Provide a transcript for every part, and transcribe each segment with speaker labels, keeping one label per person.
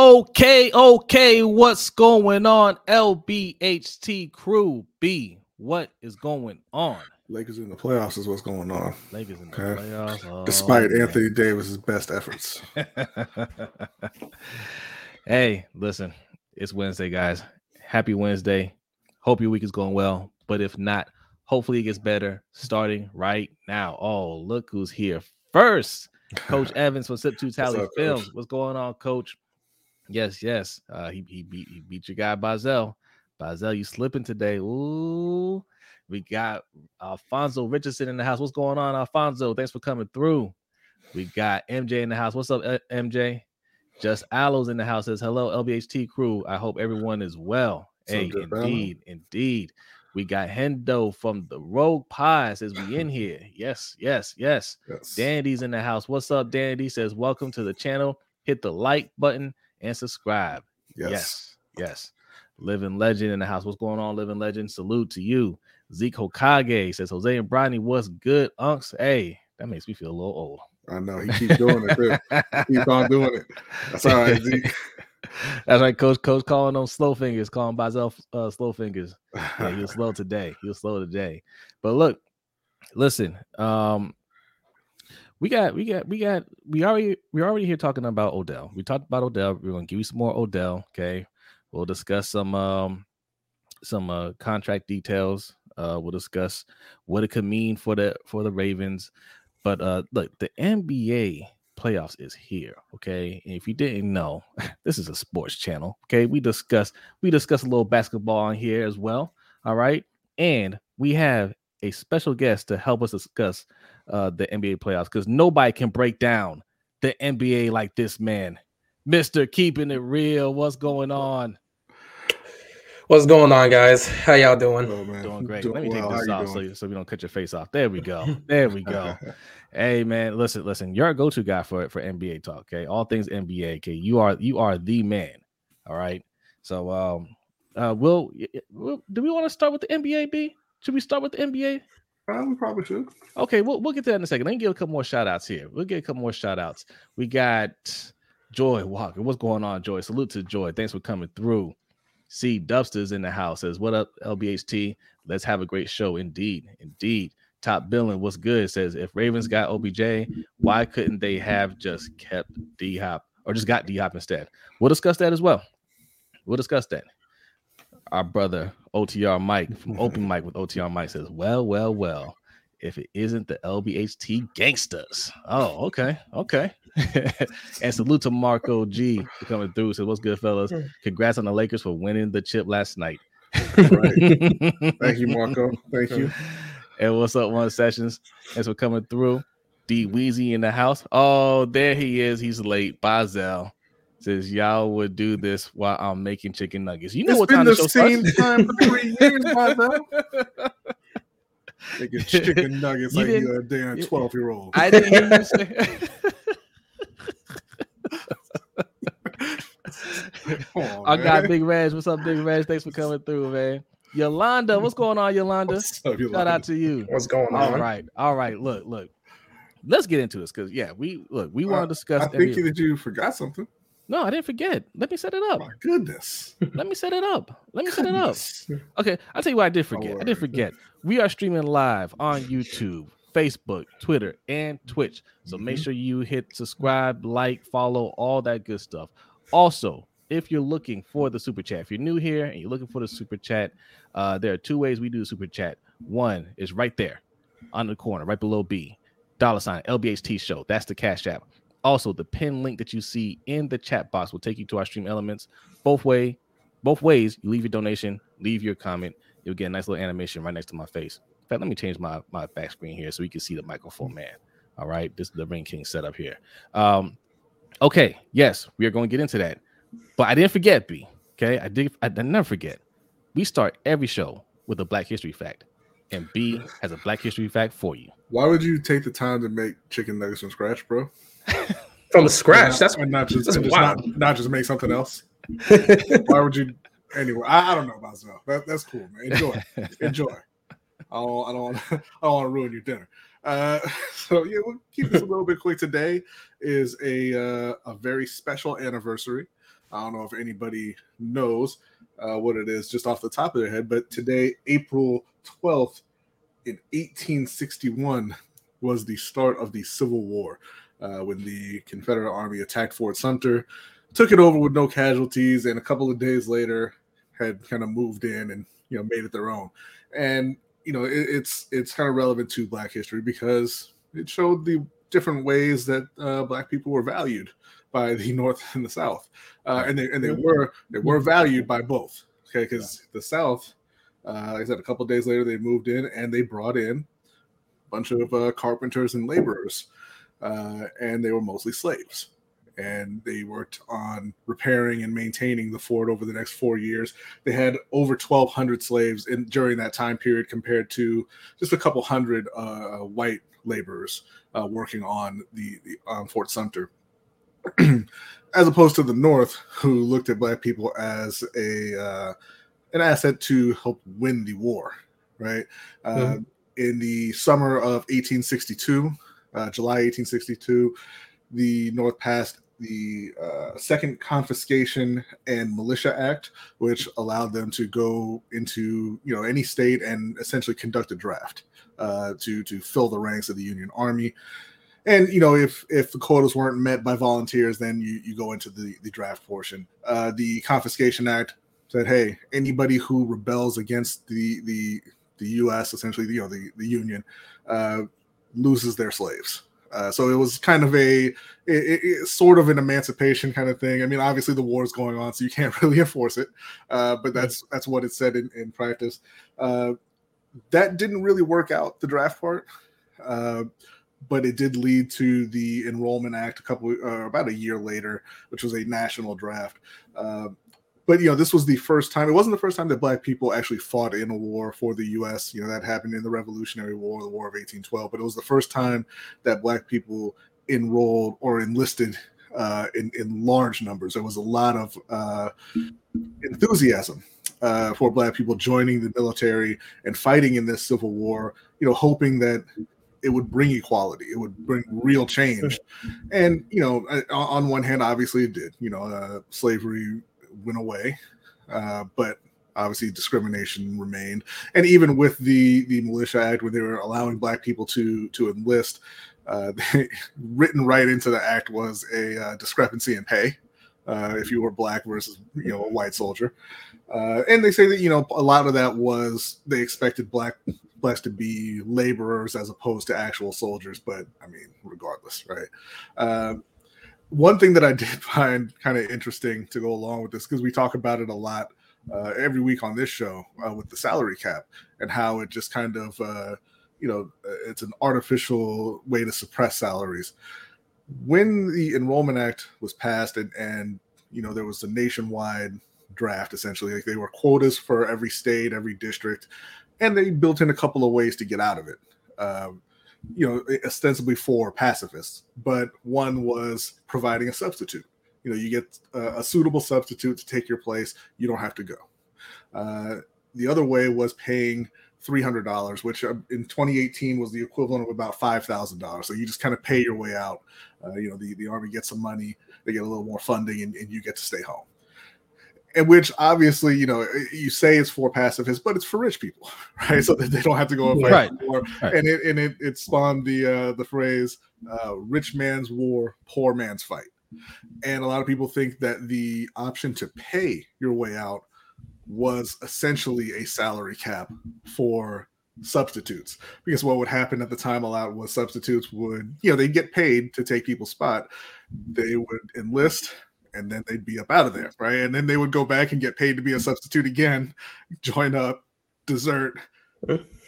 Speaker 1: Okay, okay, what's going on? LBHT crew B, what is going on?
Speaker 2: Lakers in the playoffs is what's going on.
Speaker 1: Lakers in the
Speaker 2: Okay.
Speaker 1: playoffs. Oh,
Speaker 2: Despite
Speaker 1: man.
Speaker 2: Anthony Davis's best efforts.
Speaker 1: hey, listen, it's Wednesday, guys. Happy Wednesday. Hope your week is going well. But if not, hopefully it gets better starting right now. Oh, look who's here first. Coach Evans from Sip 2 Tally
Speaker 2: up, Coach?
Speaker 1: Films. What's going on, coach? Yes, yes. Uh, he, he beat he beat your guy Bazel. Bazel, you slipping today. Ooh. We got Alfonso Richardson in the house. What's going on, Alfonso? Thanks for coming through. We got MJ in the house. What's up, MJ? Just Aloes in the house says hello, LBHT crew. I hope everyone is well.
Speaker 2: Up,
Speaker 1: hey,
Speaker 2: good fella?
Speaker 1: indeed, indeed. We got Hendo from the Rogue Pie says we in here. Yes, yes, yes.
Speaker 2: Yes.
Speaker 1: Dandy's in the house. What's up, Dandy? Says welcome to the channel. Hit the like button and subscribe.
Speaker 2: Yes.
Speaker 1: Yes, yes. Living legend in the house. What's going on, living legend? Salute to you. Zeke Hokage says Jose and Brodny, what's good, unks? Hey, that makes me feel a little old.
Speaker 2: I know. He keeps doing it. Too. Keep on doing it. That's all right, Zeke.
Speaker 1: That's right, coach. Coach calling them slow fingers, calling Bazel uh, slow fingers. Yeah, he was slow today. He was slow today. But look, listen. Um, we got, we got, we got. We already, we already here talking about Odell. We talked about Odell. We're gonna give you some more Odell. Okay, we'll discuss some, um, some uh, contract details. Uh, we'll discuss what it could mean for the for the Ravens. But uh, look, the NBA playoffs is here. Okay, and if you didn't know, this is a sports channel. Okay, we discuss we discuss a little basketball on here as well. All right, and we have a special guest to help us discuss uh, the NBA playoffs because nobody can break down the NBA like this man, Mister Keeping It Real. What's going on?
Speaker 3: What's going on, guys? How y'all doing?
Speaker 2: Oh, man.
Speaker 1: Doing great.
Speaker 2: Doing
Speaker 1: Let me
Speaker 2: well.
Speaker 1: take this
Speaker 2: How
Speaker 1: off so, so we don't cut your face off. There we go. There we go. hey man, listen, listen. You're a go-to guy for for NBA talk. Okay, all things NBA. Okay, you are you are the man. All right. So um, uh, will will do we want to start with the NBA? B? Should we start with the NBA?
Speaker 2: We probably should.
Speaker 1: Okay, we'll, we'll get to that in a second. Let me give a couple more shout outs here. We'll get a couple more shout outs. We got Joy Walker. What's going on, Joy? Salute to Joy. Thanks for coming through. See, Dubster's in the house. Says, What up, LBHT? Let's have a great show. Indeed. Indeed. Top billing, what's good? Says, If Ravens got OBJ, why couldn't they have just kept D Hop or just got D Hop instead? We'll discuss that as well. We'll discuss that. Our brother OTR Mike from Open Mike with OTR Mike says, Well, well, well if it isn't the LBHT gangsters. Oh, okay, okay. and salute to Marco G for coming through. Says, "What's good, fellas? Congrats on the Lakers for winning the chip last night."
Speaker 2: Thank you, Marco. Thank you.
Speaker 1: And what's up, one sessions? Thanks for coming through. D Weezy in the house. Oh, there he is. He's late. Bazel says y'all would do this while I'm making chicken nuggets. You know
Speaker 2: It's
Speaker 1: what
Speaker 2: been
Speaker 1: time
Speaker 2: the
Speaker 1: the show
Speaker 2: same
Speaker 1: starts?
Speaker 2: time for three years by now. Making chicken nuggets
Speaker 1: you
Speaker 2: like you're a damn 12 year old.
Speaker 1: I didn't hear you say. I got Big Reg. What's up, Big Reg? Thanks for coming through, man. Yolanda, what's going on, Yolanda? Shout out to you.
Speaker 3: What's going on?
Speaker 1: right, all right. Look, look. Let's get into this because yeah, we look. We want to discuss.
Speaker 2: I think
Speaker 1: NBA
Speaker 2: that you forgot something.
Speaker 1: No, I didn't forget. Let me set it up.
Speaker 2: My goodness.
Speaker 1: Let me set it up. Let me set it up. Okay, I'll tell you what I did forget. I did forget. We are streaming live on YouTube, Facebook, Twitter, and Twitch. So make
Speaker 2: Mhm.
Speaker 1: sure you hit subscribe, like, follow, all that good stuff. Also, if you're looking for the super chat, if you're new here and you're looking for the super chat, uh, there are two ways we do the super chat. One is right there on the corner, right below B, dollar sign LBHT show. That's the cash app. Also, the pin link that you see in the chat box will take you to our stream elements. Both way, both ways. You leave your donation, leave your comment. You'll get a nice little animation right next to my face. In fact, let me change my my back screen here so you can see the microphone man. All right, this is the Ring King setup here. Um, okay, yes, we are going to get into that, but I didn't forget B. Okay, I did. I did never forget. We start every show with a Black History fact, and B has a Black History fact for you.
Speaker 2: Why would you take the time to make chicken nuggets from scratch, bro?
Speaker 3: From scratch. That's
Speaker 2: and not just,
Speaker 3: that's
Speaker 2: and just
Speaker 3: wild.
Speaker 2: not, not just make something else. Why would you? Anyway, I, I don't know about that. that. That's cool, man. Enjoy, enjoy. I don't, I don't, I don't want to ruin your dinner. Uh, so yeah, we'll keep this a little bit quick. Today is a uh, a very special anniversary I don't know if anybody knows uh, what it is just off the top of their head, but today, April 12th, in 1861, was the start of the Civil War uh, when the Confederate Army attacked Fort Sumter, took it over with no casualties, and a couple of days later had kind of moved in and you know made it their own. And you know it, it's it's kind of relevant to Black history because it showed the different ways that uh, Black people were valued by the North and the South, uh, and they and they were they were valued by both. Okay, because the South, uh, like I said, a couple days later they moved in and they brought in a bunch of uh, carpenters and laborers, uh, and they were mostly slaves. And they worked on repairing and maintaining the fort over the next four years. They had over 1,200 slaves in during that time period, compared to just a couple hundred uh, white laborers uh, working on the, the on Fort Sumter. as opposed to the North, who looked at black people as a uh, an asset to help win the war. Right uh, in the summer of 1862, uh, July 1862, the North passed the uh, Second Confiscation and Militia Act, which allowed them to go into you know any state and essentially conduct a draft uh, to to fill the ranks of the Union Army. And you know if if the quotas weren't met by volunteers then you you go into the the draft portion. Uh, the confiscation act said hey anybody who rebels against the the the us essentially you know the the union uh, loses their slaves uh, so it was kind of a it, it, sort of an emancipation kind of thing. I mean, obviously the war is going on, so you can't really enforce it. Uh, but that's that's what it said in, in practice. Uh, that didn't really work out the draft part. Uh, but it did lead to the Enrollment Act a couple, uh, about a year later, which was a national draft. But you know, this was the first time. It wasn't the first time that Black people actually fought in a war for the U.S. You know, that happened in the Revolutionary War, the War of 1812. But it was the first time that Black people enrolled or enlisted uh, in in large numbers. There was a lot of uh, enthusiasm uh, for Black people joining the military and fighting in this Civil War. You know, hoping that it would bring equality it would bring real change and you know on one hand obviously it did you know uh, slavery went away uh, but obviously discrimination remained and even with the the militia act when they were allowing black people to to enlist uh, they, written right into the act was a uh, discrepancy in pay uh, if you were black versus you know a white soldier uh, and they say that you know a lot of that was they expected black blessed to be laborers as opposed to actual soldiers. But I mean, regardless, right? One thing that I did find kind of interesting to go along with this because we talk about it a lot uh, every week on this show uh, with the salary cap and how it just kind of uh, you know uh, it's an artificial way to suppress salaries. When the Enrollment Act was passed and and you know there was a nationwide draft essentially like they were quotas for every state every district and they built in a couple of ways to get out of it. Um, you know, ostensibly for pacifists, but one was providing a substitute. You know, you get a, a suitable substitute to take your place. You don't have to go. Uh, the other way was paying three hundred dollars, which uh, in 2018 was the equivalent of about five thousand dollars. So you just kind of pay your way out. Uh, you know, the, the army gets some money, they get a little more funding, and, and you get to stay home and which obviously you know you say it's for pacifists, but it's for rich people, right? So that they don't have to go and fight right. war. Right. And it and it, it spawned the uh, the phrase uh, "rich man's war, poor man's fight." And a lot of people think that the option to pay your way out was essentially a salary cap for substitutes because what would happen at the time a lot was substitutes would you know they'd get paid to take people's spot they would enlist and then they'd be up out of there, right? And then they would go back and get paid to be a substitute again, join up, desert,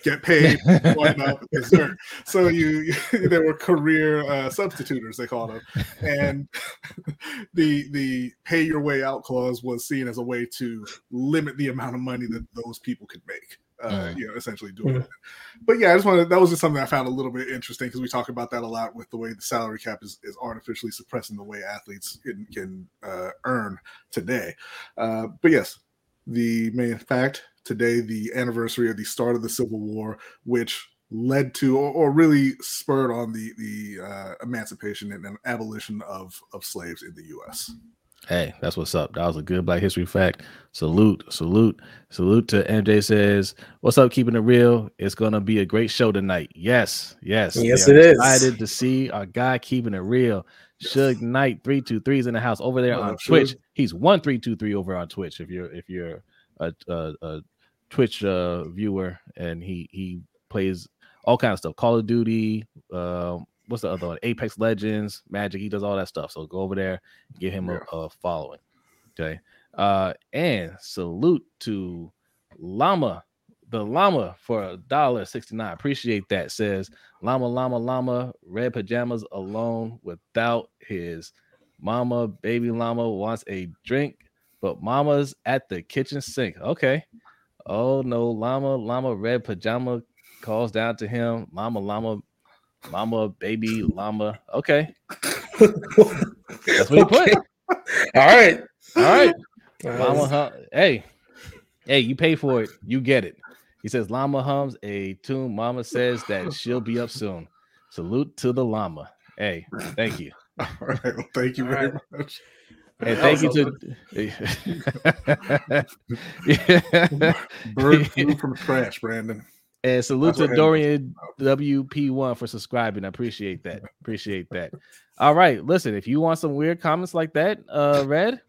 Speaker 2: get paid, join up, desert. So you, there were career uh, substituters, they called them, and the the pay your way out clause was seen as a way to limit the amount of money that those people could make uh, right. you know, essentially doing mm-hmm. it. But yeah, I just wanted that was just something I found a little bit interesting because we talk about that a lot with the way the salary cap is, is artificially suppressing the way athletes can, can uh, earn today. Uh, but yes, the main fact today, the anniversary of the start of the Civil War, which led to or, or really spurred on the the uh, emancipation and, and abolition of of slaves in the U.S.
Speaker 1: Hey, that's what's up. That was a good Black History fact. Salute, salute, salute to MJ says, What's up, keeping it real? It's gonna be a great show tonight. Yes, yes,
Speaker 3: yes, it is.
Speaker 1: Excited to see our guy keeping it real. Suge Knight 323 is in the house over there oh, on Twitch. He's 1323 over on Twitch. If you're if you're a, a, a Twitch uh, viewer and he he plays all kind of stuff, Call of Duty, um, what's the other one? Apex Legends, Magic. He does all that stuff. So go over there, give him yeah. a, a, following. Okay. Uh, and salute to Llama, the Llama for a dollar sixty nine. Appreciate that. Says Llama, Llama, Llama, red pajamas alone without his mama. Baby Llama wants a drink, but Mama's at the kitchen sink. Okay. Oh no, Llama, Llama, red pajama calls down to him. Llama, Llama Llama, baby, llama. Okay. That's what he put.
Speaker 3: All right.
Speaker 1: All right. Llama hum. Hey, hey, you pay for it. You get it. He says llama hums a tune. Mama says that she'll be up soon. Salute to the llama. Hey, thank you.
Speaker 2: All right. Well, thank you All very right. much.
Speaker 1: And thank you to
Speaker 2: bird flew from trash, Brandon.
Speaker 1: And salute to Dorian WP1 for subscribing. I appreciate that. Appreciate that. All right. Listen, if you want some weird comments like that, uh, Red,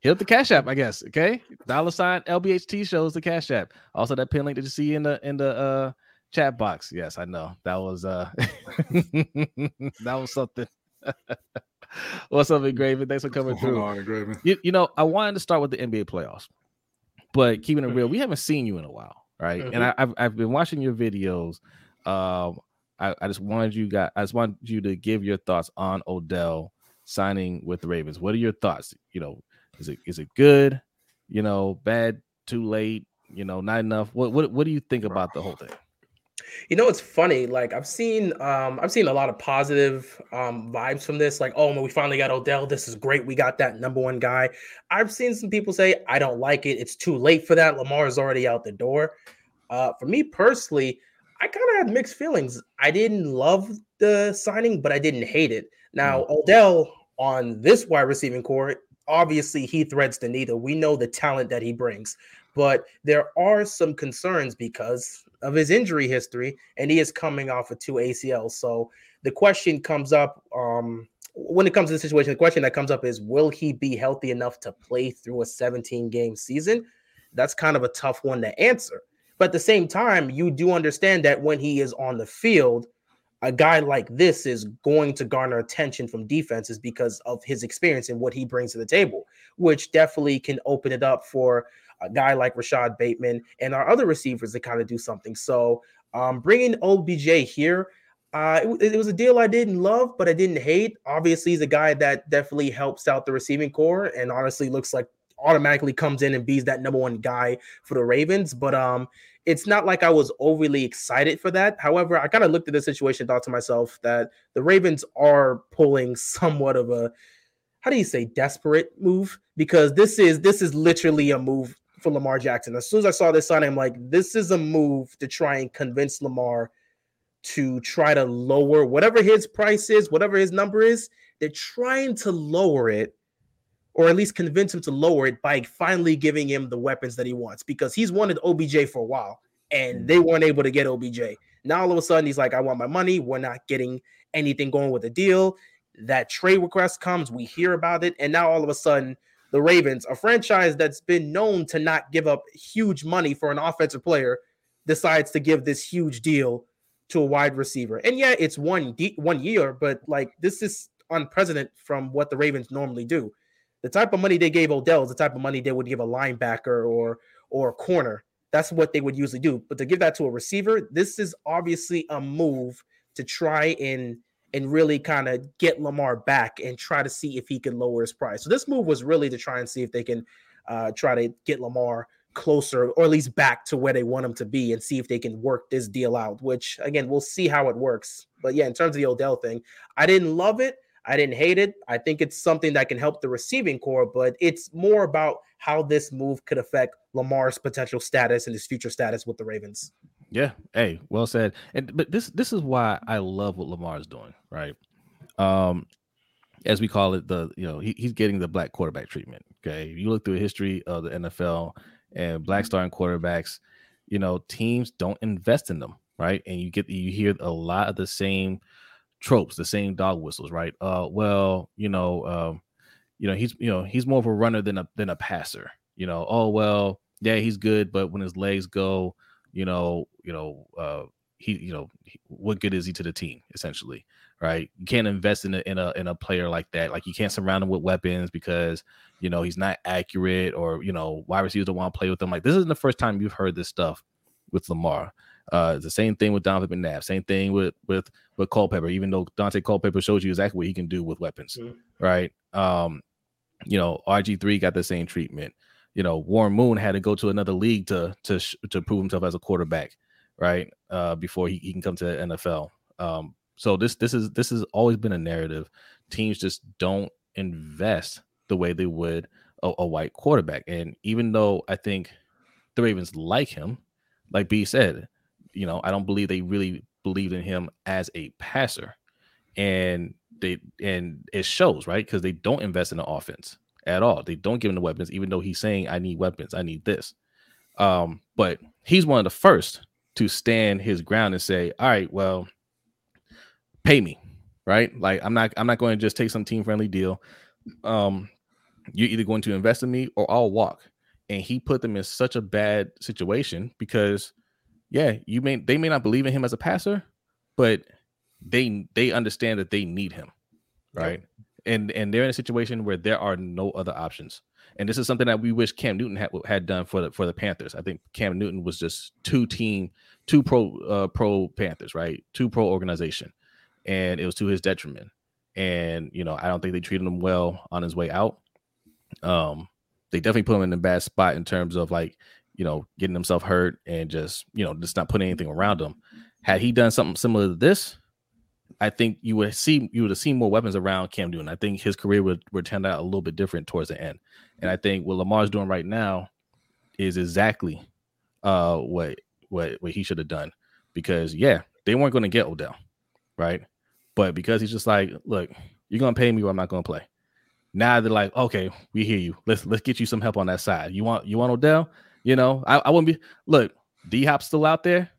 Speaker 1: hit the Cash App, I guess. Okay. Dollar sign LBHT shows the Cash App. Also, that pin link that you see in the in the uh chat box. Yes, I know. That was uh that was something. What's up, Engraven? Thanks for coming through. On, you, you know, I wanted to start with the NBA playoffs. But keeping it real, we haven't seen you in a while, right? Mm-hmm. And I, have I've been watching your videos. Um, I, I just wanted you guys, I just want you to give your thoughts on Odell signing with the Ravens. What are your thoughts? You know, is it is it good? You know, bad, too late? You know, not enough. What what what do you think about the whole thing?
Speaker 3: You know, it's funny. Like I've seen, um, I've seen a lot of positive um, vibes from this. Like, oh man, we finally got Odell. This is great. We got that number one guy. I've seen some people say I don't like it. It's too late for that. Lamar is already out the door. Uh, for me personally, I kind of had mixed feelings. I didn't love the signing, but I didn't hate it. Now, mm. Odell on this wide receiving corps, obviously he threads the needle. We know the talent that he brings, but there are some concerns because of his injury history, and he is coming off of two ACLs. So the question comes up um, when it comes to the situation. The question that comes up is, will he be healthy enough to play through a 17 game season? That's kind of a tough one to answer. But at the same time, you do understand that when he is on the field, a guy like this is going to garner attention from defenses because of his experience and what he brings to the table, which definitely can open it up for a guy like Rashad Bateman and our other receivers to kind of do something. So um, bringing OBJ here, uh, it, it, was a deal I didn't love, but I didn't hate. Obviously, he's a guy that definitely helps out the receiving corps, and honestly looks like automatically comes in and bees that number one guy for the Ravens. But um, it's not like I was overly excited for that. However, I kind of looked at the situation, thought to myself that the Ravens are pulling somewhat of a how do you say desperate move because this is this is literally a move for Lamar Jackson. As soon as I saw this sign, I'm like, this is a move to try and convince Lamar to try to lower whatever his price is, whatever his number is. They're trying to lower it, or at least convince him to lower it by finally giving him the weapons that he wants because he's wanted OBJ for a while and they mm-hmm. weren't able to get OBJ. Now all of a sudden he's like, I want my money. We're not getting anything going with the deal. That trade request comes, we hear about it, and now all of a sudden the Ravens, a franchise that's been known to not give up huge money for an offensive player, decides to give this huge deal to a wide receiver. And yeah, it's one de- one year, but like this is unprecedented from what the Ravens normally do. The type of money they gave Odell is the type of money they would give a linebacker or or a corner. That's what they would usually do. But to give that to a receiver, this is obviously a move to try and and really kind of get Lamar back and try to see if he can lower his price. So this move was really to try and see if they can uh, try to get Lamar closer or at least back to where they want him to be and see if they can work this deal out, which again, we'll see how it works. But yeah, in terms of the Odell thing, I didn't love it. I didn't hate it. I think it's something that can help the receiving corps, but it's more about how this move could affect Lamar's potential status and his future status with the Ravens.
Speaker 1: Yeah. Hey, well said. And but this this is why I love what Lamar is doing, right? Um as we call it, the you know he, he's getting the black quarterback treatment. Okay, you look through the history of the NFL and black starting quarterbacks, you know teams don't invest in them, right? And you get you hear a lot of the same tropes, the same dog whistles, right? Uh, well, you know, um, you know he's you know he's more of a runner than a than a passer. You know, oh well, yeah, he's good, but when his legs go, you know, you know, uh, he, you know, what good is he to the team essentially? right? You can't invest in a in a in a player like that. Like you can't surround him with weapons because you know he's not accurate or you know wide receivers don't want to play with him. Like this isn't the first time you've heard this stuff with Lamar. Uh, it's the same thing with Donovan McNabb. Same thing with with with Culpepper. Even though Daunte Culpepper shows you exactly what he can do with weapons, mm-hmm. right? Um, you know, RG three got the same treatment. You know, Warren Moon had to go to another league to to to prove himself as a quarterback, right? Uh, before he, he can come to the NFL. Um, so this this is this has always been a narrative. Teams just don't invest the way they would a, a white quarterback. And even though I think the Ravens like him, like B said, you know, I don't believe they really believed in him as a passer. And they and it shows, right? Because they don't invest in the offense at all. They don't give him the weapons, even though he's saying, I need weapons, I need this. Um, but he's one of the first to stand his ground and say, All right, well, pay me, right? Like I'm not I'm not going to just take some team friendly deal. Um, you're either going to invest in me or I'll walk. And he put them in such a bad situation because, yeah, you may they may not believe in him as a passer, but they they understand that they need him, right? And and they're in a situation where there are no other options. And this is something that we wish Cam Newton had, had done for the for the Panthers. I think Cam Newton was just two team, two pro uh, pro Panthers, right? Two pro organization and it was to his detriment. And you know, I don't think they treated him well on his way out. Um, they definitely put him in a bad spot in terms of like, you know, getting himself hurt and just you know just not putting anything around him. Had he done something similar to this, I think you would see you would have seen more weapons around Cam Newton. I think his career would would turn out a little bit different towards the end. And I think what Lamar's doing right now is exactly uh what what what he should have done because yeah, they weren't going to get Odell, right? But because he's just like, look, you're gonna pay me or I'm not gonna play. Now they're like, okay, we hear you. Let's let's get you some help on that side. You want you want Odell? You know, I, I wouldn't be look, D Hop's still out there.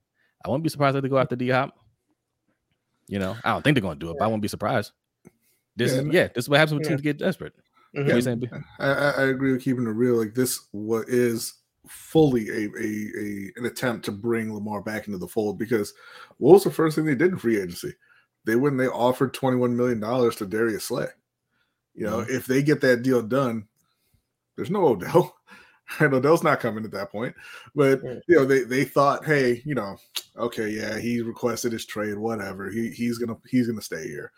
Speaker 1: I wouldn't be surprised if they go after D Hop. You know, I don't think they're gonna do it, but I won't be surprised. This yeah, is yeah, this is what happens when yeah. teams get desperate.
Speaker 2: Mm-hmm. Yeah, I, I, agree with keeping it real. Like this, what is fully a, a, a an attempt to bring Lamar back into the fold because what was the first thing they did in free agency? they when they offered $21 million to Darius Slay. You know, mm-hmm. if they get that deal done, there's no Odell. And Odell's not coming at that point. But you know, they they thought, hey, you know, okay, yeah, he requested his trade, whatever. He he's gonna he's gonna stay here.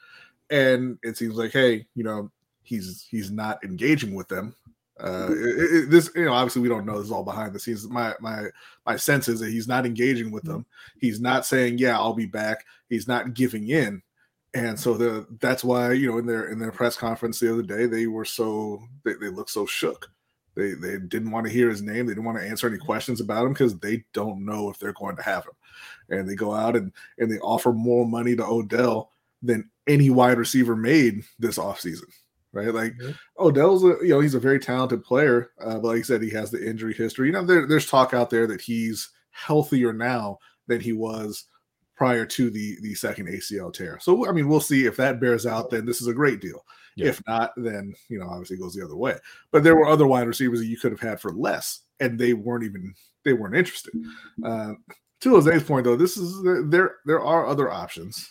Speaker 2: And it seems like, hey, you know, he's he's not engaging with them. Uh, it, it, this, you know, obviously we don't know. This is all behind the scenes. My my my sense is that he's not engaging with them. He's not saying, "Yeah, I'll be back." He's not giving in, and so the that's why you know in their in their press conference the other day they were so they, they looked so shook. They they didn't want to hear his name. They didn't want to answer any questions about him because they don't know if they're going to have him. And they go out and and they offer more money to Odell than any wide receiver made this offseason right? Like. Odell's a you know he's a very talented player, uh, but like I said, he has the injury history. You know, there, there's talk out there that he's healthier now than he was prior to the the second ACL tear. So I mean, we'll see if that bears out. Then this is a great deal. Yeah. If not, then you know obviously it goes the other way. But there were other wide receivers that you could have had for less, and they weren't even they weren't interested. Uh, to Jose's point, though, this is there there are other options.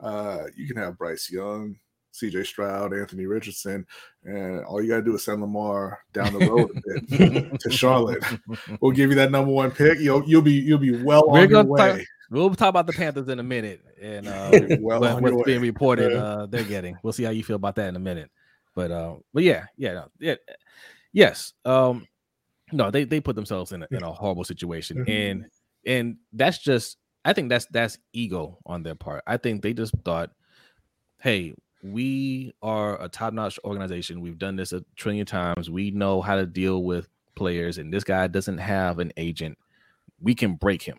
Speaker 2: Uh, you can have Bryce Young, CJ Stroud, Anthony Richardson, and all you got to do is send Lamar down the road a bit to Charlotte. We'll give you that number one pick. You'll you'll be you'll be well We're on your way.
Speaker 1: Talk, we'll talk about the Panthers in a minute and uh, well what, what's being reported uh, they're getting. We'll see how you feel about that in a minute. But uh, but yeah, yeah, no, yeah, yes. Um, no, they they put themselves in a, in a horrible situation, mm-hmm. and and that's just I think that's that's ego on their part. I think they just thought, hey, we are a top-notch organization. We've done this a trillion times. We know how to deal with players, and this guy doesn't have an agent. We can break him.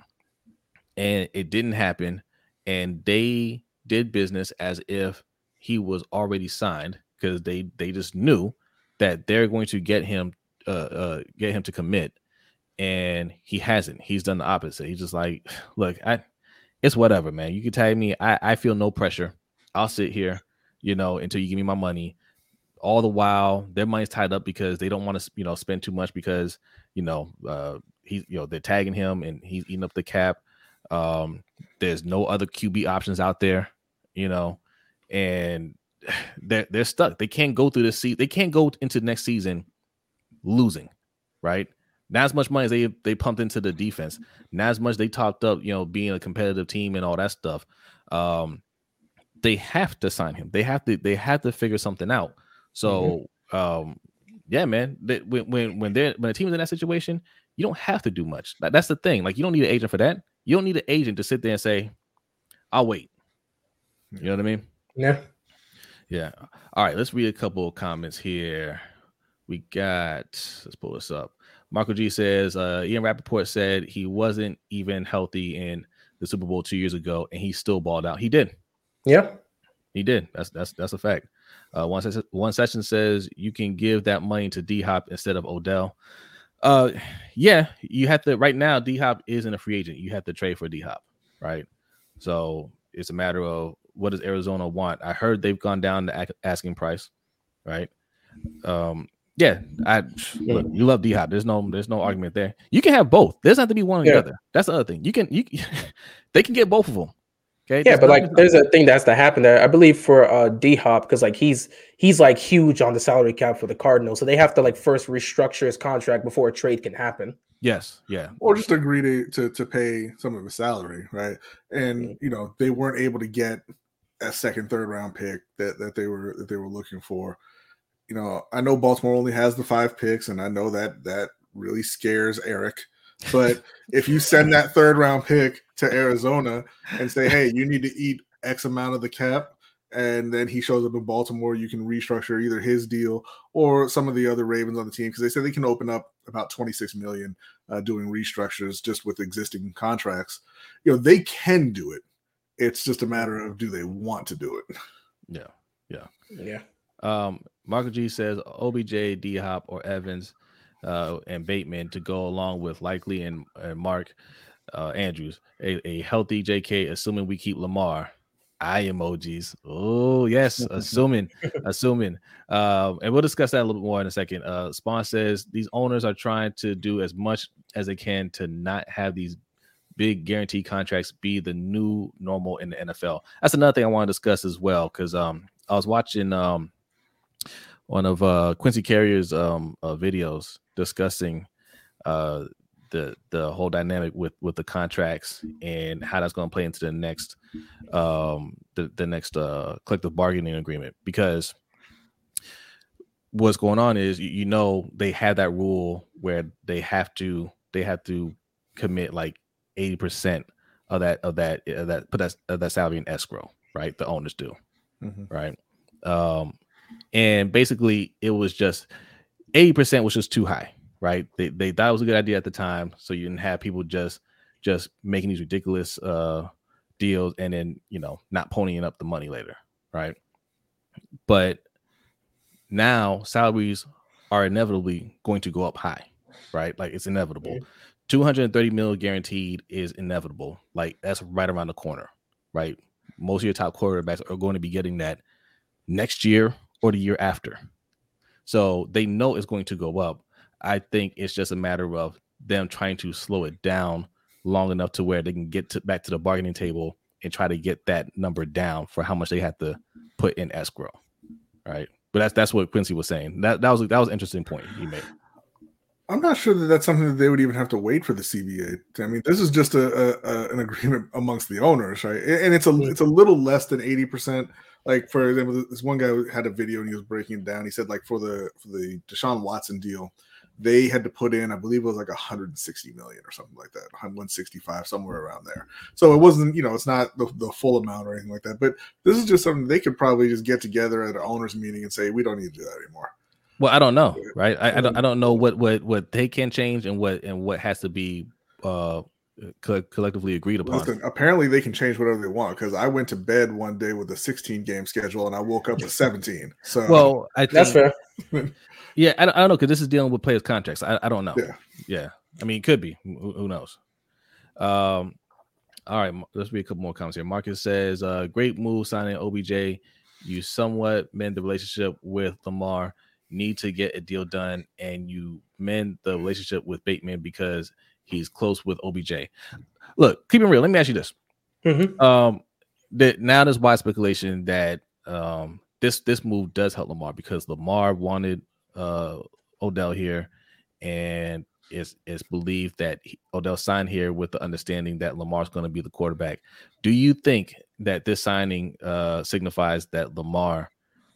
Speaker 1: And it didn't happen. And they did business as if he was already signed because they they just knew that they're going to get him uh, uh get him to commit and he hasn't he's done the opposite he's just like look i it's whatever man you can tag me i i feel no pressure i'll sit here you know until you give me my money all the while their money's tied up because they don't want to you know spend too much because you know uh he's you know they're tagging him and he's eating up the cap um there's no other qb options out there you know and they're they're stuck. They can't go through this season. They can't go into next season losing, right? Not as much money as they they pumped into the defense. Not as much they talked up, you know, being a competitive team and all that stuff. Um, they have to sign him. They have to they have to figure something out. So, mm-hmm. um, yeah, man. They, when when when they're when a team is in that situation, you don't have to do much. That's the thing. Like you don't need an agent for that. You don't need an agent to sit there and say, "I'll wait." You know what I mean?
Speaker 3: Yeah.
Speaker 1: Yeah. All right. Let's read a couple of comments here. We got, let's pull this up. Marco G says, uh, Ian Rapoport said he wasn't even healthy in the Super Bowl two years ago and he still balled out. He did.
Speaker 3: Yeah.
Speaker 1: He did. That's that's that's a fact. Uh, one, session, one session says you can give that money to D Hop instead of Odell. Uh, yeah, you have to. Right now, D Hop isn't a free agent. You have to trade for D Hop, right? So it's a matter of what does Arizona want? I heard they've gone down the asking price, right? Um, yeah, I look, you love D Hop. There's no there's no argument there. You can have both. There's not to be one or yeah. the other. That's the other thing. You can you they can get both of them.
Speaker 3: Okay. Yeah, but like there's a thing that has to happen there. I believe for uh D Hop, because like he's he's like huge on the salary cap for the Cardinals. So they have to like first restructure his contract before a trade can happen.
Speaker 1: Yes, yeah.
Speaker 2: Or just agree to to, to pay some of his salary, right? And mm-hmm. you know, they weren't able to get a second, third round pick that that they were that they were looking for. You know, I know Baltimore only has the five picks, and I know that that really scares Eric. But if you send that third round pick to Arizona and say, "Hey, you need to eat X amount of the cap," and then he shows up in Baltimore, you can restructure either his deal or some of the other Ravens on the team because they said they can open up about 26 million uh, doing restructures just with existing contracts. You know, they can do it. It's just a matter of do they want to do it?
Speaker 1: Yeah, yeah,
Speaker 3: yeah.
Speaker 1: Um, Marco G says OBJ, D Hop, or Evans uh, and Bateman to go along with Likely and, and Mark uh, Andrews. A, a healthy JK, assuming we keep Lamar. Eye emojis. Oh yes, assuming, assuming. Um, and we'll discuss that a little bit more in a second. Uh, Spawn says these owners are trying to do as much as they can to not have these big guarantee contracts be the new normal in the NFL. That's another thing I want to discuss as well because um I was watching um one of uh Quincy Carrier's um uh, videos discussing uh the the whole dynamic with with the contracts and how that's going to play into the next um the the next uh collective bargaining agreement because what's going on is you, know they have that rule where they have to they have to commit like 80% of that of that of that put that of that salary in escrow, right? The owners do. Mm-hmm. Right. Um and basically it was just 80% was just too high, right? They they thought it was a good idea at the time, so you didn't have people just just making these ridiculous uh deals and then, you know, not ponying up the money later, right? But now salaries are inevitably going to go up high, right? Like it's inevitable. 230 mil guaranteed is inevitable. Like that's right around the corner, right? Most of your top quarterbacks are going to be getting that next year or the year after. So they know it's going to go up. I think it's just a matter of them trying to slow it down long enough to where they can get to, back to the bargaining table and try to get that number down for how much they have to put in escrow. Right. But that's that's what Quincy was saying. That that was that was an interesting point he made.
Speaker 2: I'm not sure that that's something that they would even have to wait for the CBA. I mean, this is just a, a, a an agreement amongst the owners, right? And it's a it's a little less than eighty percent. Like for example, this one guy had a video and he was breaking it down. He said like for the for the Deshaun Watson deal, they had to put in, I believe it was like 160 million or something like that, 165, somewhere around there. So it wasn't, you know, it's not the, the full amount or anything like that. But this is just something they could probably just get together at an owners meeting and say, we don't need to do that anymore.
Speaker 1: Well, I don't know, right? I, I don't I don't know what what what they can change and what and what has to be uh co- collectively agreed upon.
Speaker 2: Listen, apparently they can change whatever they want because I went to bed one day with a 16 game schedule and I woke up with 17. So
Speaker 1: well, I think,
Speaker 3: That's fair.
Speaker 1: Yeah, I, don't- I don't know because this is dealing with players' contracts. I, I don't know.
Speaker 2: Yeah.
Speaker 1: yeah. I mean, it could be. Who, who knows? Um. All right, let's read a couple more comments here. Marcus says, uh, "Great move signing OBJ. You somewhat mend the relationship with Lamar. Need to get a deal done, and you mend the relationship with Bateman because he's close with OBJ. Look, keep it real. Let me ask you this:
Speaker 3: Mhm.
Speaker 1: um that now there's wide speculation that um this this move does help Lamar because Lamar wanted uh Odell here and it's it's believed that he, Odell signed here with the understanding that Lamar's going to be the quarterback. Do you think that this signing uh signifies that Lamar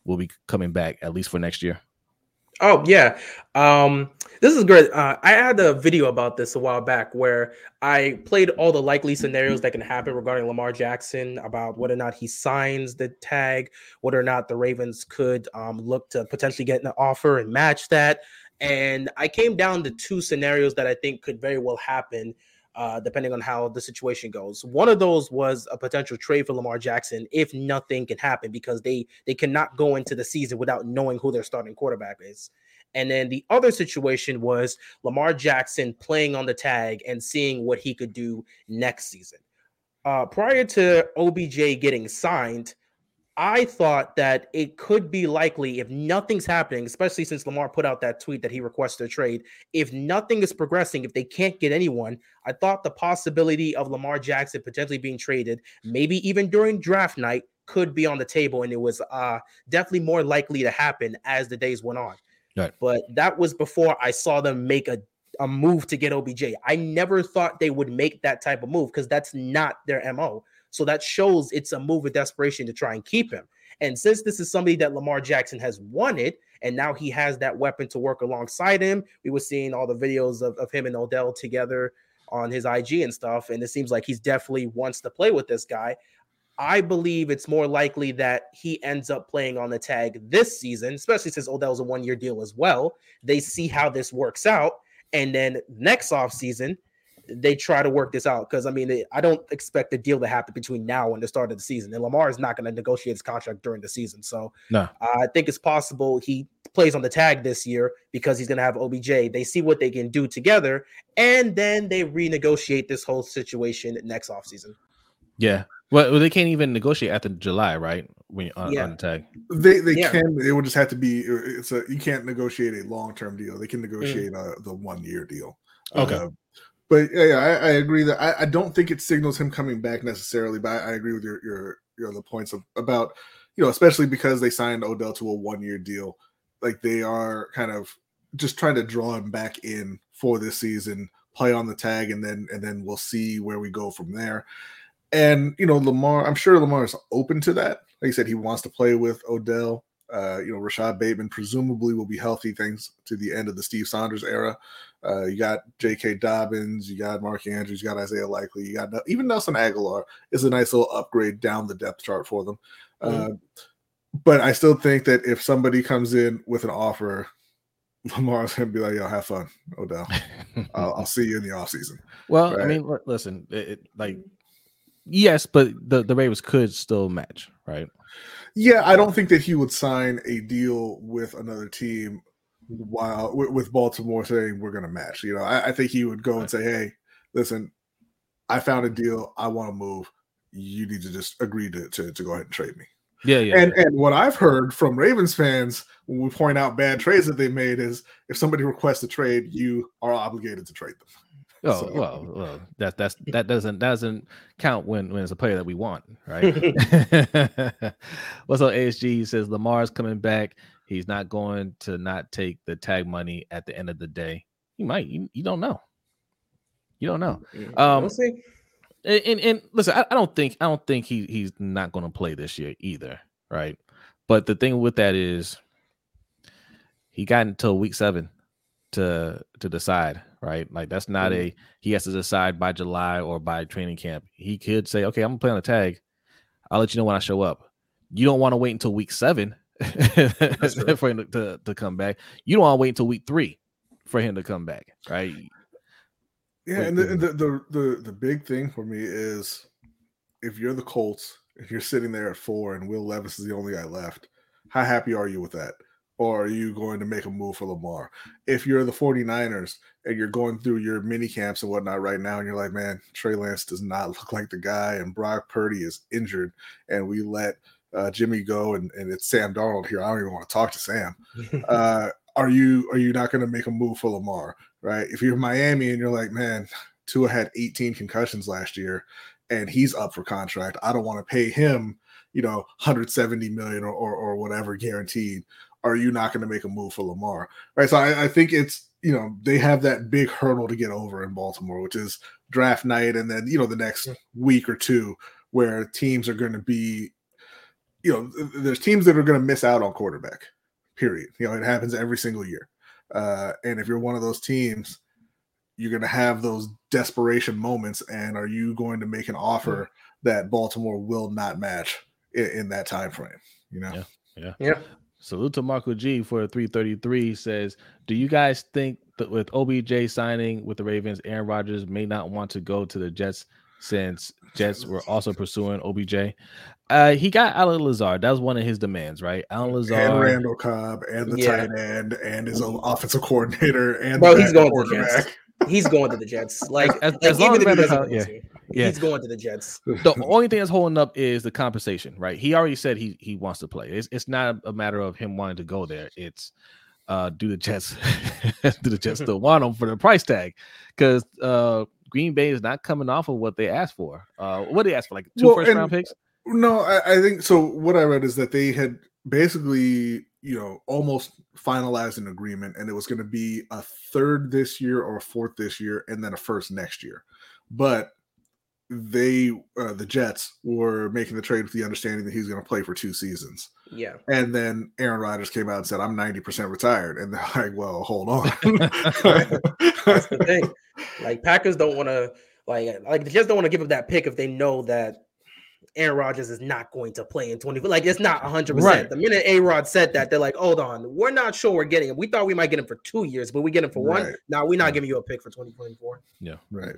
Speaker 1: will be coming back at least for next year?
Speaker 3: Oh yeah, um, this is great. Uh, I had a video about this a while back where I played all the likely scenarios that can happen regarding Lamar Jackson about whether or not he signs the tag, whether or not the Ravens could um, look to potentially get an offer and match that. And I came down to two scenarios that I think could very well happen. Uh, depending on how the situation goes. One of those was a potential trade for Lamar Jackson if nothing can happen because they they cannot go into the season without knowing who their starting quarterback is. And then the other situation was Lamar Jackson playing on the tag and seeing what he could do next season. Uh, prior to OBJ getting signed, I thought that it could be likely if nothing's happening, especially since Lamar put out that tweet that he requested a trade. If nothing is progressing, if they can't get anyone, I thought the possibility of Lamar Jackson potentially being traded, maybe even during draft night, could be on the table, and it was uh, definitely more likely to happen as the days went on.
Speaker 1: Right.
Speaker 3: But that was before I saw them make a a move to get OBJ. I never thought they would make that type of move because that's not their MO. So that shows it's a move of desperation to try and keep him. And since this is somebody that Lamar Jackson has wanted, and now he has that weapon to work alongside him, we were seeing all the videos of, of him and Odell together on his IG and stuff. And it seems like he's definitely wants to play with this guy. I believe it's more likely that he ends up playing on the tag this season, especially since Odell's a one year deal as well. They see how this works out. And then next off season, they try to work this out because I mean, they, I don't expect the deal to happen between now and the start of the season. And Lamar is not going to negotiate his contract during the season, so
Speaker 1: No.
Speaker 3: uh, I think it's possible he plays on the tag this year because he's going to have OBJ. They see what they can do together, and then they renegotiate this whole situation next offseason.
Speaker 1: Yeah. Well, well, they can't even negotiate after July, right? When you're on,
Speaker 3: Yeah.
Speaker 1: on the tag.
Speaker 2: They they
Speaker 3: Yeah.
Speaker 2: can. It would just have to be. It's a you can't negotiate a long term deal. They can negotiate uh, the one year deal.
Speaker 1: Okay.
Speaker 2: Uh, but yeah, I, I agree that I, I don't think it signals him coming back necessarily. But I, I agree with your your your other points of, about you know especially because they signed Odell to a one year deal. Like they are kind of just trying to draw him back in for this season, play on the tag, and then and then we'll see where we go from there. And you know, Lamar, I'm sure Lamar is open to that. Like I said, he wants to play with Odell. Uh, you know, Rashad Bateman presumably will be healthy thanks to the end of the Steve Saunders era. Uh, you got J.K. Dobbins, you got Mark Andrews, you got Isaiah Likely, you got even Nelson Agholor is a nice little upgrade down the depth chart for them. Uh, but I still think that if somebody comes in with an offer, Lamar's gonna be like, "Yo, have fun, Odell. I'll, I'll see you in the offseason.
Speaker 1: Well, I mean, listen, it, it- like yes, but the the Ravens could still match, right?
Speaker 2: Yeah, I don't think that he would sign a deal with another team while with, with Baltimore saying we're going to match. You know, I, I think he would go and say, "Hey, listen, I found a mm. deal. I want to move. You need to just agree to, to to go ahead and trade me."
Speaker 1: Yeah, yeah.
Speaker 2: And and what I've heard from Ravens fans when we point out bad trades that they made is if somebody requests a trade, you are obligated to trade them.
Speaker 1: oh,
Speaker 2: so-
Speaker 1: well, well, that that's that doesn't doesn't count when when it's a player that we want, right? What's up, ASG? He says Lamar's coming back. He's not going to not take the tag money at the end of the day. He might. You, you don't know. You don't know. Um,
Speaker 3: we'll see.
Speaker 1: And, and, and listen, I, I don't think I don't think he he's not going to play this year either, right? But the thing with that is, he got until week seven to to decide, right? Like that's not a he has to decide by July or by training camp. He could say, okay, I'm gonna play on the tag. I'll let you know when I show up. You don't want to wait until week seven. for him to, to, to come back. You don't want to wait until week three for him to come back, right?
Speaker 2: Yeah, and the, the, the the the big thing for me is if you're the Colts, if you're sitting there at four and Will Levis is the only guy left, how happy are you with that? Or are you going to make a move for Lamar? If you're the 49ers and you're going through your mini camps and whatnot right now, and you're like, man, Trey Lance does not look like the guy, and Brock Purdy is injured, and we let uh, Jimmy go, and, and it's Sam Darnold here. I don't even want to talk to Sam. Uh, are you are you not going to make a move for Lamar? Right? If you're Miami and you're like, man, Tua had 18 concussions last year, and he's up for contract. I don't want to pay him, you know, 170 million or or, or whatever guaranteed. Are you not going to make a move for Lamar? Right. So I, I think it's you know they have that big hurdle to get over in Baltimore, which is draft night, and then you know the next week or two where teams are going to be, you know, there's teams that are going to miss out on quarterback period. You know, it happens every single year. Uh, and if you're one of those teams, you're going to have those desperation moments. And are you going to make an offer that Baltimore will not match in, in that time frame? You know?
Speaker 1: Yeah. Yeah.
Speaker 3: Yeah.
Speaker 1: Salute to Marco G for 333 says, Do you guys think that with OBJ signing with the Ravens, Aaron Rodgers may not want to go to the Jets since Jets were also pursuing OBJ? Uh, he got Allen Lazard. That was one of his demands, right? Allen Lazard
Speaker 2: and Randall Cobb and the
Speaker 3: Yeah.
Speaker 2: tight end and his own offensive coordinator and
Speaker 3: Bro,
Speaker 2: the
Speaker 3: he's
Speaker 2: backup
Speaker 3: going to the Jets. He's going to the Jets. Like,
Speaker 1: As-
Speaker 3: like
Speaker 1: as long
Speaker 3: even
Speaker 1: as
Speaker 3: he
Speaker 1: Randall
Speaker 3: doesn't
Speaker 1: Cobb- yeah. Yeah.
Speaker 3: he's going to the Jets.
Speaker 1: the only thing that's holding up is the compensation, right? He already said he he wants to play. It's it's not a matter of him wanting to go there. It's uh do the Jets do the Jets still want him for the price tag? Because uh Green Bay is not coming off of what they asked for. Uh what they asked for, like two
Speaker 2: Well,
Speaker 1: first
Speaker 2: and-
Speaker 1: round picks?
Speaker 2: No, I, I think so. What I read is that they had basically, you know, almost finalized an agreement, and it was going to be a third this year or a fourth this year, and then a first next year. But they, uh, the Jets, were making the trade with the understanding that he's going to play for two seasons.
Speaker 3: Yeah.
Speaker 2: And then Aaron Rodgers came out and said, "I'm 90% retired," and they're like, "Well, hold on."
Speaker 3: That's the thing. Like Packers don't want to like like they just don't want to give up that pick if they know that Aaron Rodgers is not going to play in 20. Like it's not 100.
Speaker 1: Right.
Speaker 3: percent The minute A Rod said that, they're like, hold on, we're not sure we're getting him. We thought we might get him for two years, but we get him for one. Now we're not
Speaker 1: Yeah.
Speaker 3: giving you a pick for 2024. Yeah.
Speaker 2: right.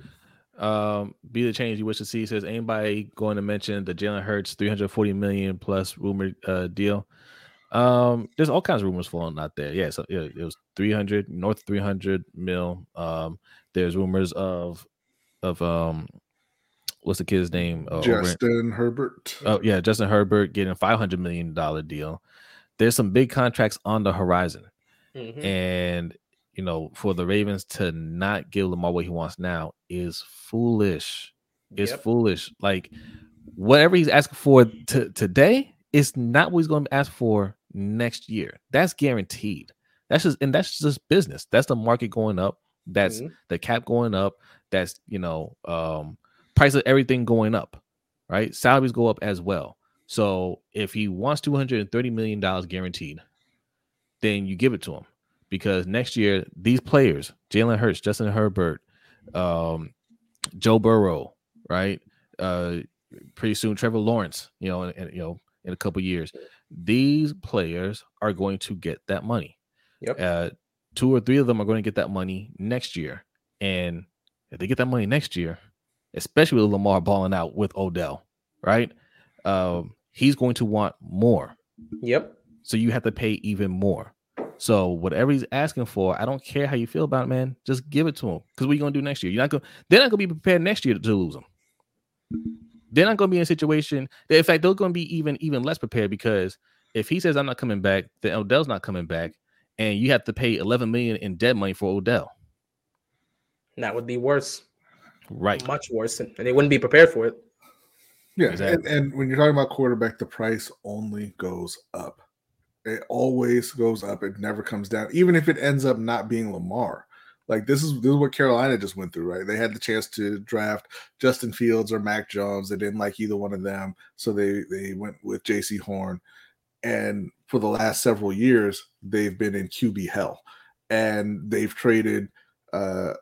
Speaker 1: Um, be the change you wish to see. Says anybody going to mention the Jalen Hurts 340 million plus rumored uh, deal? Um, there's all kinds of rumors flowing out there. Yeah, so yeah, it was 300 north 300 mil. Um, there's rumors of of um, what's the kid's name? Uh, over in-
Speaker 2: Justin Herbert.
Speaker 1: Oh yeah, Justin Herbert getting a 500 million dollar deal. There's some big contracts on the horizon.
Speaker 3: Mhm.
Speaker 1: And you know, for the Ravens to not give Lamar what he wants now is foolish. It's
Speaker 3: Yep.
Speaker 1: foolish. Like whatever he's asking for to today is not what he's going to ask for next year. That's guaranteed. That's just and that's just business. That's the market going up. That's
Speaker 3: Mhm.
Speaker 1: the cap going up. That's you know, um, price of everything going up. Right, salaries go up as well. So if he wants two hundred and thirty million dollars guaranteed, then you give it to him because next year these players, Jalen Hurts, Justin Herbert, um, Joe Burrow, right? Uh, pretty soon Trevor Lawrence, you know, and, you know, in a couple years, these players are going to get that money.
Speaker 3: Yep.
Speaker 1: Uh, two or three of them are going to get that money next year, and if they get that money next year, especially with Lamar balling out with Odell, right? Um, he's going to want more.
Speaker 3: Yep.
Speaker 1: So you have to pay even more. So whatever he's asking for, I don't care how you feel about it, man. Just give it to him. Because what are you gonna do next year? You're not gonna they're not gonna be prepared next year to, to lose him. They're not gonna be in a situation. that In fact, they're gonna be even even less prepared because if he says I'm not coming back, then Odell's not coming back, and you have to pay 11 million in dead money for Odell.
Speaker 3: That would be worse,
Speaker 1: Right.
Speaker 3: much worse, and and they wouldn't be prepared for it.
Speaker 2: Yeah,
Speaker 1: Exactly.
Speaker 2: and, and when you're talking about quarterback, the price only goes up. It always goes up. It never comes down. Even if it ends up not being Lamar. Like this is this is what Carolina just went through, right? They had the chance to draft Justin Fields or Mac Jones. They didn't like either one of them, so they they went with Jaycee Horn. And for the last several years, they've been in QB hell, and they've traded a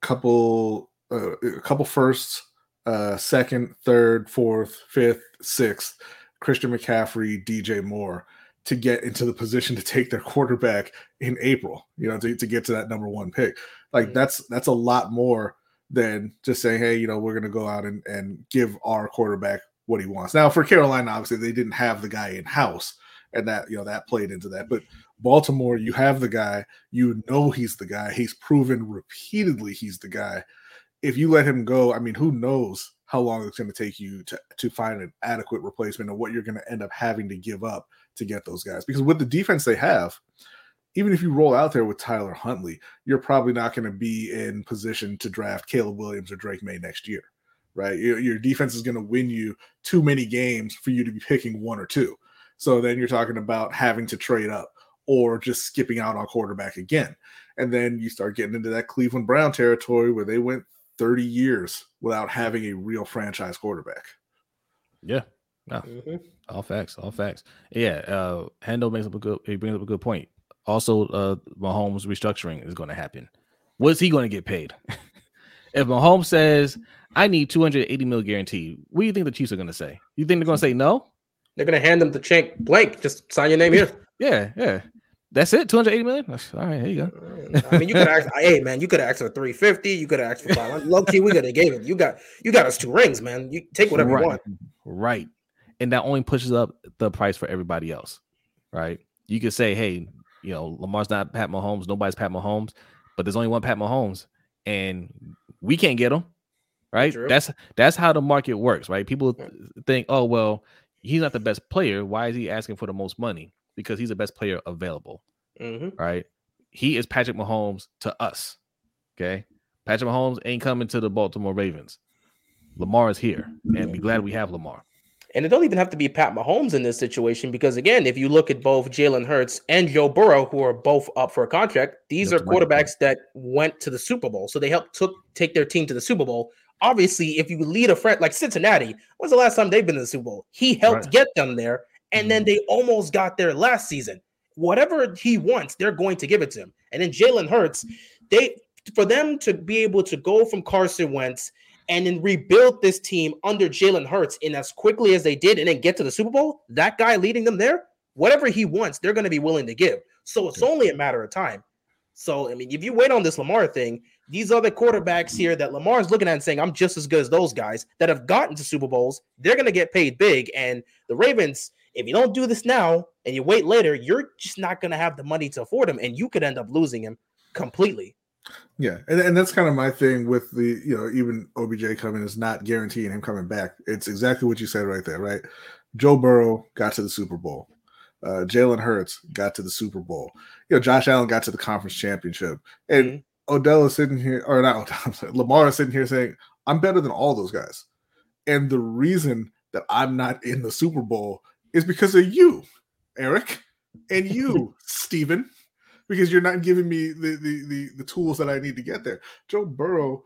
Speaker 2: couple uh, a couple firsts, uh, second, third, fourth, fifth, sixth, Christian McCaffrey, DJ Moore to get into the position to take their quarterback in April, you know, to, to get to that number one pick. Like
Speaker 3: Mhm.
Speaker 2: that's that's a lot more than just saying, hey, you know, we're going to go out and, and give our quarterback what he wants. Now, for Carolina, obviously, they didn't have the guy in house, and that, you know, that played into that. But Baltimore, you have the guy, you know, he's the guy. He's proven repeatedly he's the guy. If you let him go, I mean, who knows how long it's going to take you to, to find an adequate replacement and what you're going to end up having to give up to get those guys. Because with the defense they have, even if you roll out there with Tyler Huntley, you're probably not going to be in position to draft Caleb Williams or Drake Maye next year, right? Your, your defense is going to win you too many games for you to be picking one or two. So then you're talking about having to trade up or just skipping out on quarterback again. And then you start getting into that Cleveland Brown territory where they went 30 years without having a real franchise quarterback.
Speaker 1: Yeah. No. Mm-hmm. All facts, all facts. Yeah, uh Hendo makes up a good he brings up a good point also uh Mahomes restructuring is going to happen. What's he going to get paid? if Mahomes says, I need 280 mil guarantee, what do you think the Chiefs are going to say? You think they're going to say no?
Speaker 3: They're going to hand them the check blank. Just sign your name here.
Speaker 1: yeah, yeah. That's it. Two hundred eighty million. That's, all right, here you
Speaker 3: go. I mean, you could ask, hey man, you could have asked for 350. You could have asked for 500. Low key, we could have gave it. You got you got us two rings, man. You take whatever
Speaker 1: right.
Speaker 3: you want.
Speaker 1: Right. And that only pushes up the price for everybody else. Right. You could say, hey, you know, Lamar's not Pat Mahomes. Nobody's Pat Mahomes, but there's only one Pat Mahomes, and we can't get him. Right? True. That's that's how the market works, right? People think, oh well, he's not the best player. Why is he asking for the most money? Because he's the best player available. Mm-hmm. Right? He is Patrick Mahomes to us. Okay. Patrick Mahomes ain't coming to the Baltimore Ravens. Lamar is here, and be glad we have Lamar.
Speaker 3: And it don't even have to be Pat Mahomes in this situation because again, if you look at both Jalen Hurts and Joe Burrow, who are both up for a contract, these That's are quarterbacks that went to the Super Bowl. So they helped took take their team to the Super Bowl. Obviously, if you lead a friend like Cincinnati, when's the last time they've been in the Super Bowl? He helped right. get them there, and mm-hmm. then they almost got there last season. Whatever he wants, they're going to give it to him. And then Jalen Hurts, they for them to be able to go from Carson Wentz and then rebuild this team under Jalen Hurts in as quickly as they did and then get to the Super Bowl, that guy leading them there, whatever he wants, they're going to be willing to give. So it's only a matter of time. So, I mean, if you wait on this Lamar thing, these other quarterbacks here that Lamar is looking at and saying, I'm just as good as those guys that have gotten to Super Bowls, they're going to get paid big. And the Ravens, if you don't do this now and you wait later, you're just not going to have the money to afford him. And you could end up losing him completely.
Speaker 2: Yeah, and, and that's kind of my thing with the you know even OBJ coming is not guaranteeing him coming back. It's exactly what you said right there, right? Joe Burrow got to the Super Bowl. Uh, Jalen Hurts got to the Super Bowl. You know, Josh Allen got to the conference championship, and mm-hmm. Odell is sitting here, or not Odell, sorry, Lamar is sitting here saying, "I'm better than all those guys," and the reason that I'm not in the Super Bowl is because of you, Eric, and you, Stephen because you're not giving me the, the the the tools that I need to get there. Joe Burrow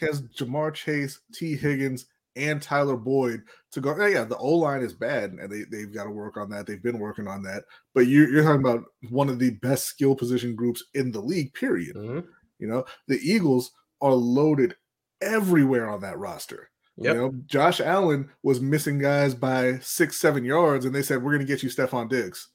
Speaker 2: has Ja'Marr Chase, Tee Higgins, and Tyler Boyd to go. Yeah, yeah the O line is bad, and they they've got to work on that. They've been working on that. But you're, you're talking about one of the best skill position groups in the league. Period. Mm-hmm. You know the Eagles are loaded everywhere on that roster. Yep. You know, Josh Allen was missing guys by six, seven yards, and they said, We're going to get you Stefon Diggs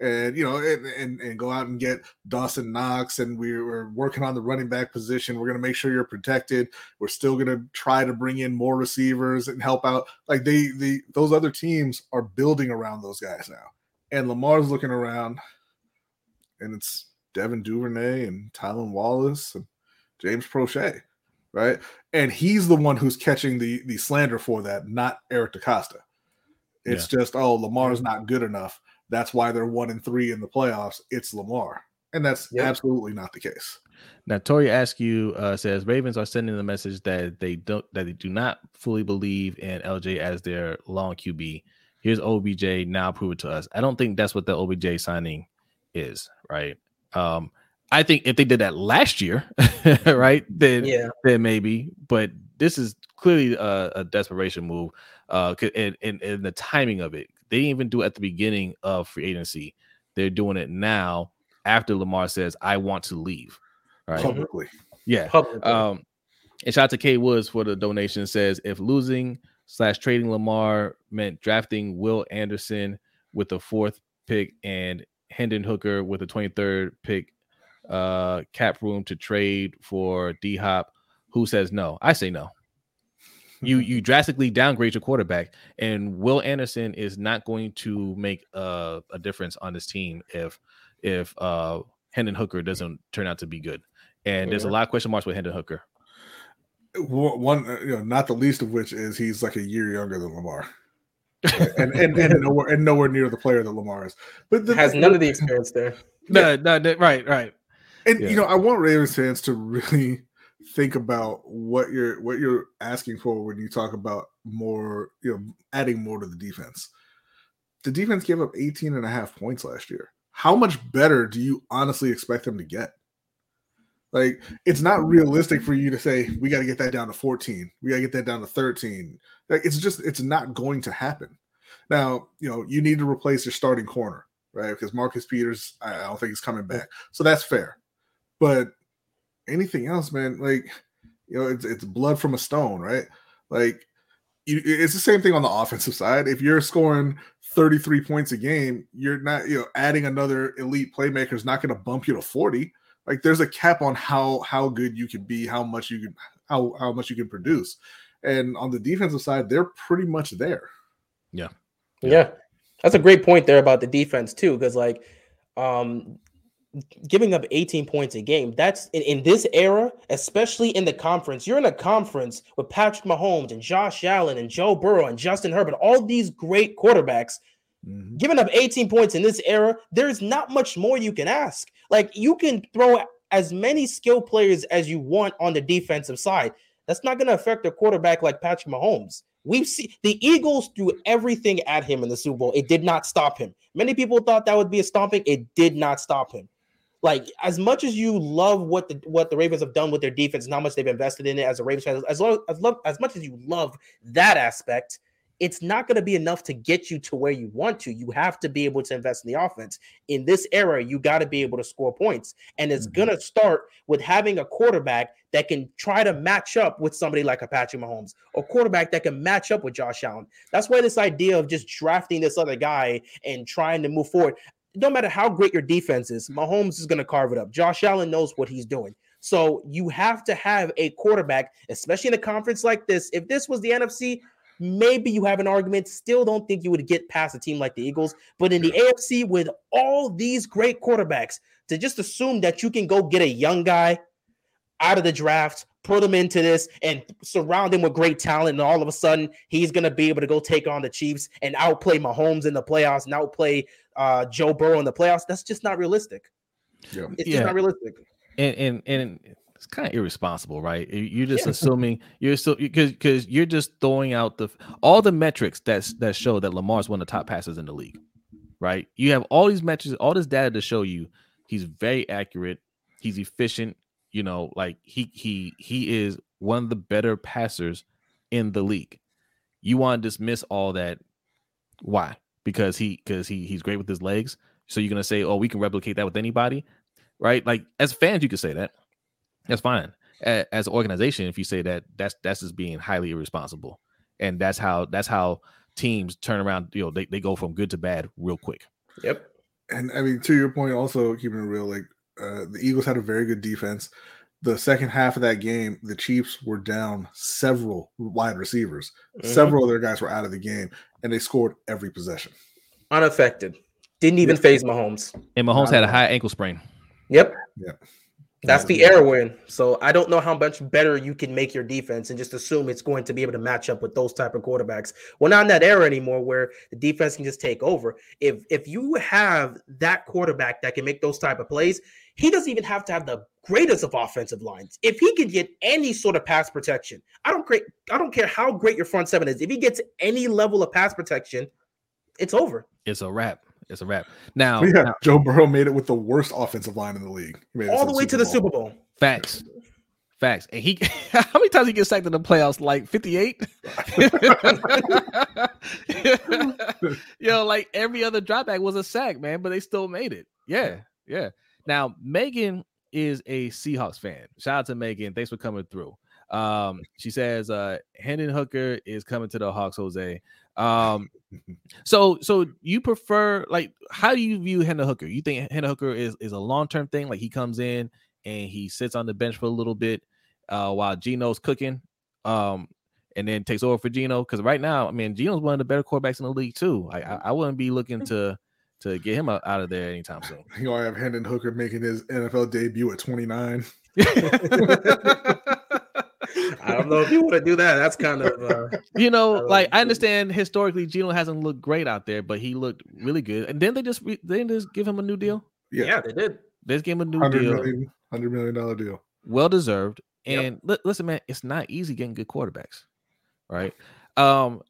Speaker 2: and you know, and, and, and go out and get Dawson Knox, and we're, we're working on the running back position. We're going to make sure you're protected. We're still going to try to bring in more receivers and help out. Like they, the those other teams are building around those guys now, and Lamar's looking around, and it's Devin Duvernay and Tylan Wallace and James Proche, right? And he's the one who's catching the the slander for that, not Eric DeCosta. It's yeah. just oh Lamar's not good enough that's why they're one and three in the playoffs. It's Lamar. And that's yep. absolutely not the case.
Speaker 1: Now, Tori Askew uh, says Ravens are sending the message that they don't that they do not fully believe in LJ as their long QB. Here's OBJ. Now prove it to us. I don't think that's what the OBJ signing is, right? Um, I think if they did that last year, right, then yeah, then maybe. But this is clearly a, a desperation move, uh, and, and and the timing of it. They didn't even do it at the beginning of free agency. They're doing it now after Lamar says, I want to leave. Right.
Speaker 2: Publicly.
Speaker 1: Yeah. Publicly. Um, and shout out to Kate Woods for the donation says if losing slash trading Lamar meant drafting Will Anderson with the fourth pick and Hendon Hooker with the 23rd pick, uh, cap room to trade for D Hop, Who says no? I say no. You you drastically downgrade your quarterback, and Will Anderson is not going to make a, a difference on this team if if uh Hendon Hooker doesn't turn out to be good. And there's a lot of question marks with Hendon Hooker.
Speaker 2: One, uh, you know, not the least of which is he's like a year younger than Lamar. and, and, and nowhere and nowhere near the player that Lamar is.
Speaker 3: But the, has none of the experience there.
Speaker 1: No, no, no right, right.
Speaker 2: And yeah. you know, I want Ravens fans to really think about what you're what you're asking for when you talk about more, you know, adding more to the defense. The defense gave up 18 and a half points last year. How much better do you honestly expect them to get? Like, it's not realistic for you to say we got to get that down to 14. We got to get that down to 13. Like, it's just it's not going to happen. Now, you know, you need to replace your starting corner, right? Because Marcus Peters, I don't think he's coming back. So that's fair. But anything else, man, like you know, it's it's blood from a stone, right? Like you, it's the same thing on the offensive side. If you're scoring 33 points a game, you're not, you know, adding another elite playmaker is not going to bump you to 40. Like there's a cap on how how good you can be, how much you can how how much you can produce. And on the defensive side, they're pretty much there.
Speaker 1: Yeah.
Speaker 3: Yeah. That's a great point there about the defense too, because like um giving up 18 points a game. That's in, in, this era, especially in the conference. You're in a conference with Patrick Mahomes and Josh Allen and Joe Burrow and Justin Herbert, all these great quarterbacks. Mm-hmm. Giving up 18 points in this era, there's not much more you can ask. Like you can throw as many skill players as you want on the defensive side. That's not going to affect a quarterback like Patrick Mahomes. We've seen the Eagles threw everything at him in the Super Bowl. It did not stop him. Many people thought that would be a stomping. It did not stop him like as much as you love what the what the Ravens have done with their defense and how much they've invested in it as a Ravens fan, as long as love as much as you love that aspect, it's not going to be enough to get you to where you want to. You have to be able to invest in the offense. In this era, you got to be able to score points. And it's mm-hmm. going to start with having a quarterback that can try to match up with somebody like a Patrick Mahomes, a quarterback that can match up with Josh Allen. That's why this idea of just drafting this other guy and trying to move forward no matter how great your defense is, Mahomes is going to carve it up. Josh Allen knows what he's doing. So you have to have a quarterback, especially in a conference like this. If this was the NFC, maybe you have an argument. Still don't think you would get past a team like the Eagles. But in the AFC, with all these great quarterbacks, to just assume that you can go get a young guy out of the draft, put him into this, and surround him with great talent, and all of a sudden he's going to be able to go take on the Chiefs and outplay Mahomes in the playoffs and outplay uh, Joe Burrow in the playoffs. That's just not realistic. Yeah. It's yeah. just not realistic.
Speaker 1: And and and it's kind of irresponsible, right? You're just yeah. assuming you're still because because you're just throwing out the all the metrics that's that show that Lamar's one of the top passers in the league, right? You have all these metrics, all this data to show you he's very accurate, he's efficient, you know, like he he he is one of the better passers in the league. You want to dismiss all that. Why? because he because he he's great with his legs. So you're gonna say, oh, we can replicate that with anybody, right? Like as fans, you could say that. That's fine. As, as an organization, if you say that, that's that's just being highly irresponsible, and that's how that's how teams turn around. You know, they, they go from good to bad real quick.
Speaker 3: Yep.
Speaker 2: And I mean, to your point, also keeping it real, like uh, the Eagles had a very good defense. The second half of that game, the Chiefs were down several wide receivers. Mm-hmm. Several of their guys were out of the game, and they scored every possession.
Speaker 3: Unaffected. Didn't even phase Mahomes.
Speaker 1: And Mahomes had a high ankle sprain.
Speaker 3: Yep.
Speaker 2: Yep.
Speaker 3: That's the era win. So I don't know how much better you can make your defense and just assume it's going to be able to match up with those type of quarterbacks. We're not in that era anymore where the defense can just take over. If if you have that quarterback that can make those type of plays, he doesn't even have to have the greatest of offensive lines. If he can get any sort of pass protection, I don't great, I don't care how great your front seven is. If he gets any level of pass protection, it's over.
Speaker 1: It's a wrap. It's a wrap. Now,
Speaker 2: yeah,
Speaker 1: now,
Speaker 2: Joe Burrow made it with the worst offensive line in the league.
Speaker 3: All the way to the Super Bowl.
Speaker 1: Facts. Facts. And he how many times he gets sacked in the playoffs? Like 58? Yo, like every other dropback was a sack, man, but they still made it. Yeah, yeah. Now, Megan is a Seahawks fan. Shout out to Megan. Thanks for coming through. Um, she says uh Hendon Hooker is coming to the Hawks, Jose. Um, so so you prefer like how do you view Hendon Hooker? You think Hendon Hooker is is a long term thing? Like he comes in and he sits on the bench for a little bit, uh, while Geno's cooking, um, and then takes over for Geno. Because right now, I mean, Geno's one of the better quarterbacks in the league too. I, I, I wouldn't be looking to to get him out, out of there anytime soon.
Speaker 2: You know, I have Hendon Hooker making his NFL debut at 29.
Speaker 3: I don't know if you want to do that. That's kind of uh,
Speaker 1: you know, like I understand historically Geno hasn't looked great out there, but he looked really good. And then they just re- they just give him a new deal.
Speaker 3: Yeah, yeah they did.
Speaker 1: They just gave him a new
Speaker 2: 100
Speaker 1: deal,
Speaker 2: million, 100 million dollar deal.
Speaker 1: well deserved. And li- listen, man, it's not easy getting good quarterbacks, right? Um,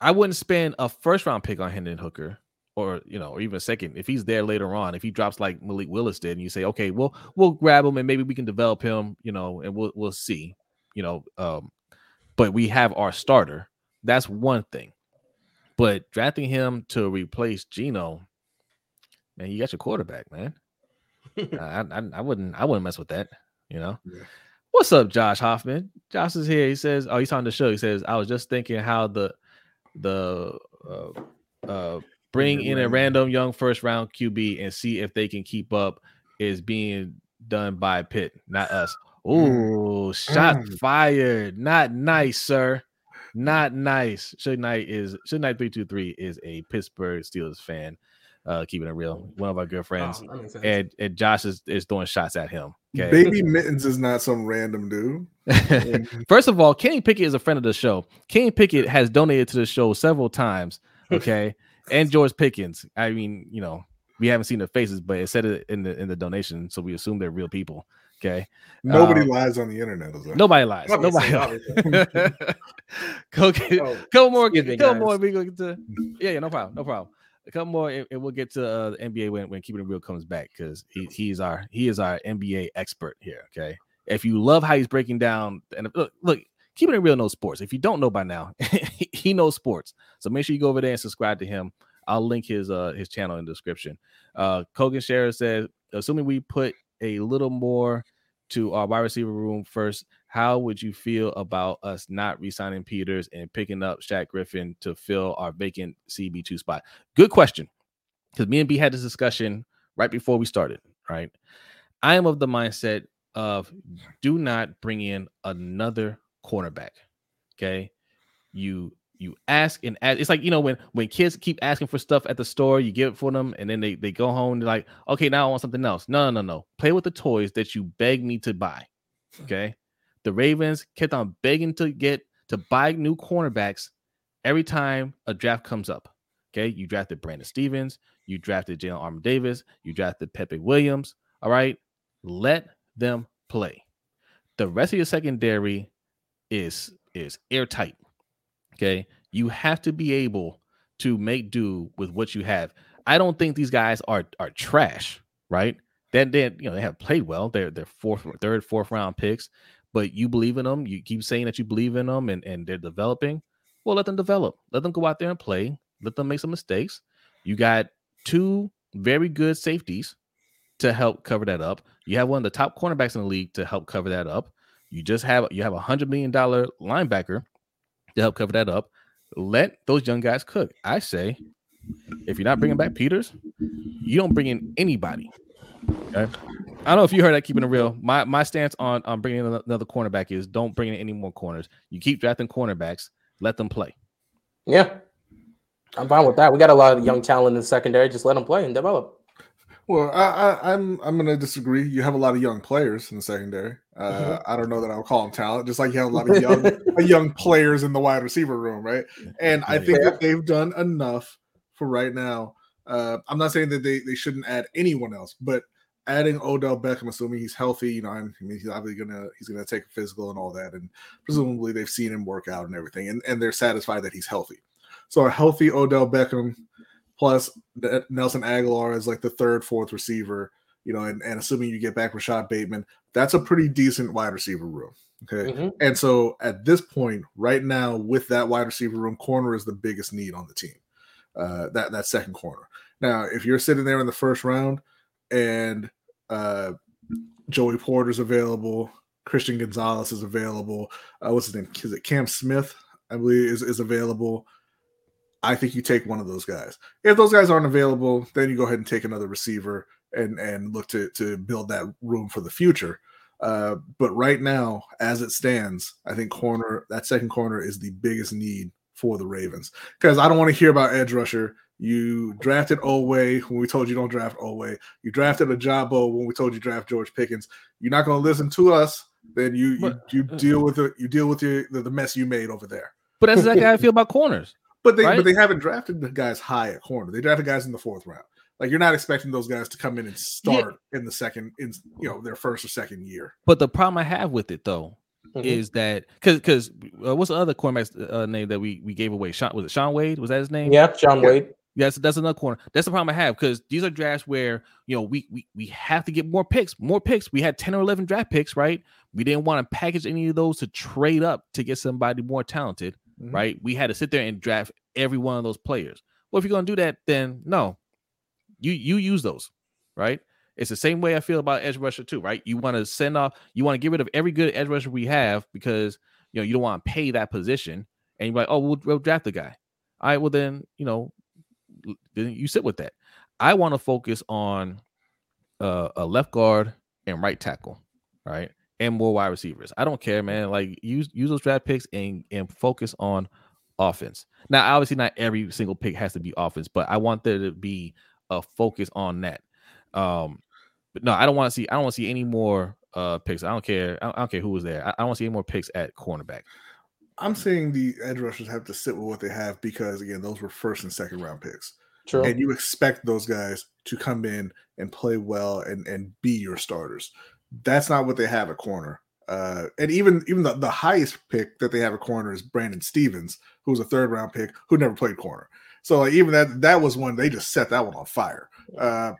Speaker 1: I wouldn't spend a first round pick on Hendon Hooker, or you know, or even a second if he's there later on. If he drops like Malik Willis did, and you say, okay, well, we'll grab him and maybe we can develop him, you know, and we'll we'll see, you know. Um, but we have our starter. That's one thing. But drafting him to replace Geno, man, you got your quarterback, man. I, I, I wouldn't I wouldn't mess with that, you know.
Speaker 2: Yeah.
Speaker 1: What's up, Josh Hoffman? Josh is here. He says, "Oh, he's on the show." He says, "I was just thinking how the the uh, uh, bring in a random young first round QB and see if they can keep up is being done by Pitt, not us." Oh, shot
Speaker 2: Mm.
Speaker 1: fired! Not nice, sir. Not nice. Suge Knight is Suge Knight three two three is a Pittsburgh Steelers fan. Uh, keeping it real, one of our good friends,
Speaker 3: Oh, that makes sense.
Speaker 1: and, and Josh is, is throwing shots at him. Okay.
Speaker 2: Baby Mittens is not some random dude.
Speaker 1: First of all, Kenny Pickett is a friend of the show. Kenny Pickett has donated to the show several times. Okay, and George Pickens. I mean, you know, we haven't seen their faces, but it said it in the in the donation, so we assume they're real people. Okay,
Speaker 2: Nobody
Speaker 1: Um,
Speaker 2: lies on the internet. Is
Speaker 1: nobody lies.
Speaker 3: Obviously,
Speaker 1: Nobody.
Speaker 3: obviously.
Speaker 1: Go get,
Speaker 3: Oh,
Speaker 1: couple more.
Speaker 3: excuse me,
Speaker 1: couple more. We go get to. Yeah, yeah, no problem. No problem. A couple more, and and we'll get to uh, the NBA when when keeping it real comes back because he he's our he is our NBA expert here. Okay, if you love how he's breaking down and look look. Keeping it real knows sports. If you don't know by now, he knows sports. So make sure you go over there and subscribe to him. I'll link his uh his channel in the description. Uh Kogan Share says, assuming we put a little more to our wide receiver room first, how would you feel about us not re-signing Peters and picking up Shaq Griffin to fill our vacant CB2 spot? Good question. Because me and B had this discussion right before we started, right? I am of the mindset of do not bring in another cornerback. Okay. You you ask and ask. It's like you know when when kids keep asking for stuff at the store, you give it for them, and then they they go home they're like, okay, now I want something else. No, no, no, no. Play with the toys that you beg me to buy. Okay. The Ravens kept on begging to get to buy new cornerbacks every time a draft comes up. Okay. You drafted Brandon Stephens, you drafted Jalen Armour Davis, you drafted Pepe Williams. All right. Let them play. The rest of your secondary is is airtight. Okay. You have to be able to make do with what you have. I don't think these guys are are trash, right? Then they you know they have played well. They're they're fourth, third, fourth round picks, but you believe in them. You keep saying that you believe in them and, and they're developing. Well, let them develop. Let them go out there and play. Let them make some mistakes. You got two very good safeties to help cover that up. You have one of the top cornerbacks in the league to help cover that up. You just have you have a hundred million dollar linebacker to help cover that up. Let those young guys cook. I say, if you're not bringing back Peters, you don't bring in anybody. Okay. I don't know if you heard that. Keeping it real, my my stance on on bringing in another cornerback is don't bring in any more corners. You keep drafting cornerbacks, let them play.
Speaker 3: Yeah, I'm fine with that. We got a lot of young talent in the secondary. Just let them play and develop.
Speaker 2: Well, I, I, I'm I'm gonna disagree. You have a lot of young players in the secondary. Uh, I don't know that I'll call them talent. Just like you have a lot of young young players in the wide receiver room, right? And I
Speaker 1: Yeah.
Speaker 2: think that they've done enough for right now. Uh, I'm not saying that they, they shouldn't add anyone else, but adding Odell Beckham, assuming he's healthy, you know, I mean, he's obviously gonna he's gonna take a physical and all that, and presumably they've seen him work out and everything, and, and they're satisfied that he's healthy. So a healthy Odell Beckham plus Nelson Agholor is like the third, fourth receiver, you know, and, and assuming you get back Rashod Bateman, that's a pretty decent wide receiver room. Okay.
Speaker 3: Mhm.
Speaker 2: And so at this point, right now, with that wide receiver room, corner is the biggest need on the team. Uh, that that second corner. Now, if you're sitting there in the first round and uh, Joey Porter's available, Christian Gonzalez is available, uh, what's his name? Is it Cam Smith? I believe is, is available. I think you take one of those guys. If those guys aren't available, then you go ahead and take another receiver and and look to to build that room for the future. Uh, but right now, as it stands, I think corner that second corner is the biggest need for the Ravens because I don't want to hear about edge rusher. You drafted Oweh when we told you don't draft Oweh. You drafted Ojabo when we told you draft George Pickens. You're not going to listen to us. Then you you, you uh, deal with it. You deal with the, the mess you made over there.
Speaker 1: But that's exactly how I feel about corners.
Speaker 2: But they right? but they haven't drafted the guys high at corner. They drafted guys in the fourth round. Like you're not expecting those guys to come in and start yeah. in the second in you know their first or second year.
Speaker 1: But the problem I have with it though mm-hmm. is that because because uh, what's the other cornerback's uh, name that we we gave away? Sean was it Shaun Wade? Was that his name?
Speaker 3: Yeah, Shaun Wade.
Speaker 1: Yes, that's another corner. That's the problem I have because these are drafts where you know we, we we have to get more picks, more picks. We had ten or eleven draft picks, right? We didn't want to package any of those to trade up to get somebody more talented, mm-hmm. right? We had to sit there and draft every one of those players. Well, if you're gonna do that, then no, you you use those, right? It's the same way I feel about edge rusher too, right? You want to send off, you want to get rid of every good edge rusher we have because you know you don't want to pay that position, and you're like, oh, we'll, we'll draft the guy. All right, well then you know, then you sit with that. I want to focus on uh, a left guard and right tackle, right, and more wide receivers. I don't care, man. Like use use those draft picks and and focus on offense. Now, obviously, not every single pick has to be offense, but I want there to be a focus on that. Um, but no, I don't want to see. I don't want to see any more uh picks. I don't care. I don't, I don't care who was there. I, I don't want to see any more picks at cornerback.
Speaker 2: I'm saying the edge rushers have to sit with what they have because again, those were first and second round picks.
Speaker 3: True.
Speaker 2: And you expect those guys to come in and play well and and be your starters. That's not what they have at corner. Uh, and even even the, the highest pick that they have at corner is Brandon Stephens, who's a third round pick who never played corner. So like even that that was one they just set that one on fire. Uh,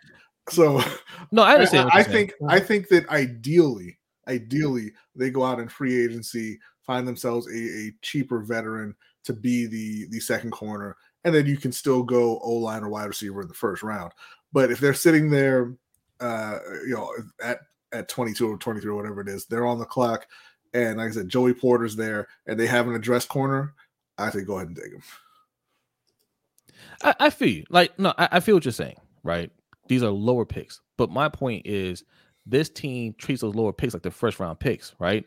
Speaker 2: so
Speaker 1: no, I understand.
Speaker 2: I, I think I think that ideally, ideally they go out in free agency, find themselves a, a cheaper veteran to be the the second corner, and then you can still go O line or wide receiver in the first round. But if they're sitting there, uh, you know, at at 22 or 23 or whatever it is, they're on the clock, and like I said, Joey Porter's there, and they have an address corner. I think go ahead and take him.
Speaker 1: I, I feel you. Like, no, I, I feel what you're saying, right? These are lower picks. But my point is this team treats those lower picks like the first round picks, right?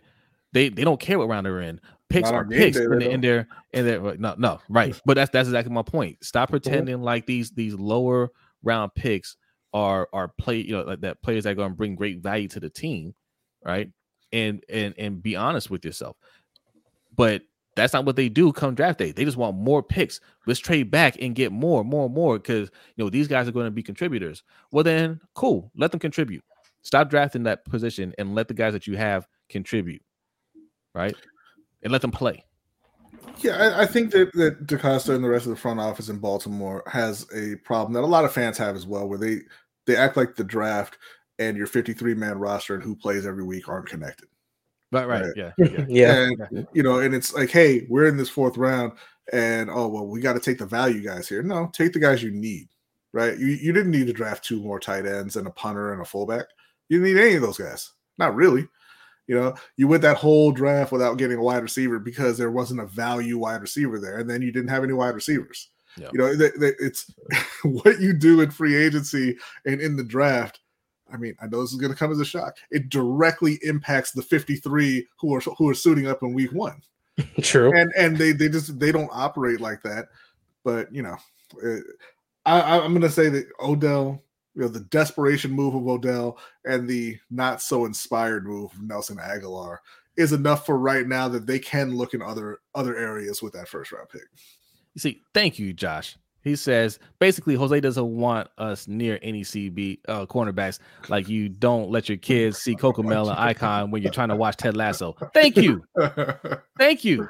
Speaker 1: They they don't care what round they're in. Picks Not are picks in, there in their in their no no right. But that's that's exactly my point. Stop pretending like these these lower round picks are are play you know like that players that are going to bring great value to the team, right? And and and be honest with yourself. But that's not what they do come draft day. They just want more picks. Let's trade back and get more, more, more because you know these guys are going to be contributors. Well, then cool, let them contribute. Stop drafting that position and let the guys that you have contribute, right? And let them play.
Speaker 2: Yeah, I, I think that that DeCosta and the rest of the front office in Baltimore has a problem that a lot of fans have as well, where they they act like the draft and your 53 man roster and who plays every week aren't connected.
Speaker 1: Right, right, right.
Speaker 3: yeah, yeah, yeah.
Speaker 2: And, you know, and it's like, hey, we're in this fourth round, and oh well, we got to take the value guys here. No, take the guys you need. Right, you you didn't need to draft two more tight ends and a punter and a fullback. You didn't need any of those guys. Not really. You know, you went that whole draft without getting a wide receiver because there wasn't a value wide receiver there, and then you didn't have any wide receivers. Yeah. You know, it's what you do in free agency and in the draft I mean, I know this is going to come as a shock. It directly impacts the 53 who are who are suiting up in week one.
Speaker 3: True.
Speaker 2: And and they they just they don't operate like that. But you know, uh, it, I, I'm going to say that Odell, you know, the desperation move of Odell and the not so inspired move of Nelson Agholor is enough for right now that they can look in other other areas with that first round pick.
Speaker 1: You see, thank you, Josh. He says basically Jose doesn't want us near any CB uh, cornerbacks. Like you don't let your kids see Cocomel and Icon when you're trying to watch Ted Lasso. Thank you, thank you.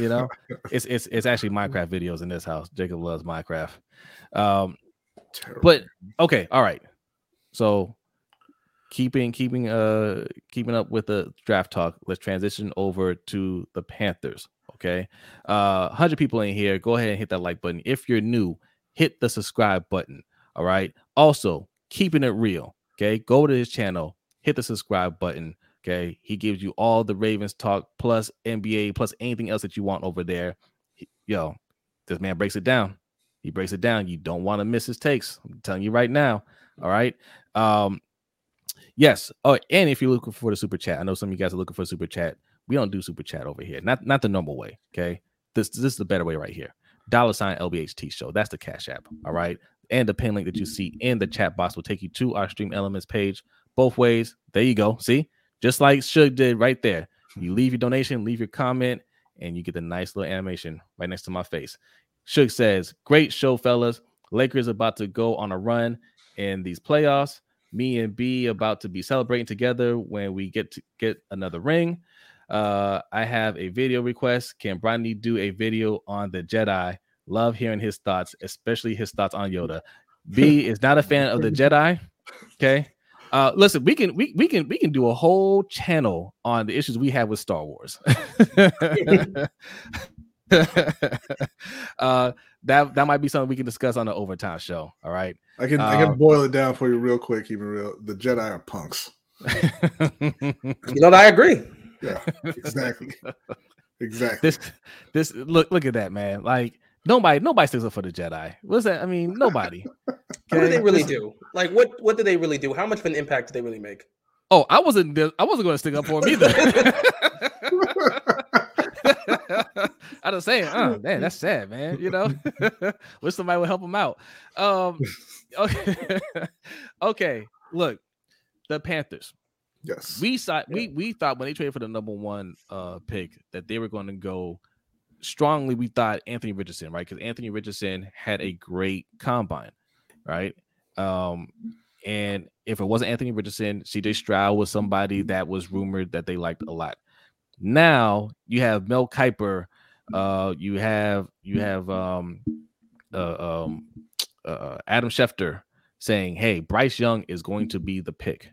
Speaker 1: You know, it's it's it's actually Minecraft videos in this house. Jacob loves Minecraft. Um, but okay, all right. So keeping keeping uh keeping up with the draft talk. Let's transition over to the Panthers. Okay. Uh 100 people in here. Go ahead and hit that like button. If you're new, hit the subscribe button. All right. Also, keeping it real. Okay. Go to his channel, hit the subscribe button. Okay. He gives you all the Ravens talk plus NBA plus anything else that you want over there. Yo, this man breaks it down. He breaks it down. You don't want to miss his takes. I'm telling you right now. All right. Um, Yes. Oh, and if you're looking for the super chat, I know some of you guys are looking for super chat. We don't do super chat over here. Not not the normal way. Okay. This this is the better way right here. Dollar sign LBHT show. That's the cash app. All right. And the pin link that you see in the chat box will take you to our stream elements page. Both ways. There you go. See, just like Suge did right there. You leave your donation, leave your comment, and you get the nice little animation right next to my face. Suge says, Great show, fellas. Lakers about to go on a run in these playoffs. Me and B about to be celebrating together when we get to get another ring. Uh, I have a video request. Can Brodny do a video on the Jedi? Love hearing his thoughts, especially his thoughts on Yoda. B is not a fan of the Jedi. Okay. Uh, listen, we can we, we can we can do a whole channel on the issues we have with Star Wars. uh, that that might be something we can discuss on the overtime show. All right.
Speaker 2: I can I can
Speaker 1: Um,
Speaker 2: boil it down for you real quick, even real. The Jedi are punks.
Speaker 3: You know, I agree.
Speaker 2: Yeah, exactly. exactly.
Speaker 1: this this look look at that man. Like nobody nobody sticks up for the Jedi. What's that? I mean, nobody.
Speaker 3: What do they really do? Like, what what do they really do? How much of an impact do they really make?
Speaker 1: Oh, I wasn't I wasn't going to stick up for him either. I just saying, oh man, that's sad, man. You know, wish somebody would help him out. Um, okay, okay. Look, the Panthers.
Speaker 2: Yes.
Speaker 1: We saw we we thought when they traded for the number one uh pick that they were going to go strongly. We thought Anthony Richardson, right? Because Anthony Richardson had a great combine, right? Um, and if it wasn't Anthony Richardson, CJ Stroud was somebody that was rumored that they liked a lot. Now you have Mel Kiper, uh, you have you have um, uh, um, uh, Adam Schefter saying, "Hey, Bryce Young is going to be the pick."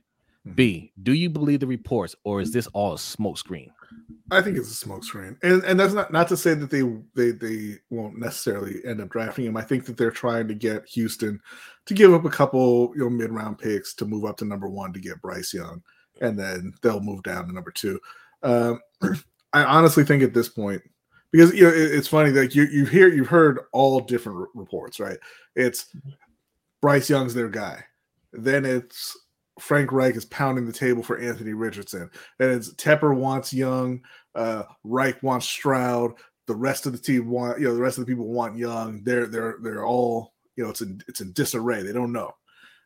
Speaker 1: B, do you believe the reports, or is this all a smokescreen?
Speaker 2: I think it's a smokescreen, and and that's not not to say that they they they won't necessarily end up drafting him. I think that they're trying to get Houston to give up a couple you know mid round picks to move up to number one to get Bryce Young, and then they'll move down to number two. Um, I honestly think at this point, because you know it- it's funny like you you hear you've heard all different r- reports, right? It's Bryce Young's their guy, then it's Frank Reich is pounding the table for Anthony Richardson. And it's Tepper wants Young, uh, Reich wants Stroud. The rest of the team want, you know, the rest of the people want Young. They're they're they're all, you know, it's in it's in disarray. They don't know.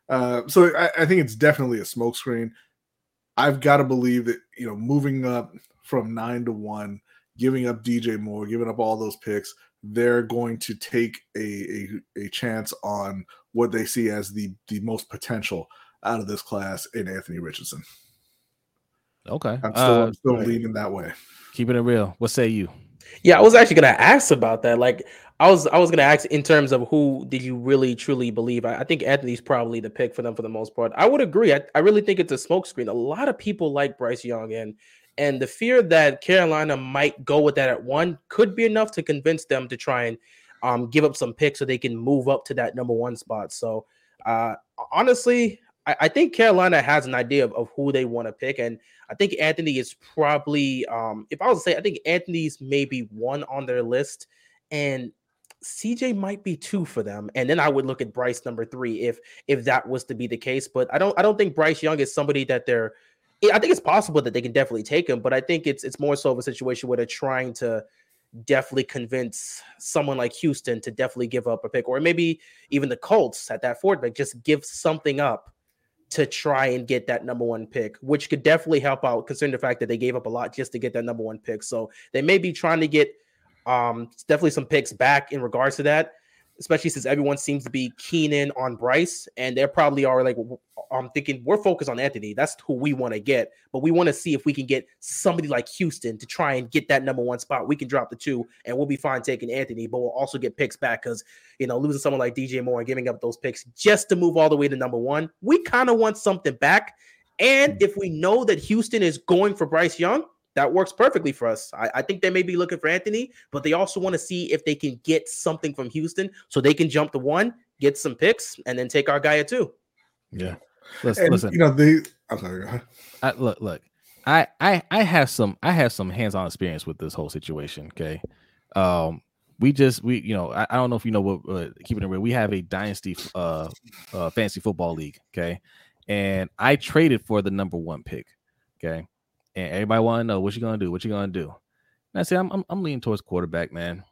Speaker 2: Uh, so I, I think it's definitely a smokescreen. I've got to believe that you know, moving up from nine to one, giving up DJ Moore, giving up all those picks, they're going to take a a, a chance on what they see as the the most potential out of this class in Anthony Richardson.
Speaker 1: Okay,
Speaker 2: I'm still,
Speaker 1: uh,
Speaker 2: I'm still
Speaker 1: right.
Speaker 2: leaning that way.
Speaker 1: keeping it real. What say you?
Speaker 3: Yeah, I was actually gonna ask about that. Like, I was I was gonna ask in terms of who did you really truly believe? I, I think Anthony's probably the pick for them for the most part. I would agree. I, I really think it's a smokescreen. A lot of people like Bryce Young, and and the fear that Carolina might go with that at one could be enough to convince them to try and um, give up some picks so they can move up to that number one spot. So uh, honestly, I, I think Carolina has an idea of, of who they want to pick, and I think Anthony is probably, um, if I was to say, I think Anthony's maybe one on their list, and CJ might be two for them. And then I would look at Bryce number three if if that was to be the case. But I don't I don't think Bryce Young is somebody that they're. I think it's possible that they can definitely take him, but I think it's it's more so of a situation where they're trying to definitely convince someone like Houston to definitely give up a pick, or maybe even the Colts at that fourth pick, just give something up to try and get that number one pick, which could definitely help out considering the fact that they gave up a lot just to get that number one pick. So they may be trying to get um definitely some picks back in regards to that, especially since everyone seems to be keen in on Bryce and they're probably are like I'm thinking we're focused on Anthony. That's who we want to get, but we want to see if we can get somebody like Houston to try and get that number one spot. We can drop the two and we'll be fine taking Anthony, but we'll also get picks back because you know, losing someone like DJ Moore and giving up those picks just to move all the way to number one. We kind of want something back. And hmm. if we know that Houston is going for Bryce Young, that works perfectly for us. I, I think they may be looking for Anthony, but they also want to see if they can get something from Houston so they can jump to one, get some picks, and then take our guy at two.
Speaker 1: Yeah. Listen,
Speaker 2: And
Speaker 1: listen.
Speaker 2: you know, the I'm sorry.
Speaker 1: I, look, look. I, I, I have some, I have some hands-on experience with this whole situation. Okay, um, we just, we, you know, I, I don't know if you know what, uh, keeping it real. We have a dynasty, uh, uh, fantasy football league. Okay, and I traded for the number one pick. Okay, and everybody want to know what you gonna do. What you gonna do? And I said I'm I'm, I'm leaning towards quarterback, man.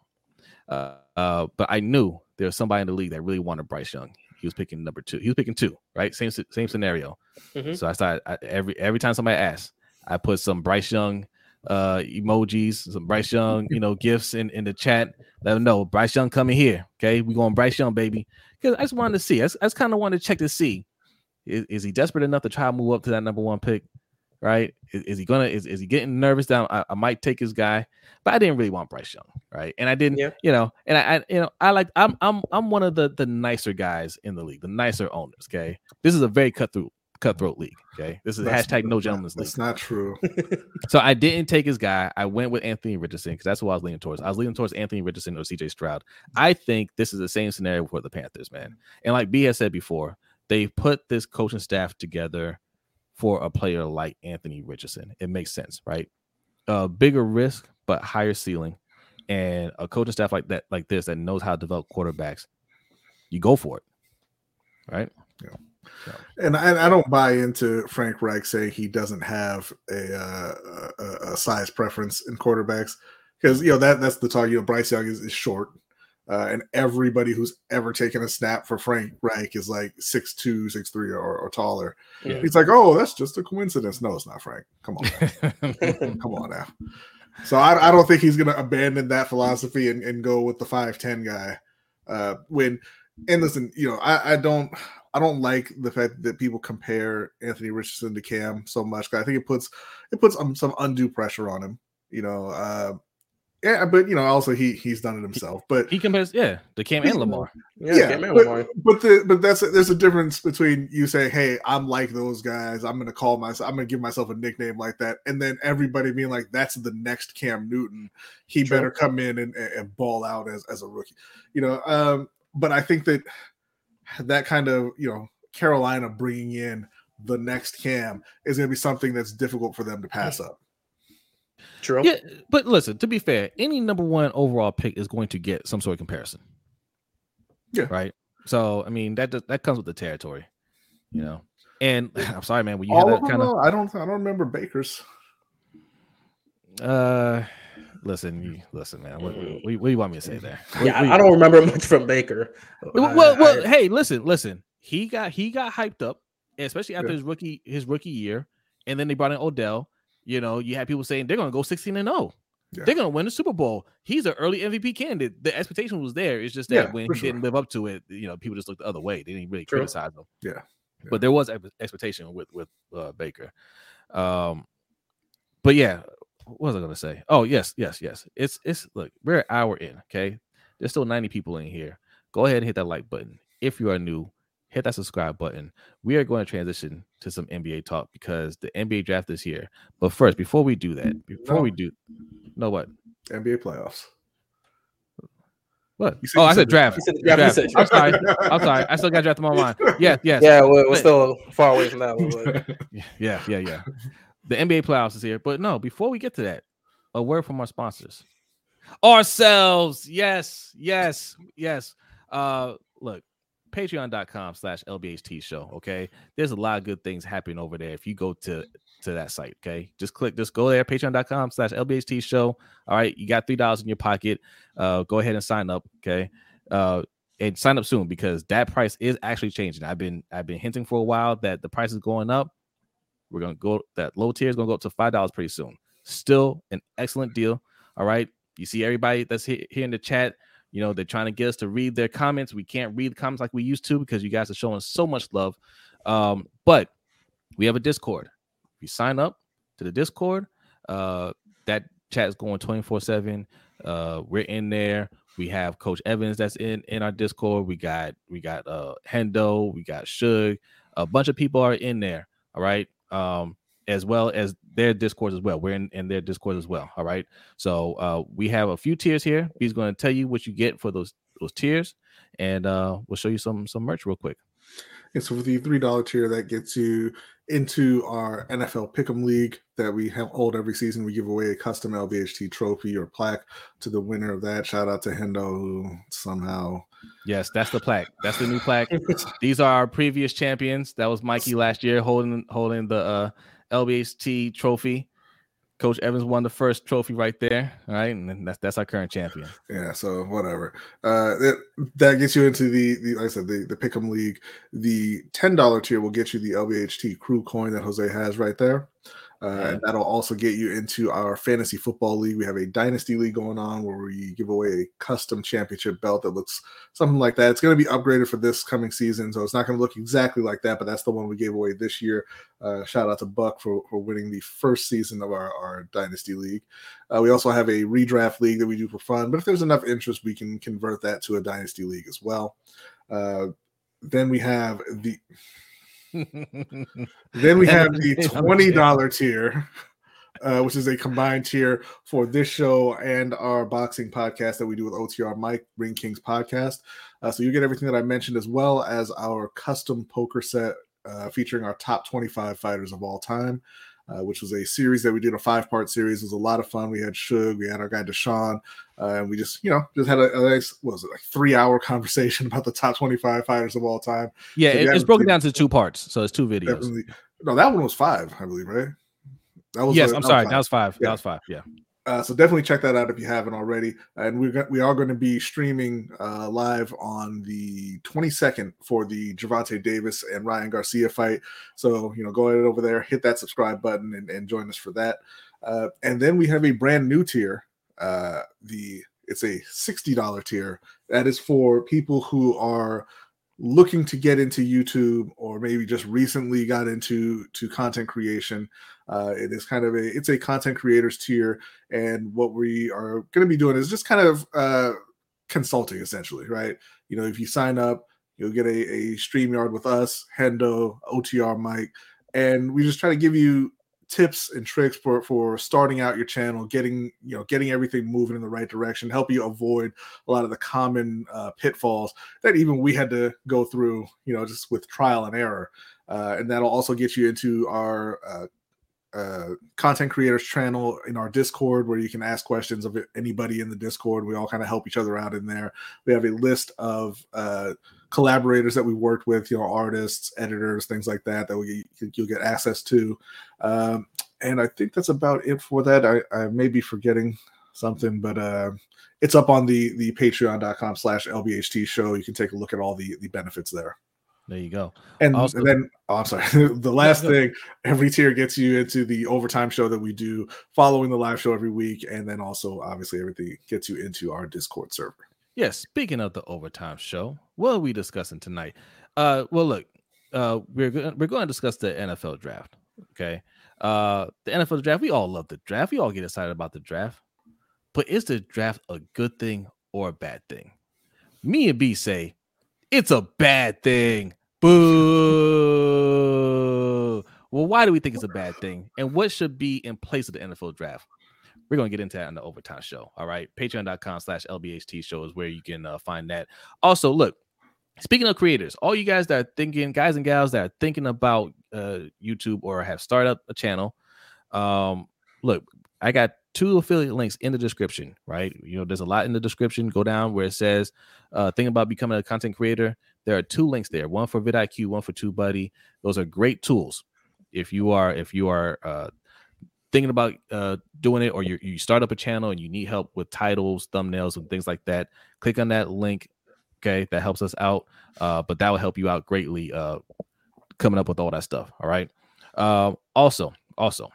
Speaker 1: Uh, uh, but I knew there was somebody in the league that really wanted Bryce Young. He was picking number two. He was picking two, right? Same same scenario. Mm-hmm. So I started I, every every time somebody asked, I put some Bryce Young uh emojis, some Bryce Young, you know, gifts in in the chat. Let them know Bryce Young coming here. Okay, we going Bryce Young, baby. Because I just wanted to see. I just, just kind of wanted to check to see is, is, he desperate enough to try to move up to that number one pick? Right? Is, is he gonna is, is he getting nervous down? I, I, might take his guy, but I didn't really want Bryce Young, right? And I didn't, yeah. you know, and I, I, you know, I like I'm I'm I'm one of the the nicer guys in the league, the nicer owners. Okay, this is a very cutthroat cutthroat league. Okay, this is that's, hashtag no gentleman's league.
Speaker 2: That's not true.
Speaker 1: so I didn't take his guy. I went with Anthony Richardson because that's who I was leaning towards. I was leaning towards Anthony Richardson or CJ Stroud. I think this is the same scenario for the Panthers, man. And like B has said before, they put this coaching staff together for a player like Anthony Richardson. It makes sense, right? A bigger risk, but higher ceiling, and a coaching staff like that, like this, that knows how to develop quarterbacks. You go for it, right?
Speaker 2: Yeah. And I, I, don't buy into Frank Reich saying he doesn't have a, uh, a, a size preference in quarterbacks because you know that that's the talk. You know, Bryce Young is, is short, uh, and everybody who's ever taken a snap for Frank Reich is like six two, six three, or, or taller. Yeah. He's like, oh, that's just a coincidence. No, it's not, Frank. Come on, come on now. So I, I don't think he's going to abandon that philosophy and, and go with the five ten guy. Uh, when and listen, you know, I, I don't I don't like the fact that people compare Anthony Richardson to Cam so much. I think it puts it puts um, some undue pressure on him. You know, uh, yeah, but you know, also he he's done it himself. But
Speaker 1: he compares, yeah, the Cam and Lamar.
Speaker 2: Yeah, yeah Cam but, Lamar. But the but that's a, there's a difference between you saying, "Hey, I'm like those guys. I'm going to call myself. I'm going to give myself a nickname like that," and then everybody being like, "That's the next Cam Newton. He True. better come in and, and ball out as as a rookie." You know, um, but I think that that kind of you know Carolina bringing in the next Cam is going to be something that's difficult for them to pass up.
Speaker 1: True. Yeah, but listen, to be fair, any number one overall pick is going to get some sort of comparison.
Speaker 2: Yeah.
Speaker 1: Right. So I mean that that comes with the territory, you know. And I'm sorry, man. When you All have that kind of,
Speaker 2: I don't, I don't remember Baker's.
Speaker 1: Uh, listen, you, listen, man. What, what, what, do you want me to say there?
Speaker 3: Yeah, I don't remember much from Baker.
Speaker 1: Well, well, well I, hey, listen, listen. He got he got hyped up, especially after yeah. his rookie his rookie year, and then they brought in Odell. You know, you had people saying they're going to go 16 and 0. Yeah. They're going to win the Super Bowl. He's an early MVP candidate. The expectation was there. It's just that yeah, when he sure. didn't live up to it, you know, people just looked the other way. They didn't really True. criticize him.
Speaker 2: Yeah. yeah.
Speaker 1: But there was expectation with with uh, Baker. Um, but yeah, what was I going to say? Oh yes, yes, yes. It's it's look, we're an hour in. Okay, there's still 90 people in here. Go ahead and hit that like button if you are new hit that subscribe button. We are going to transition to some NBA talk because the NBA draft is here. But first, before we do that, before no. we do, know what?
Speaker 2: NBA playoffs.
Speaker 1: What? oh, I said draft. Said, yeah, draft. Said I'm sorry. I'm sorry. I still got draft in my mind. Yeah, yes.
Speaker 3: Yeah, we're, we're still far away from that one.
Speaker 1: yeah, yeah, yeah. The NBA playoffs is here. But no, before we get to that, a word from our sponsors. Ourselves. Yes, yes, yes. Uh look, patreon.com slash lbht show okay? There's a lot of good things happening over there if you go to to that site okay? Just click just go there patreon.com slash lbht show all right? You got three dollars in your pocket uh go ahead and sign up okay? Uh and sign up soon because that price is actually changing. I've been i've been hinting for a while that the price is going up. We're gonna go that low tier is gonna go up to five dollars pretty soon. Still an excellent deal all right? You see everybody that's here, here in the chat you know, they're trying to get us to read their comments. We can't read the comments like we used to because you guys are showing so much love. Um, but we have a Discord. If you sign up to the Discord, uh, that chat is going 24 7. Uh, we're in there. We have Coach Evans that's in in our Discord. We got we got uh Hendo, we got Shug. A bunch of people are in there. All right. Um, as well as their discourse as well. We're in, in their discourse as well. All right. So uh, we have a few tiers here. He's going to tell you what you get for those those tiers, and uh, we'll show you some some merch real quick.
Speaker 2: And so for the three dollar tier, that gets you into our NFL Pick'em League that we have hold every season. We give away a custom LBHT trophy or plaque to the winner of that. Shout out to Hendo who somehow.
Speaker 1: Yes, that's the plaque. That's the new plaque. These are our previous champions. That was Mikey last year holding holding the uh, LBHT trophy. Coach Evans won the first trophy right there. All right, and that's that's our current champion.
Speaker 2: Yeah, so whatever. Uh, that that gets you into the, the like I said the the Pick'em League. The ten dollar tier will get you the LBHT Crew coin that Jose has right there. Uh, and that'll also get you into our fantasy football league. We have a dynasty league going on where we give away a custom championship belt that looks something like that. It's going to be upgraded for this coming season, so it's not going to look exactly like that, but that's the one we gave away this year. Uh, shout out to Buck for, for winning the first season of our, our dynasty league. Uh, we also have a redraft league that we do for fun, but if there's enough interest, we can convert that to a dynasty league as well. Uh, then we have the then we have the twenty dollar tier, uh, which is a combined tier for this show and our boxing podcast that we do with OTR Mike Ring Kings podcast. Uh, so you get everything that I mentioned as well as our custom poker set uh, featuring our top twenty five fighters of all time uh, which was a series that we did a five part series. It was a lot of fun. We had Shug, we had our guy Deshaun, uh, and we just, you know, just had a, a nice, was it like three hour conversation about the top 25 fighters of all time.
Speaker 1: Yeah, it, it's broken down to two parts. So it's two videos.
Speaker 2: No, that one was five, I believe, right?
Speaker 1: That was, yes, i I'm sorry. That was five. Yeah. That was five. Yeah.
Speaker 2: Uh, so definitely check that out if you haven't already. And we're we are going to be streaming uh, live on the 22nd for the Gervonta Davis and Ryan Garcia fight. So you know, go ahead over there, hit that subscribe button, and, and join us for that. Uh, and then we have a brand new tier. Uh, the it's a $60 tier that is for people who are looking to get into YouTube or maybe just recently got into to content creation. Uh, it is kind of a it's a content creators tier, and what we are going to be doing is just kind of uh, consulting essentially, right? You know, if you sign up, you'll get a, a StreamYard with us, Hendo, OTR Mike, and we just try to give you tips and tricks for for starting out your channel getting you know getting everything moving in the right direction help you avoid a lot of the common uh, pitfalls that even we had to go through you know just with trial and error uh, and that'll also get you into our uh, uh, content creators channel in our discord where you can ask questions of anybody in the discord. We all kind of help each other out in there. We have a list of uh, collaborators that we worked with you know artists editors things like that that we, you'll get access to. Um, and i think that's about it for that. I, I may be forgetting something but uh, it's up on the the patreon.com slash lbht show. You can take a look at all the the benefits there
Speaker 1: there you go.
Speaker 2: And, also, then, oh, I'm sorry. the last thing, every tier gets you into the overtime show that we do following the live show every week. And then also, obviously, everything gets you into our Discord server.
Speaker 1: Yes. Speaking of the overtime show, what are we discussing tonight? Uh, well, look, uh, we're we're going to discuss the NFL draft. Okay. Uh, the NFL draft. We all love the draft. We all get excited about the draft. But is the draft a good thing or a bad thing? Me and B say it's a bad thing. Boo. Well, why do we think it's a bad thing? And what should be in place of the NFL draft? We're going to get into that in the overtime show. All right. Patreon.com slash LBHT show is where you can uh, find that. Also, look, speaking of creators, all you guys that are thinking, guys and gals that are thinking about uh, YouTube or have started up a channel, um, look, I got two affiliate links in the description, right? You know, there's a lot in the description. Go down where it says, uh, think about becoming a content creator. There are two links there, one for vidIQ, one for TubeBuddy. Those are great tools. If you are, if you are uh, thinking about uh, doing it, or you you start up a channel and you need help with titles, thumbnails, and things like that, click on that link. Okay, that helps us out. Uh, but that will help you out greatly. Uh, coming up with all that stuff. All right. Uh, also, also,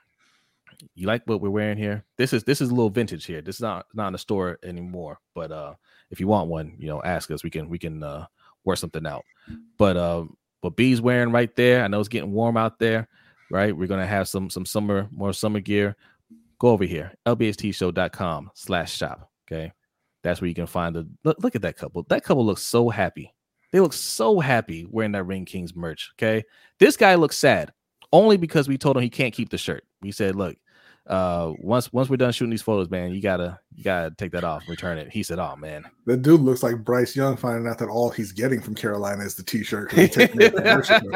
Speaker 1: you like what we're wearing here? This is this is a little vintage here. This is not not in the store anymore. But uh if you want one, you know, ask us. We can we can uh work something out. But uh what B's wearing right there, I know it's getting warm out there, right? We're gonna have some some summer more summer gear. Go over here, lbhtshow.com slash shop. Okay. That's where you can find the look, look at that couple. That couple looks so happy. They look so happy wearing that Ring Kings merch. Okay. This guy looks sad only because we told him he can't keep the shirt. We said, look, uh, once once we're done shooting these photos, man, you gotta you gotta take that off, return it. He said, "Oh man,
Speaker 2: The dude looks like Bryce Young finding out that all he's getting from Carolina is the t-shirt. he taking it from Michigan.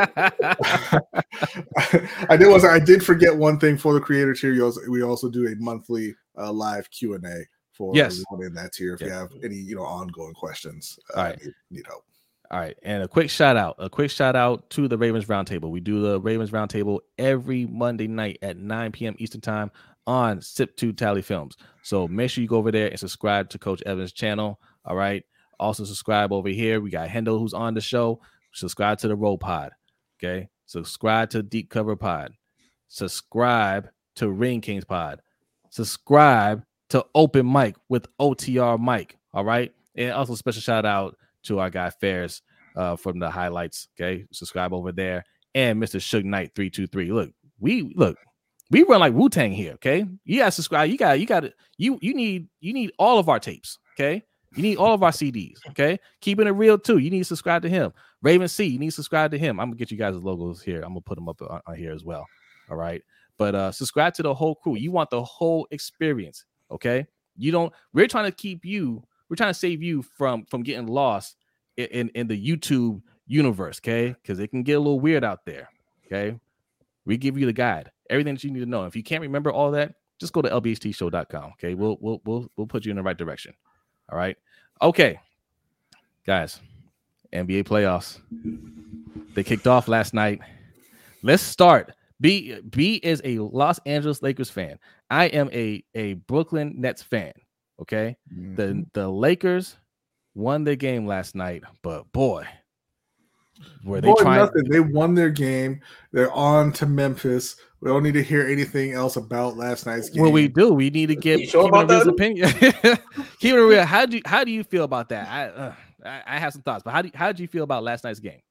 Speaker 2: I did was I did forget one thing for the creator tier. We also, we also do a monthly uh, live Q and A for
Speaker 1: Yes.
Speaker 2: everyone in that tier. If you have any you know ongoing questions, uh,
Speaker 1: All right.
Speaker 2: need, need help.
Speaker 1: All right, and a quick shout out, a quick shout out to the Ravens Roundtable. We do the Ravens Roundtable every Monday night at 9 p.m. Eastern Time on Sip Two Tally Films. So make sure you go over there and subscribe to Coach Evans' channel. All right. Also subscribe over here. We got Hendo who's on the show. Subscribe to the Roll Pod. Okay. Subscribe to Deep Cover Pod. Subscribe to Ring Kings Pod. Subscribe to Open Mic with OTR Mike. All right. And also special shout out to our guy Ferris uh, from the highlights. Okay, subscribe over there. And Mr. Suge Knight 323. Look, we look, we run like Wu-Tang here. Okay. You gotta subscribe. You got you got you you need you need all of our tapes. Okay. You need all of our CDs. Okay. Keeping it real too. You need to subscribe to him. Raven C, you need to subscribe to him. I'm gonna get you guys logos here. I'm gonna put them up on, on here as well. All right. But uh subscribe to the whole crew. You want the whole experience. Okay. You don't, we're trying to keep you we're trying to save you from from getting lost in in, in the YouTube universe, okay? Because it can get a little weird out there. Okay. We give you the guide, everything that you need to know. If you can't remember all that, just go to lbhtshow.com. Okay. We'll we'll we'll we'll put you in the right direction. All right. Okay. Guys, NBA playoffs. They kicked off last night. Let's start. B B is a Los Angeles Lakers fan. I am a a Brooklyn Nets fan. Okay.
Speaker 2: Mm-hmm.
Speaker 1: The the Lakers won their game last night, but boy, were they
Speaker 2: Boy,
Speaker 1: trying?
Speaker 2: nothing. They won their game. They're on to Memphis. We don't need to hear anything else about last night's game.
Speaker 1: Well, we do, we need to get
Speaker 3: You sure
Speaker 1: Keeping It
Speaker 3: about
Speaker 1: Real's opinion. Keeping it real. How do you, how do you feel about that? I, uh, I I have some thoughts, but how do you, how did you feel about last night's game?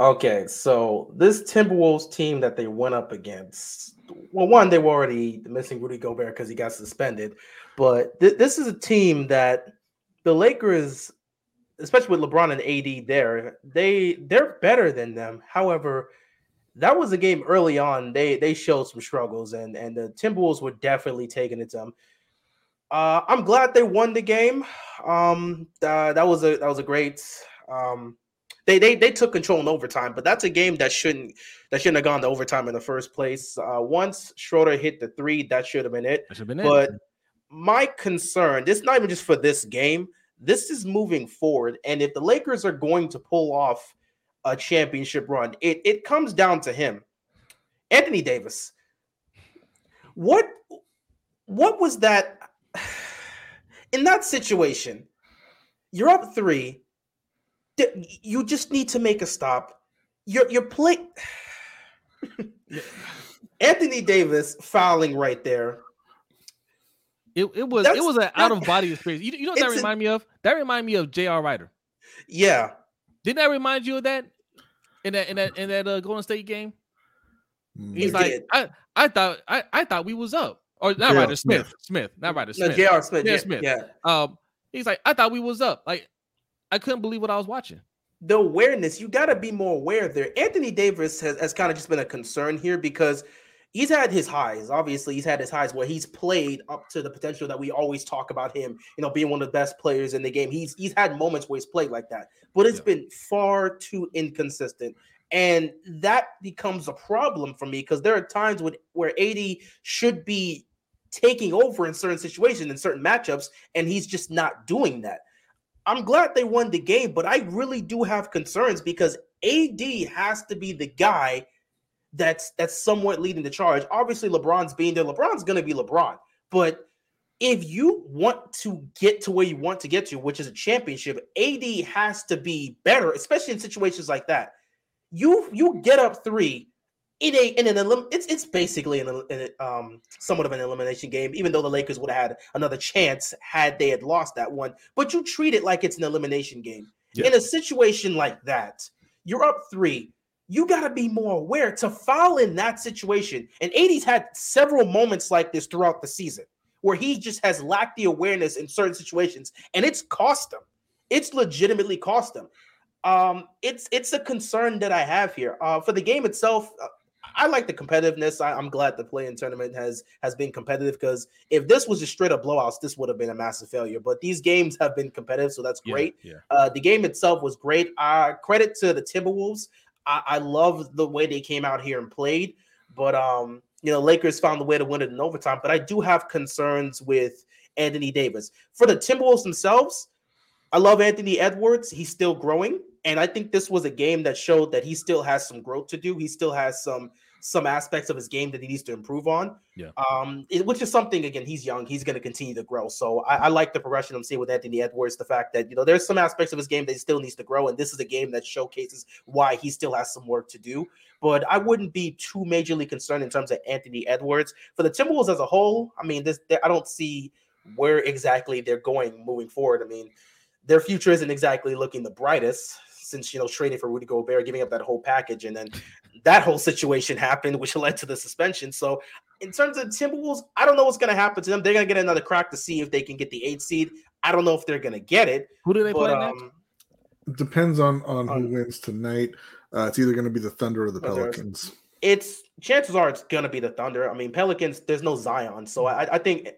Speaker 3: Okay, so this Timberwolves team that they went up against, well, one, they were already missing Rudy Gobert because he got suspended, but th- this is a team that the Lakers, especially with LeBron and AD there, they they're better than them. However, that was a game early on. They they showed some struggles, and and the Timberwolves were definitely taking it to them. Uh, I'm glad they won the game. Um, uh, that was a that was a great. Um, they they they took control in overtime, but that's a game that shouldn't that shouldn't have gone to overtime in the first place. Uh, once Schroeder hit the three, that should have been it.
Speaker 1: That should have been
Speaker 3: But
Speaker 1: it.
Speaker 3: my concern, this not even just for this game. This is moving forward, and if the Lakers are going to pull off a championship run, it it comes down to him, Anthony Davis. What what was that in that situation? You're up three. You just need to make a stop. You're you're playing. Anthony Davis fouling right there.
Speaker 1: It, it was
Speaker 3: That's-
Speaker 1: it was an out of body experience. You, you know what that
Speaker 3: It's a-
Speaker 1: remind me of? That remind me of J.R. Ryder.
Speaker 3: Yeah,
Speaker 1: Didn't that remind you of that in that in that in that uh, Golden State game? He's
Speaker 3: It
Speaker 1: like,
Speaker 3: did.
Speaker 1: I I thought I, I thought we was up. Or not
Speaker 2: J.R.
Speaker 1: Ryder Smith. Smith, not Ryder
Speaker 3: no,
Speaker 1: Smith.
Speaker 3: J.R. Smith.
Speaker 1: Yeah,
Speaker 3: Yeah,
Speaker 1: Smith.
Speaker 3: yeah.
Speaker 1: Um, he's like, I thought we was up. Like, I couldn't believe what I was watching.
Speaker 3: the awareness you got to be more aware there. Anthony davis has, has kind of just been a concern here because he's had his highs. Obviously he's had his highs where he's played up to the potential that we always talk about him you know being one of the best players in the game. He's he's had moments where he's played like that but it's
Speaker 1: Yeah.
Speaker 3: been far too inconsistent. And that becomes a problem for me because there are times when where AD should be taking over in certain situations in certain matchups and he's just not doing that I'm glad they won the game, but I really do have concerns because AD has to be the guy that's that's somewhat leading the charge. Obviously, LeBron's being there. LeBron's going to be LeBron, but if you want to get to where you want to get to, which is a championship, AD has to be better, especially in situations like that. You you get up three in a in an elim- it's it's basically an, an um somewhat of an elimination game, even though the Lakers would have had another chance had they had lost that one. But you treat it like it's an elimination game.
Speaker 1: Yeah.
Speaker 3: In a situation like that, you're up three. You got to be more aware to foul in that situation. And AD's had several moments like this throughout the season where he just has lacked the awareness in certain situations, and it's cost him. It's legitimately cost him. Um, it's it's a concern that I have here. Uh, for the game itself, uh, I like the competitiveness. I, am glad the play-in tournament has has been competitive because if this was just straight up blowouts, this would have been a massive failure. But these games have been competitive, so that's great. Yeah, yeah. Uh, the game itself was great. Uh, credit to the Timberwolves. I, I love the way they came out here and played, but um, you know, Lakers found the way to win it in overtime. But I do have concerns with Anthony Davis for the Timberwolves themselves. I love Anthony Edwards. He's still growing. And I think this was a game that showed that he still has some growth to do. He still has some some aspects of his game that he needs to improve on.
Speaker 1: Yeah.
Speaker 3: Um, it, which is something again, he's young, he's going to continue to grow. So I, I, like the progression I'm seeing with Anthony Edwards. The fact that you know there's some aspects of his game that he still needs to grow, and this is a game that showcases why he still has some work to do. But I wouldn't be too majorly concerned in terms of Anthony Edwards for the Timberwolves as a whole. I mean, this I don't see where exactly they're going moving forward. I mean, their future isn't exactly looking the brightest since you know trading for Rudy Gobert, giving up that whole package, and then that whole situation happened, which led to the suspension. So, in terms of Timberwolves, I don't know what's going to happen to them. They're going to get another crack to see if they can get the eight seed. I don't know if they're going to get it.
Speaker 1: Who do they but, play um,
Speaker 2: next? Depends on on who wins tonight. Uh, it's either going to be the Thunder or the Pelicans.
Speaker 3: It's chances are it's going to be the Thunder. I mean, Pelicans. There's no Zion, so I, I think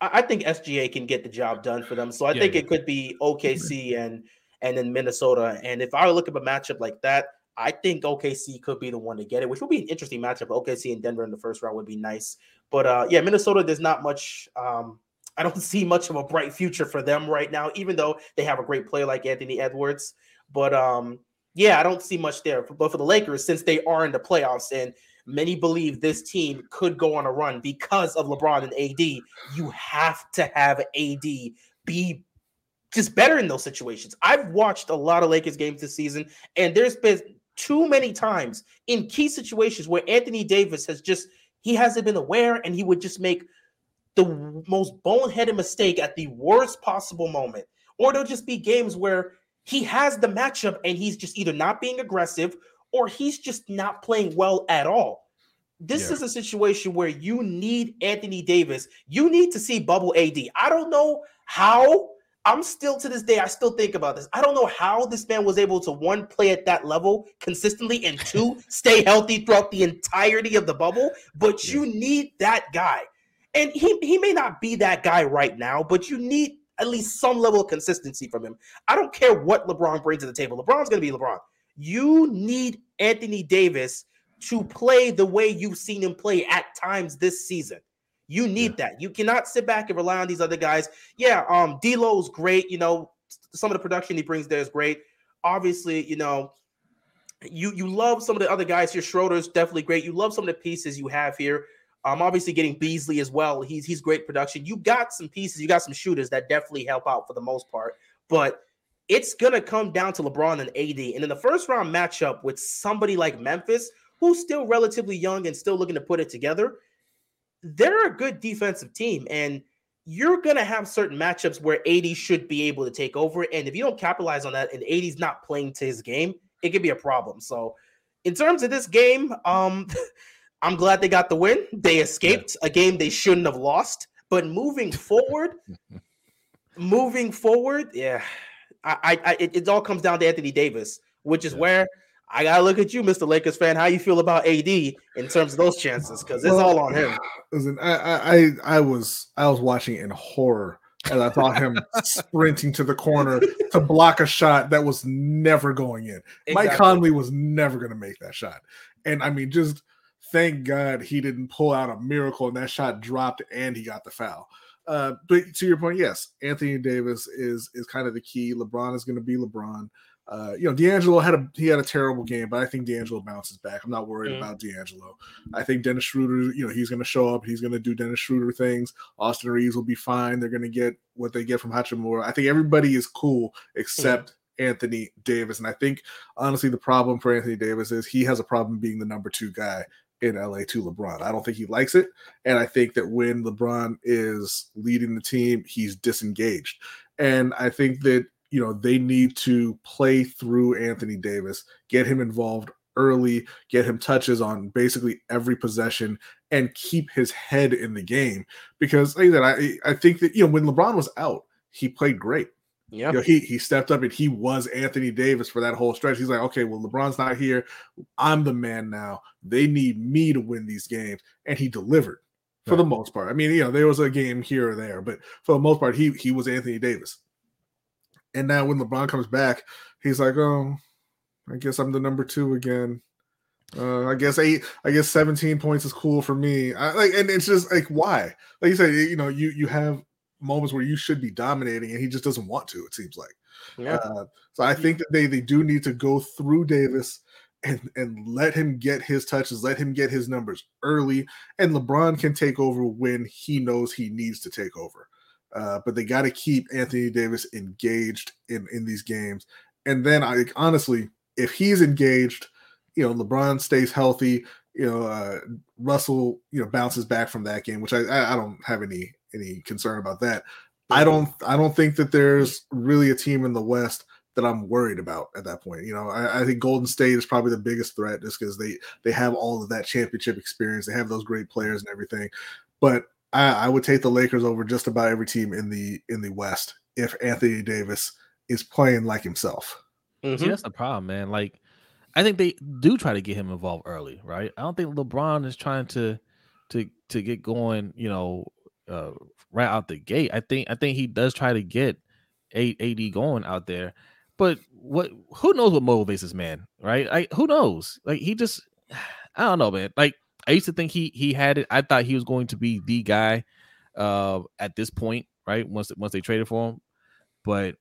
Speaker 3: I think SGA can get the job done for them. So I yeah, think yeah. it could be OKC and and then Minnesota. And if I look at a matchup like that, I think OKC could be the one to get it, which would be an interesting matchup. OKC and Denver in the first round would be nice. But uh, yeah, Minnesota, there's not much. Um, I don't see much of a bright future for them right now, even though they have a great player like Anthony Edwards. But um, yeah, I don't see much there. But for the Lakers, since they are in the playoffs and many believe this team could go on a run because of LeBron and AD, you have to have AD be just better in those situations. I've watched a lot of Lakers games this season, and there's been too many times in key situations where Anthony Davis has just he hasn't been aware and he would just make the most boneheaded mistake at the worst possible moment. Or there'll just be games where he has the matchup and he's just either not being aggressive or he's just not playing well at all. This yeah. is a situation where you need Anthony Davis. You need to see bubble AD. I don't know how I'm still to this day, I still think about this. I don't know how this man was able to one play at that level consistently and two stay healthy throughout the entirety of the bubble. But you need that guy. And he, he may not be that guy right now, but you need at least some level of consistency from him. I don't care what LeBron brings to the table. LeBron's going to be LeBron. You need Anthony Davis to play the way you've seen him play at times this season. You need yeah. that. You cannot sit back and rely on these other guys. Yeah, um, D'Lo's great. You know, some of the production he brings there is great. Obviously, you know, you you love some of the other guys here. Schroeder's definitely great. You love some of the pieces you have here. Um, obviously getting Beasley as well. He's he's great production. You got some pieces. You got some shooters that definitely help out for the most part. But it's gonna come down to LeBron and AD. And in the first round matchup with somebody like Memphis, who's still relatively young and still looking to put it together, they're a good defensive team, and you're going to have certain matchups where AD should be able to take over. And if you don't capitalize on that and AD's not playing to his game, it could be a problem. So, in terms of this game, um, I'm glad they got the win. They escaped yeah. a game they shouldn't have lost. But moving forward, moving forward, yeah, I, I, it, it all comes down to Anthony Davis, which is yeah. where I gotta look at you, Mr. Lakers fan. How you feel about AD in terms of those chances? Because it's well, all on him.
Speaker 2: Listen, I, I I was I was watching in horror and I thought him sprinting to the corner to block a shot that was never going in. Exactly. Mike Conley was never going to make that shot. And I mean, just thank God he didn't pull out a miracle and that shot dropped and he got the foul. Uh, but to your point, yes, Anthony Davis is is kind of the key. LeBron is going to be LeBron. Uh, you know, D'Angelo had a he had a terrible game, but I think D'Angelo bounces back. I'm not worried mm. about D'Angelo. I think Dennis Schroeder, you know, he's going to show up. He's going to do Dennis Schroeder things. Austin Reaves will be fine. They're going to get what they get from Hachimura. I think everybody is cool except mm. Anthony Davis. And I think honestly, the problem for Anthony Davis is he has a problem being the number two guy in LA to LeBron. I don't think he likes it. And I think that when LeBron is leading the team, he's disengaged. And I think that you know they need to play through Anthony Davis, get him involved early, get him touches on basically every possession, and keep his head in the game. Because like I said, I I think that you know when LeBron was out, he played great. Yeah, you know, he he stepped up and he was Anthony Davis for that whole stretch. He's like, okay, well, LeBron's not here. I'm the man now. They need me to win these games, and he delivered for right. the most part. I mean, you know, there was a game here or there, but for the most part, he he was Anthony Davis. And now when LeBron comes back, he's like, oh, I guess I'm the number two again. Uh, I guess eight. I guess 17 points is cool for me. I, like, and it's just like why? Like you said, you know, you you have moments where you should be dominating, and he just doesn't want to. It seems like. Yeah. Uh, so I think that they they do need to go through Davis and and let him get his touches, let him get his numbers early, and LeBron can take over when he knows he needs to take over. Uh, but they got to keep Anthony Davis engaged in in these games, and then I honestly, if he's engaged, you know, LeBron stays healthy, you know, uh, Russell, you know, bounces back from that game, which I I don't have any any concern about that. I don't I don't think that there's really a team in the West that I'm worried about at that point. You know, I, I think Golden State is probably the biggest threat just because they they have all of that championship experience. They have those great players and everything. But I, I would take the Lakers over just about every team in the in the West if Anthony Davis is playing like himself.
Speaker 1: Mm-hmm. See, that's the problem, man. Like, I think they do try to get him involved early, right? I don't think LeBron is trying to to to get going, you know, uh, right out the gate. I think I think he does try to get AD going out there, but what? Who knows what motivates this man, right? I who knows? Like he just, I don't know, man. Like I used to think he he had it. I thought he was going to be the guy uh at this point, right? Once once they traded for him, but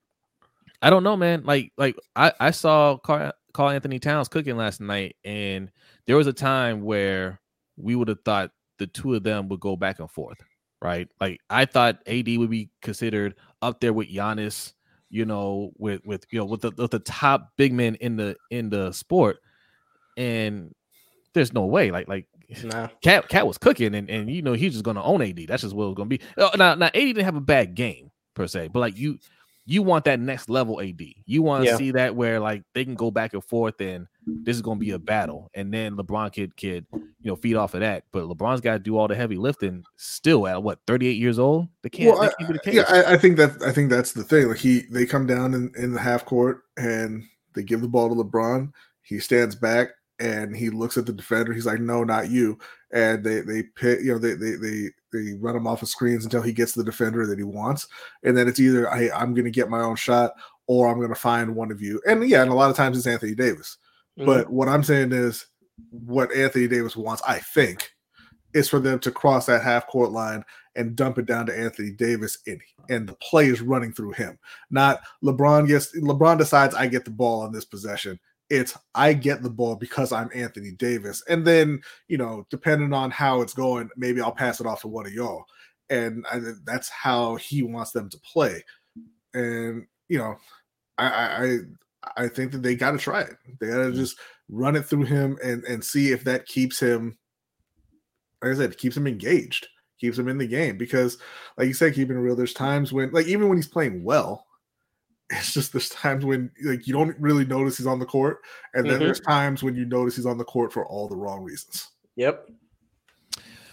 Speaker 1: I don't know, man. Like, like I, I saw Karl, Karl-Anthony Towns cooking last night, and there was a time where we would have thought the two of them would go back and forth, right? Like I thought AD would be considered up there with Giannis, you know, with with you know with the with the top big men in the in the sport, and there's no way. Like like nah. Cat Cat was cooking, and and you know he's just gonna own AD. That's just what it was gonna be. Uh, now now AD didn't have a bad game per se, but like you you want that next level AD. You want to yeah. see that where like they can go back and forth and this is going to be a battle. And then LeBron could could you know feed off of that. But LeBron's got to do all the heavy lifting still at what 38 years old. They can't. Well,
Speaker 2: they can't yeah, I, I, think that I think that's the thing. Like he they come down in, in the half court and they give the ball to LeBron. He stands back and he looks at the defender. He's like, "No, not you." And they they pit, you know, they they they they run him off of screens until he gets the defender that he wants, and then it's either hey, I'm going to get my own shot or I'm going to find one of you. And yeah, and a lot of times it's Anthony Davis. Mm-hmm. But what I'm saying is, what Anthony Davis wants, I think, is for them to cross that half court line and dump it down to Anthony Davis and and the play is running through him. Not LeBron gets LeBron decides I get the ball on this possession it's I get the ball because I'm Anthony Davis. And then, you know, depending on how it's going, maybe I'll pass it off to one of y'all. And I, that's how he wants them to play. And, you know, I I I think that they gotta try it. They gotta mm. just run it through him and and see if that keeps him like I said, keeps him engaged, keeps him in the game. Because like you said, keeping it real, there's times when like even when he's playing well, it's just there's times when like you don't really notice he's on the court, and then mm-hmm. there's times when you notice he's on the court for all the wrong reasons.
Speaker 3: Yep.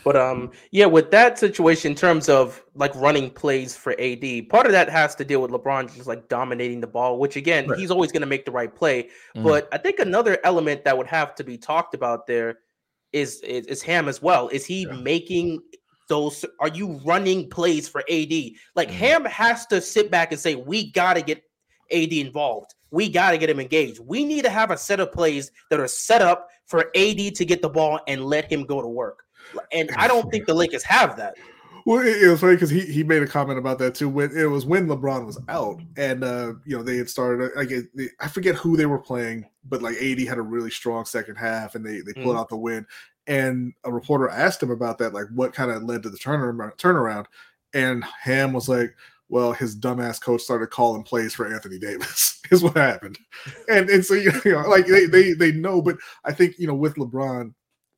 Speaker 3: But um, yeah, with that situation in terms of like running plays for AD, part of that has to deal with LeBron just like dominating the ball, which again, right. he's always going to make the right play. Mm-hmm. But I think another element that would have to be talked about there is is, is Ham as well. Is he yeah. making those? Are you running plays for AD? Like mm-hmm. Ham has to sit back and say, "We got to get AD involved. We got to get him engaged. We need to have a set of plays that are set up for AD to get the ball and let him go to work. And I don't think the Lakers have that.
Speaker 2: Well, it, was funny because he, he made a comment about that too. When it was when LeBron was out, and uh, you know they had started. I Like I forget who they were playing, but like AD had a really strong second half, and they they pulled mm. out the win. And a reporter asked him about that, like what kind of led to the turnaround. Turnaround, and Ham was like, well, his dumbass coach started calling plays for Anthony Davis. is what happened, and and so you know, like they they they know, but I think you know with LeBron,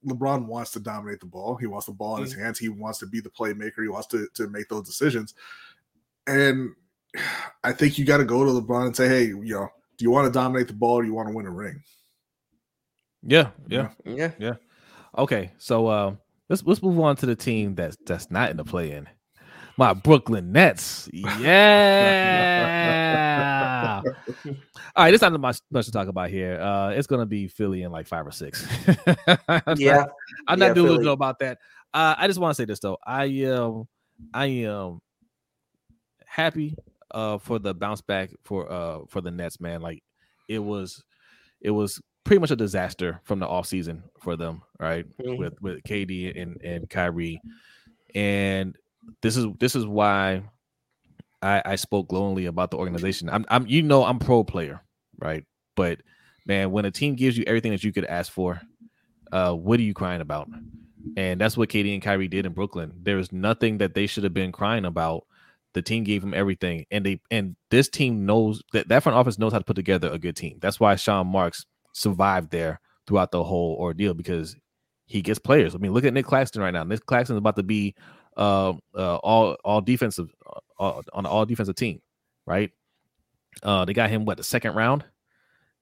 Speaker 2: LeBron wants to dominate the ball. He wants the ball in his mm-hmm. hands. He wants to be the playmaker. He wants to to make those decisions, and I think you got to go to LeBron and say, hey, you know, do you want to dominate the ball or do you want to win a ring?
Speaker 1: Yeah, yeah, yeah, yeah. Okay, so uh, let's let's move on to the team that's that's not in the play in. My Brooklyn Nets. Yeah. All right, this not much, much to talk about here. Uh, it's gonna be Philly in like five or six.
Speaker 3: Yeah,
Speaker 1: I'm
Speaker 3: Yeah,
Speaker 1: not doing
Speaker 3: Philly.
Speaker 1: no about that. Uh, I just want to say this though. I um, I am happy uh for the bounce back for uh for the Nets, man. Like it was, it was pretty much a disaster from the off season for them, right?
Speaker 3: Mhm.
Speaker 1: With with KD and and Kyrie, and this is this is why I I spoke glowingly about the organization. I'm I'm you know I'm pro player, right? But man, when a team gives you everything that you could ask for, uh, what are you crying about? And that's what KD and Kyrie did in Brooklyn. There was nothing that they should have been crying about. The team gave them everything, and they and this team knows that that front office knows how to put together a good team. That's why Sean Marks survived there throughout the whole ordeal because he gets players. I mean, look at Nick Claxton right now. Nick Claxton is about to be uh, uh, all all defensive uh, on all defensive team, right? Uh, they got him what the second round,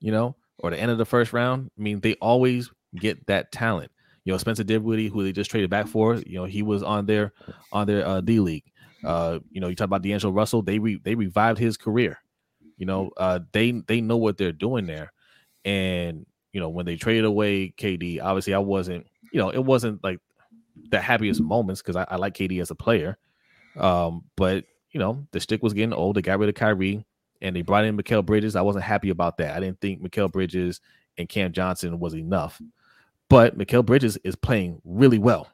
Speaker 1: you know, or the end of the first round. I mean, they always get that talent. You know, Spencer Dinwiddie, who they just traded back for, you know, he was on their on their uh, D League. Uh, you know, you talk about D'Angelo Russell, they re, they revived his career. You know, uh, they they know what they're doing there, and you know when they traded away KD, obviously I wasn't, you know, it wasn't like the happiest moments because I, I like KD as a player, um, but you know the stick was getting old. They got rid of Kyrie and they brought in Mikal Bridges. I wasn't happy about that. I didn't think Mikal Bridges and Cam Johnson was enough, but Mikal Bridges is playing really well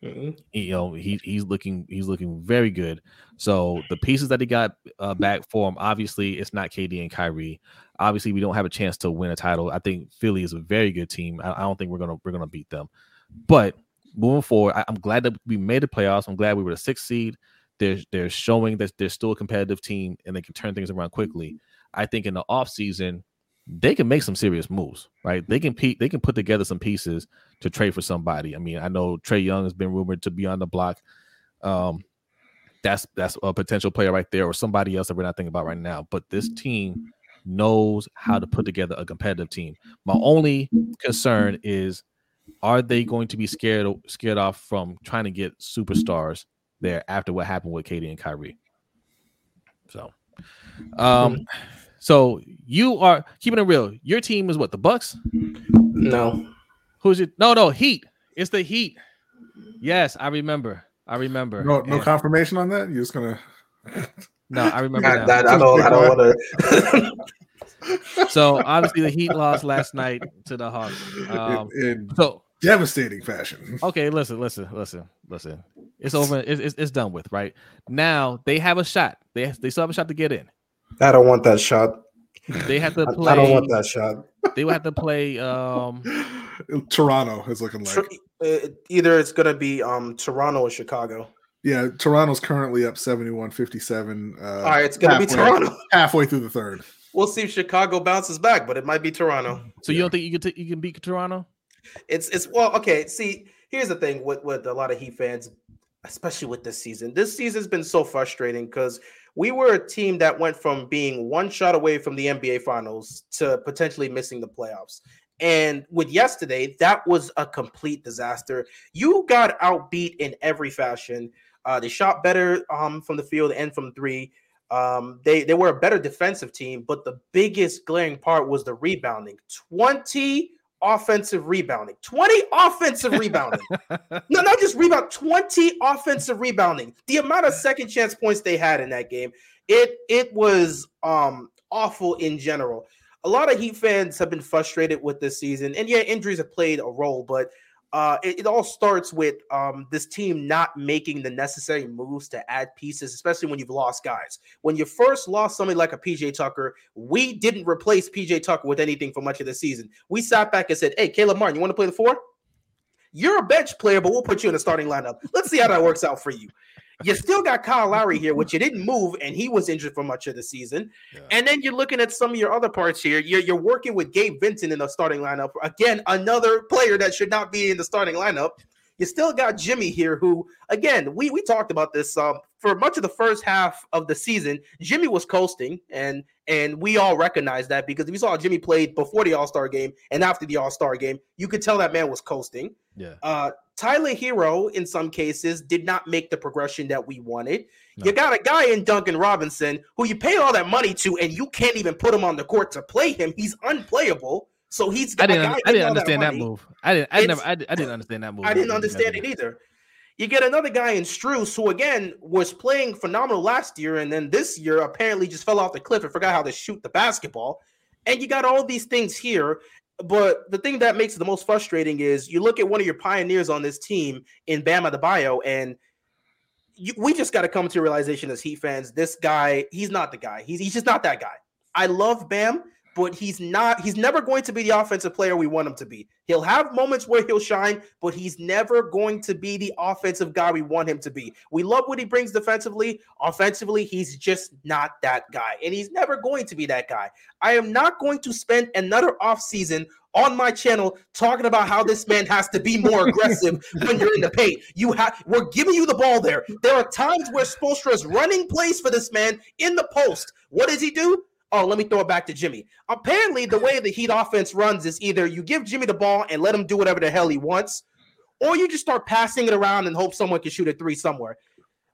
Speaker 3: Mhm.
Speaker 1: you know he he's looking he's looking very good. So the pieces that he got uh, back for him, obviously it's not KD and Kyrie. Obviously, we don't have a chance to win a title. I think Philly is a very good team. I, I don't think we're gonna we're gonna beat them. But moving forward, I, I'm glad that we made the playoffs. I'm glad we were the sixth seed. They're they're showing that they're still a competitive team and they can turn things around quickly. I think in the offseason, they can make some serious moves, right? They can pe- they can put together some pieces to trade for somebody. I mean, I know Trae Young has been rumored to be on the block. Um, that's that's a potential player right there, or somebody else that we're not thinking about right now. But this team knows how to put together a competitive team. My only concern is, are they going to be scared scared off from trying to get superstars there after what happened with KD and Kyrie? So, um, so you are keeping it real. Your team is what the Bucks.
Speaker 3: No,
Speaker 1: Who's it? No, no, Heat. It's the Heat. Yes, I remember. I remember.
Speaker 2: No, no
Speaker 1: And-
Speaker 2: confirmation on that. You're just gonna.
Speaker 1: no, I remember.
Speaker 3: I,
Speaker 1: now.
Speaker 3: that, I don't. I don't want to.
Speaker 1: So obviously the Heat lost last night to the Hawks. Um,
Speaker 2: in, in
Speaker 1: so
Speaker 2: devastating fashion.
Speaker 1: okay, listen, listen, listen, listen. It's over. It's, it's, it's done with, right? Now they have a shot. They they still have a shot to get in.
Speaker 4: I don't want that shot.
Speaker 1: They have to play.
Speaker 4: I don't want that shot.
Speaker 1: They would have to play. Um,
Speaker 2: Toronto is looking like.
Speaker 3: Tr- uh, Either it's gonna be um Toronto or Chicago.
Speaker 2: Yeah, Toronto's currently up 71 57. Uh,
Speaker 3: All right, it's gonna be Toronto.
Speaker 2: Halfway through the third.
Speaker 3: We'll see if Chicago bounces back, but it might be Toronto.
Speaker 1: so you don't think you can t- you can beat Toronto?
Speaker 3: It's it's well, okay. See, here's the thing with with a lot of Heat fans, especially with this season. This season's been so frustrating because we were a team that went from being one shot away from the NBA Finals to potentially missing the playoffs. And with yesterday, that was a complete disaster. You got outbeat in every fashion. Uh, they shot better um, from the field and from three. Um, they they were a better defensive team, but the biggest glaring part was the rebounding. Twenty offensive rebounding. 20 offensive rebounding. no, not just rebound, 20 offensive rebounding. The amount of second chance points they had in that game, it it was um awful in general. A lot of Heat fans have been frustrated with this season, and yeah, injuries have played a role, but uh, it, it all starts with um, this team not making the necessary moves to add pieces, especially when you've lost guys. When you first lost somebody like a PJ Tucker, we didn't replace PJ Tucker with anything for much of the season. We sat back and said, Hey, Caleb Martin, you want to play the four? You're a bench player, but we'll put you in the starting lineup. Let's see how that works out for you. You still got Kyle Lowry here, which you didn't move, and he was injured for much of the season.
Speaker 1: Yeah.
Speaker 3: And then you're looking at some of your other parts here. You're, you're working with Gabe Vincent in the starting lineup. Again, another player that should not be in the starting lineup. You still got Jimmy here, who again we we talked about this um, for much of the first half of the season. Jimmy was coasting, and and we all recognize that because if you saw Jimmy played before the All Star game and after the All Star game, you could tell that man was coasting.
Speaker 1: Yeah.
Speaker 3: Uh, Tyler Herro, in some cases, did not make the progression that we wanted. No. You got a guy in Duncan Robinson who you pay all that money to, and you can't even put him on the court to play him. He's unplayable. So he's.
Speaker 1: I didn't. I didn't understand that, that, move. I didn't. I never. I, I didn't understand that move.
Speaker 3: I didn't understand it either. You get another guy in Strus who again was playing phenomenal last year, and then this year apparently just fell off the cliff and forgot how to shoot the basketball. And you got all these things here, but the thing that makes it the most frustrating is you look at one of your pioneers on this team in Bam Adebayo, and you, we just got to come to a realization as Heat fans: this guy, he's not the guy. He's he's just not that guy. I love Bam, but he's not. He's never going to be the offensive player we want him to be. He'll have moments where he'll shine, but he's never going to be the offensive guy we want him to be. We love what he brings defensively. Offensively, he's just not that guy, and he's never going to be that guy. I am not going to spend another offseason on my channel talking about how this man has to be more aggressive when you're in the paint. You have we're giving you the ball there. There are times where Spoelstra is running plays for this man in the post. What does he do? Oh, let me throw it back to Jimmy. Apparently, the way the Heat offense runs is either you give Jimmy the ball and let him do whatever the hell he wants, or you just start passing it around and hope someone can shoot a three somewhere.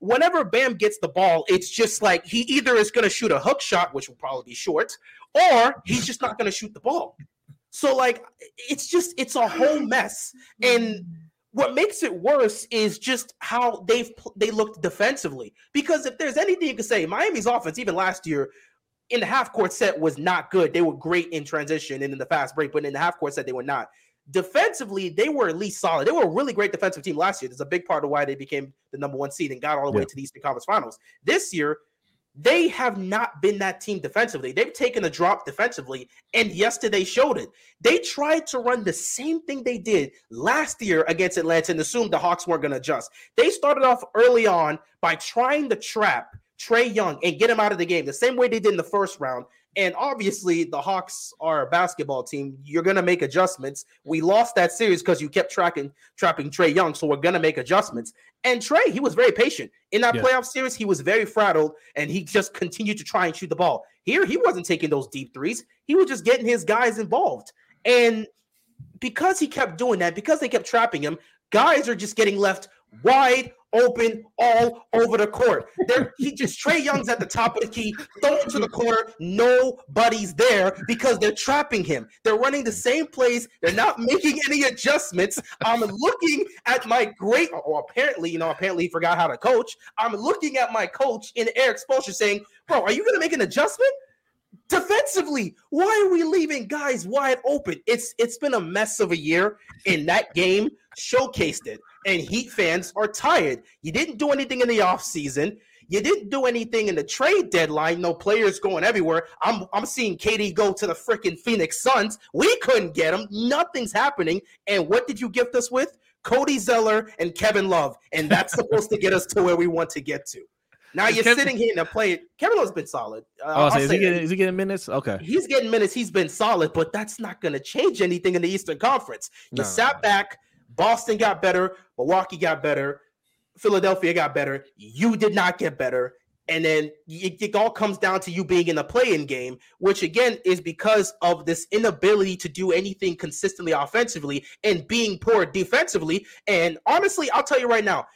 Speaker 3: Whenever Bam gets the ball, it's just like he either is going to shoot a hook shot, which will probably be short, or he's just not going to shoot the ball. So, like, it's just, it's a whole mess. And what makes it worse is just how they've they looked defensively. Because if there's anything you can say, Miami's offense, even last year, in the half court set was not good. They were great in transition and in the fast break, but in the half court set, they were not. Defensively, they were at least solid. They were a really great defensive team last year. There's a big part of why they became the number one seed and got all the yeah. way to the Eastern Conference Finals. This year, they have not been that team defensively. They've taken a drop defensively, and yesterday showed it. They tried to run the same thing they did last year against Atlanta and assumed the Hawks weren't going to adjust. They started off early on by trying to trap Trae Young and get him out of the game the same way they did in the first round. And obviously, the Hawks are a basketball team. You're going to make adjustments. We lost that series because you kept tracking trapping Trae Young, so we're going to make adjustments. And Trae, he was very patient in that yeah. playoff series. He was very frazzled, and he just continued to try and shoot the ball. Here, he wasn't taking those deep threes. He was just getting his guys involved. And because he kept doing that, because they kept trapping him, guys are just getting left wide open all over the court. There, he just Trae Young's at the top of the key, throw it to the corner. Nobody's there because they're trapping him. They're running the same plays. They're not making any adjustments. I'm looking at my great, or apparently, you know, apparently he forgot how to coach. I'm looking at my coach in Erik Spoelstra saying, "Bro, are you going to make an adjustment?" defensively why are we leaving guys wide open it's it's been a mess of a year and that game showcased it and Heat fans are tired. You didn't do anything in the offseason. You didn't do anything in the trade deadline. No players going everywhere. I'm I'm seeing KD go to the freaking Phoenix Suns. We couldn't get him. Nothing's happening. And what did you gift us with? Cody Zeller and Kevin Love. And that's supposed to get us to where we want to get to. Now you're Kevin, sitting here and play. Kevin Love's been solid.
Speaker 1: Uh, oh, so is he, getting, is he getting minutes? Okay.
Speaker 3: He's getting minutes. He's been solid, but that's not going to change anything in the Eastern Conference. You no. sat back, Boston got better, Milwaukee got better, Philadelphia got better. You did not get better. And then it, it, all comes down to you being in a play-in game, which again is because of this inability to do anything consistently offensively and being poor defensively. And honestly, I'll tell you right now,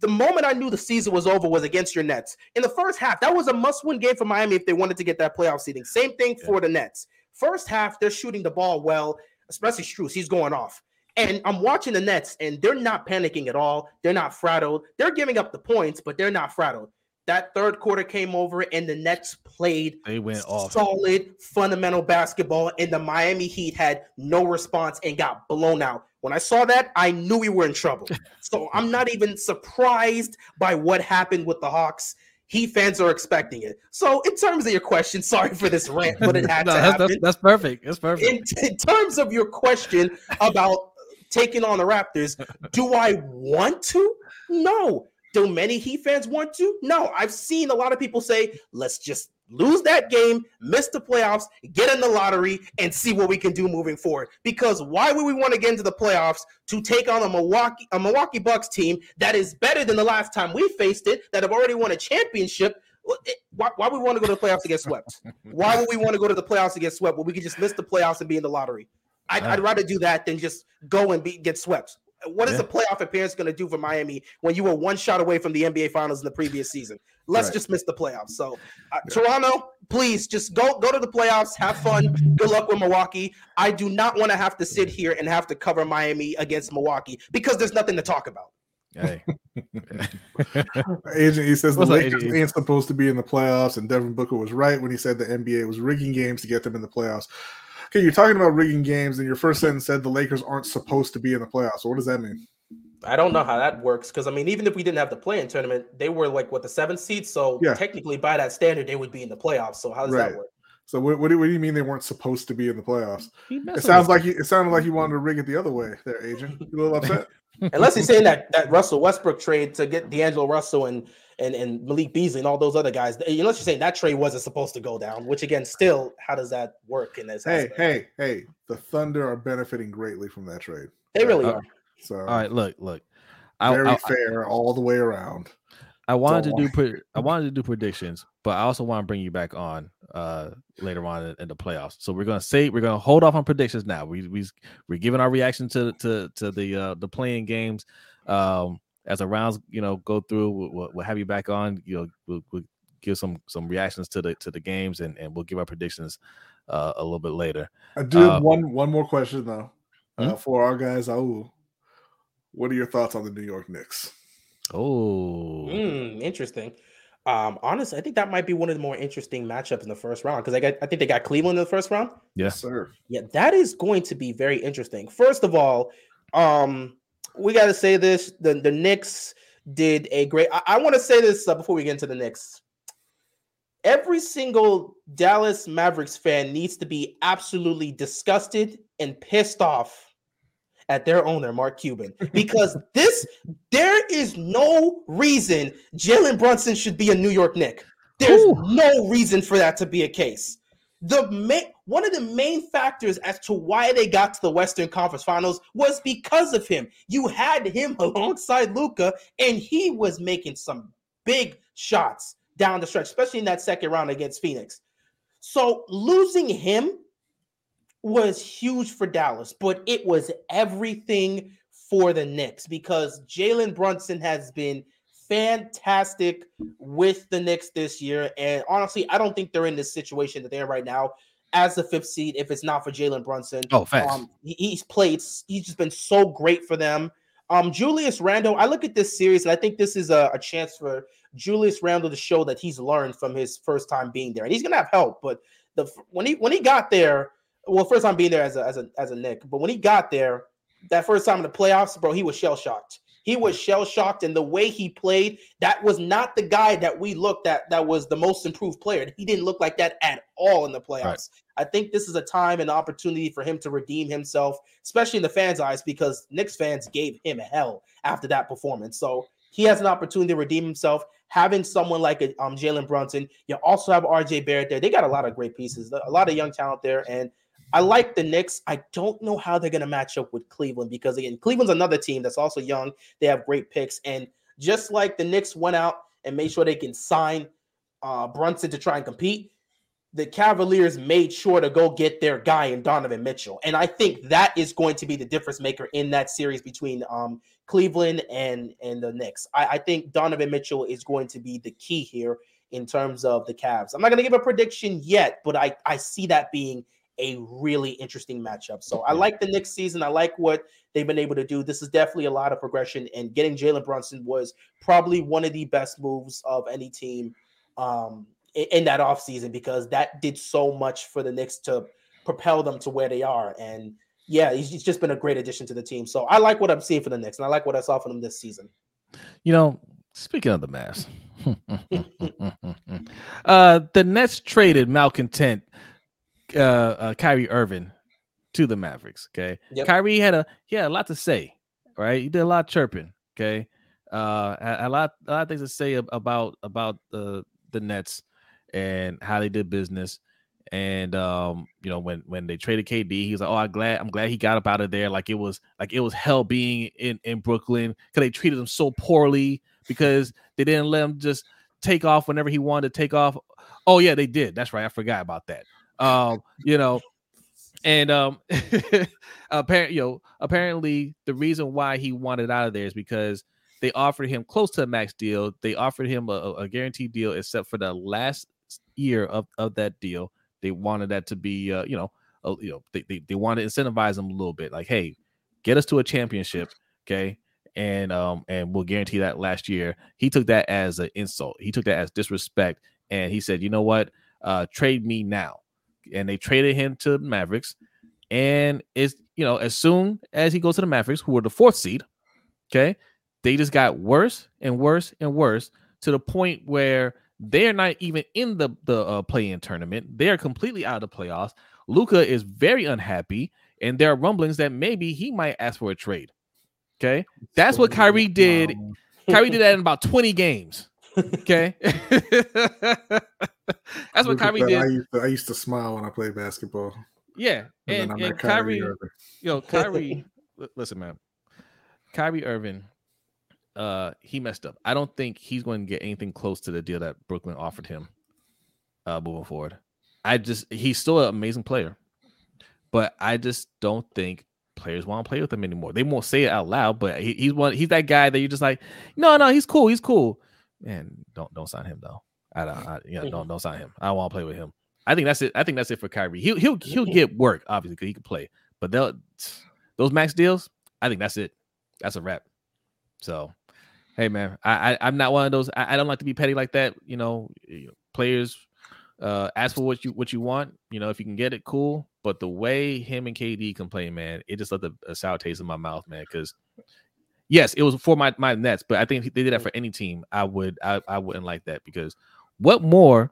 Speaker 3: the moment I knew the season was over was against your Nets. In the first half, that was a must-win game for Miami if they wanted to get that playoff seeding. Same thing for the Nets. First half, they're shooting the ball well, especially Strus. He's going off. And I'm watching the Nets, and they're not panicking at all. They're not frazzled. They're giving up the points, but they're not frazzled. That third quarter came over, and the Nets played
Speaker 1: they went off
Speaker 3: solid fundamental basketball, and the Miami Heat had no response and got blown out. When I saw that, I knew we were in trouble. so I'm not even surprised by what happened with the Hawks. Heat fans are expecting it. So, in terms of your question, sorry for this rant, but it had no, to
Speaker 1: happen. That's, that's, perfect. That's perfect.
Speaker 3: In, in terms of your question about taking on the Raptors. Do I want to? No. Do many Heat fans want to? No. I've seen a lot of people say, let's just lose that game, miss the playoffs, get in the lottery, and see what we can do moving forward. Because why would we want to get into the playoffs to take on a Milwaukee a Milwaukee Bucks team that is better than the last time we faced it, that have already won a championship? Why, why would we want to go to the playoffs to get swept? Why would we want to go to the playoffs to get swept? Well, we could just miss the playoffs and be in the lottery. I'd, I'd rather do that than just go and be, get swept. What is yeah. a playoff appearance going to do for Miami when you were one shot away from the NBA Finals in the previous season? Let's right. just miss the playoffs. So, uh, yeah. Toronto, please just go go to the playoffs, have fun. Good luck with Milwaukee. I do not want to have to sit here and have to cover Miami against Milwaukee because there's nothing to talk about.
Speaker 1: Hey.
Speaker 2: Agent, he says What's the Lakers ain't supposed to be in the playoffs, and Devin Booker was right when he said the NBA was rigging games to get them in the playoffs. Okay, you're talking about rigging games, and your first sentence said the Lakers aren't supposed to be in the playoffs. So what does that mean?
Speaker 3: I don't know how that works because I mean, even if we didn't have the play-in tournament, they were like what the seventh seed. So yeah. technically, by that standard, they would be in the playoffs. So how does right. that work?
Speaker 2: So what, what, do, what do you mean they weren't supposed to be in the playoffs? It sounds like you, it sounded like you wanted to rig it the other way, there, agent. You a little upset?
Speaker 3: Unless he's saying that that Russell Westbrook trade to get D'Angelo Russell and and and Malik Beasley and all those other guys. Unless you're saying that trade wasn't supposed to go down, which again, still, how does that work in this?
Speaker 2: Hey, aspect? hey, hey! The Thunder are benefiting greatly from that trade.
Speaker 3: They really uh, are.
Speaker 2: So, all
Speaker 1: right, look, look.
Speaker 2: Very I, I, fair I, all the way around.
Speaker 1: I wanted to do pre- I wanted to do predictions, but I also want to bring you back on uh later on in, in, the playoffs. So we're gonna say we're gonna hold off on predictions now. We we we're giving our reaction to to to the uh the playing games. Um as the rounds you know go through, we'll, we'll have you back on. You know, we'll, we'll, give some some reactions to the to the games and and we'll give our predictions uh a little bit later.
Speaker 2: I do have um, one one more question though uh, mm-hmm. for our guys. Oh, what are your thoughts on the New York Knicks?
Speaker 1: Oh,
Speaker 3: mm, interesting. Um, honestly, I think that might be one of the more interesting matchups in the first round because I got I think they got Cleveland in the first round.
Speaker 1: Yes,
Speaker 2: sir.
Speaker 3: Yeah, that is going to be very interesting. First of all, um, we got to say this: the the Knicks did a great. I, I want to say this uh, before we get into the Knicks. Every single Dallas Mavericks fan needs to be absolutely disgusted and pissed off at their owner, Mark Cuban, because this there is no reason Jalen Brunson should be a New York Knick. There's Ooh. no reason for that to be a case. The main one of the main factors as to why they got to the Western Conference Finals was because of him. You had him alongside Luka, and he was making some big shots down the stretch, especially in that second round against Phoenix. So losing him was huge for Dallas, but it was everything for the Knicks because Jalen Brunson has been fantastic with the Knicks this year. And honestly, I don't think they're in this situation that they're in right now as the fifth seed if it's not for Jalen Brunson.
Speaker 1: Oh, fast. Um,
Speaker 3: he, he's played, he's just been so great for them. Um, Julius Randle, I look at this series and I think this is a, a chance for Julius Randle to show that he's learned from his first time being there. And he's gonna have help, but the when he when he got there, well, first time being there as a as a as a Knick, but when he got there, that first time in the playoffs, bro, he was shell shocked. He was shell shocked, and the way he played, that was not the guy that we looked at. That was the most improved player. He didn't look like that at all in the playoffs. Right. I think this is a time and opportunity for him to redeem himself, especially in the fans' eyes, because Knicks fans gave him hell after that performance. So he has an opportunity to redeem himself. Having someone like a, um, Jalen Brunson, you also have RJ Barrett there. They got a lot of great pieces, a lot of young talent there, and I like the Knicks. I don't know how they're going to match up with Cleveland because again, Cleveland's another team that's also young. They have great picks, and just like the Knicks went out and made sure they can sign uh, Brunson to try and compete, the Cavaliers made sure to go get their guy in Donovan Mitchell, and I think that is going to be the difference maker in that series between um, Cleveland and and the Knicks. I, I think Donovan Mitchell is going to be the key here in terms of the Cavs. I'm not going to give a prediction yet, but I I see that being a really interesting matchup. So I like the Knicks season. I like what they've been able to do. This is definitely a lot of progression, and getting Jalen Brunson was probably one of the best moves of any team um, in, in that offseason because that did so much for the Knicks to propel them to where they are. And yeah, he's, he's just been a great addition to the team. So I like what I'm seeing for the Knicks, and I like what I saw from them this season.
Speaker 1: You know, speaking of the Mavs, uh, the Nets traded malcontent uh, uh Kyrie Irving to the Mavericks. Okay, yep. Kyrie had a he had a lot to say. Right, he did a lot of chirping. Okay, uh, a, a lot a lot of things to say about about the the Nets, and how they did business. And um, you know, when when they traded KD, he was like, "Oh, I'm glad, I'm glad he got up out of there. Like it was like it was hell being in in Brooklyn because they treated him so poorly because they didn't let him just take off whenever he wanted to take off. Oh yeah, they did. That's right. I forgot about that. Um, you know, and um, apparently, you know, apparently the reason why he wanted out of there is because they offered him close to a max deal. They offered him a, a guaranteed deal, except for the last year of, of that deal. They wanted that to be, uh, you know, you know, they, they, they want to incentivize him a little bit, like, hey, get us to a championship, okay, and um, and we'll guarantee that last year. He took that as an insult. He took that as disrespect, and he said, you know what, uh, trade me now, and they traded him to Mavericks, and it's you know, as soon as he goes to the Mavericks, who were the fourth seed, okay, they just got worse and worse and worse to the point where they're not even in the the uh, play-in tournament. They are completely out of the playoffs. Luka is very unhappy, and there are rumblings that maybe he might ask for a trade. Okay, that's what Kyrie did. Kyrie did that in about twenty games. Okay, that's what Kyrie did.
Speaker 2: I used, to, I used to smile when I played basketball.
Speaker 1: Yeah, and, and, and Kyrie, Kyrie know, Kyrie. listen, man, Kyrie Irving uh he messed up. I don't think he's going to get anything close to the deal that Brooklyn offered him uh moving forward. I just he's still an amazing player, but I just don't think players want to play with him anymore. They won't say it out loud, but he, he's one he's that guy that you're just like, no, no, he's cool, he's cool. Man, don't don't sign him though. I don't I, know, don't don't sign him. I don't want to play with him. I think that's it. I think that's it for Kyrie. He'll he'll he'll get work, obviously, because he can play. But they'll those max deals, I think that's it. That's a wrap. So hey man, I, I am not one of those. I, I, don't like to be petty like that. You know, players uh ask for what you what you want. You know, if you can get it, cool. But the way him and KD can play, man, it just left a, a sour taste in my mouth, man. Because yes, it was for my my Nets, but I think they did that for any team, I would I, I wouldn't like that because what more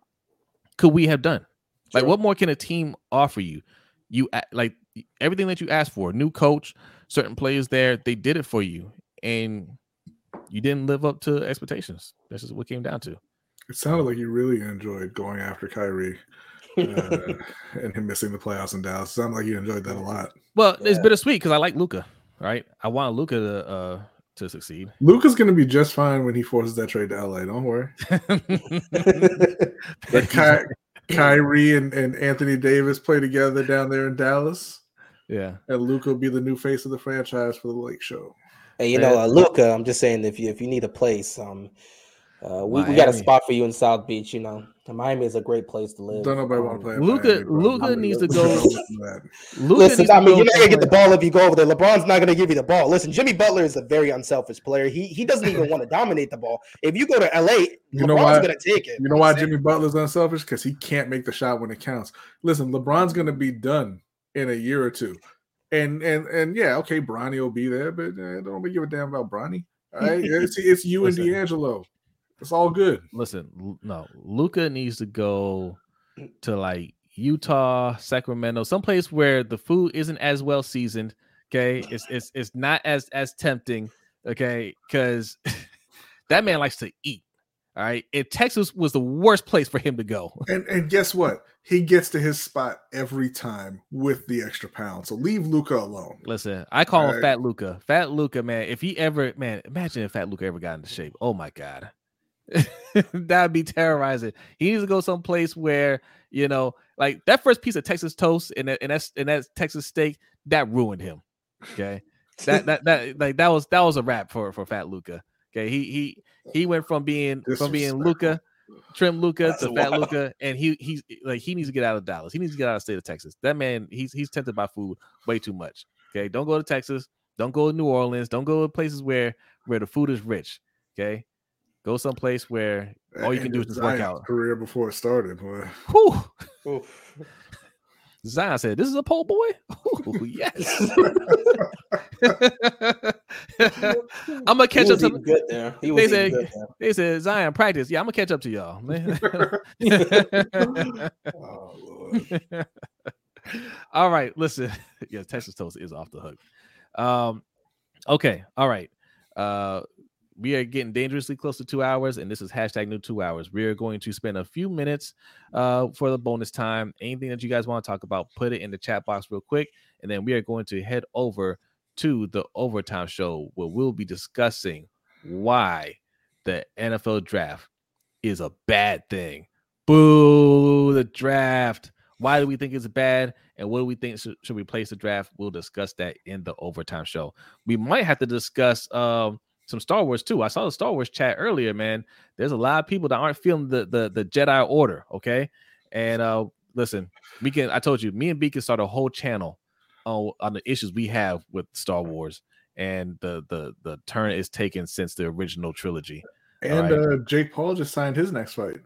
Speaker 1: could we have done? Like, what more can a team offer you? You like everything that you asked for, new coach, certain players there, they did it for you, and you didn't live up to expectations. That's just what came down to.
Speaker 2: It sounded like you really enjoyed going after Kyrie uh, and him missing the playoffs in Dallas. It sounded like you enjoyed that a lot.
Speaker 1: Well, yeah. it's bittersweet because I like Luka, Right, I want Luka to uh, to succeed.
Speaker 2: Luka's going to be just fine when he forces that trade to LA. Don't worry. Ky- Kyrie and, and Anthony Davis play together down there in Dallas.
Speaker 1: Yeah,
Speaker 2: and Luka will be the new face of the franchise for the Lake Show.
Speaker 5: Hey, you know, uh, Luka, I'm just saying if you if you need a place, um, uh, we, we got a spot for you in South Beach. You know, Miami is a great place to live.
Speaker 2: Don't nobody um, want to play.
Speaker 1: Luka, Luka needs to go.
Speaker 5: Luka Listen, I mean, you're not gonna get the ball if you go over there. LeBron's not gonna give you the ball. Listen, Jimmy Butler is a very unselfish player. He he doesn't even want to dominate the ball. If you go to LA, you LeBron's know why? gonna take it.
Speaker 2: You know why Jimmy Butler's unselfish? Because he can't make the shot when it counts. Listen, LeBron's gonna be done in a year or two. And and and yeah, okay, Bronny will be there, but uh, don't give a damn about Bronny. All right, it's, it's you and D'Angelo. It's all good.
Speaker 1: Listen, no, Luka needs to go to like Utah, Sacramento, someplace where the food isn't as well seasoned. Okay, it's it's it's not as as tempting. Okay, because that man likes to eat. All right. And Texas was the worst place for him to go.
Speaker 2: And and guess what? He gets to his spot every time with the extra pound. So leave Luka alone.
Speaker 1: Listen, I call All him right? Fat Luka. Fat Luka, man. If he ever, man, imagine if Fat Luka ever got into shape. Oh my God. That'd be terrorizing. He needs to go someplace where, you know, like that first piece of Texas toast and that and that's and that Texas steak, that ruined him. Okay. that that that like that was that was a wrap for for Fat Luka. Okay, he he he went from being from being Luka, trim Luka to fat Luka, and he he's like he needs to get out of Dallas. He needs to get out of the state of Texas. That man, he's he's tempted by food way too much. Okay, don't go to Texas. Don't go to New Orleans. Don't go to places where where the food is rich. Okay, go someplace where all you can do is just work out.
Speaker 2: Career before it started, boy.
Speaker 1: Whew. Zion said, "This is a pole boy." Ooh, yes. I'm gonna catch up to
Speaker 5: good there. He
Speaker 1: they said, good there. they said Zion practice. Yeah, I'm gonna catch up to y'all. oh, all right, listen. Yeah, Texas toast is off the hook. Um, okay, all right. Uh, we are getting dangerously close to two hours, and this is hashtag new two hours. We are going to spend a few minutes uh, for the bonus time. Anything that you guys want to talk about, put it in the chat box real quick, and then we are going to head over to the overtime show where we'll be discussing why the NFL draft is a bad thing. Boo, the draft. Why do we think it's bad? And what do we think should, replace the draft? We'll discuss that in the overtime show. We might have to discuss um, some Star Wars too. I saw the Star Wars chat earlier, man. There's a lot of people that aren't feeling the the, the Jedi Order, okay? And uh listen, we can I told you, me and B can start a whole channel on, on the issues we have with Star Wars and the the the turn is taken since the original trilogy.
Speaker 2: And right? uh Jake Paul just signed his next fight.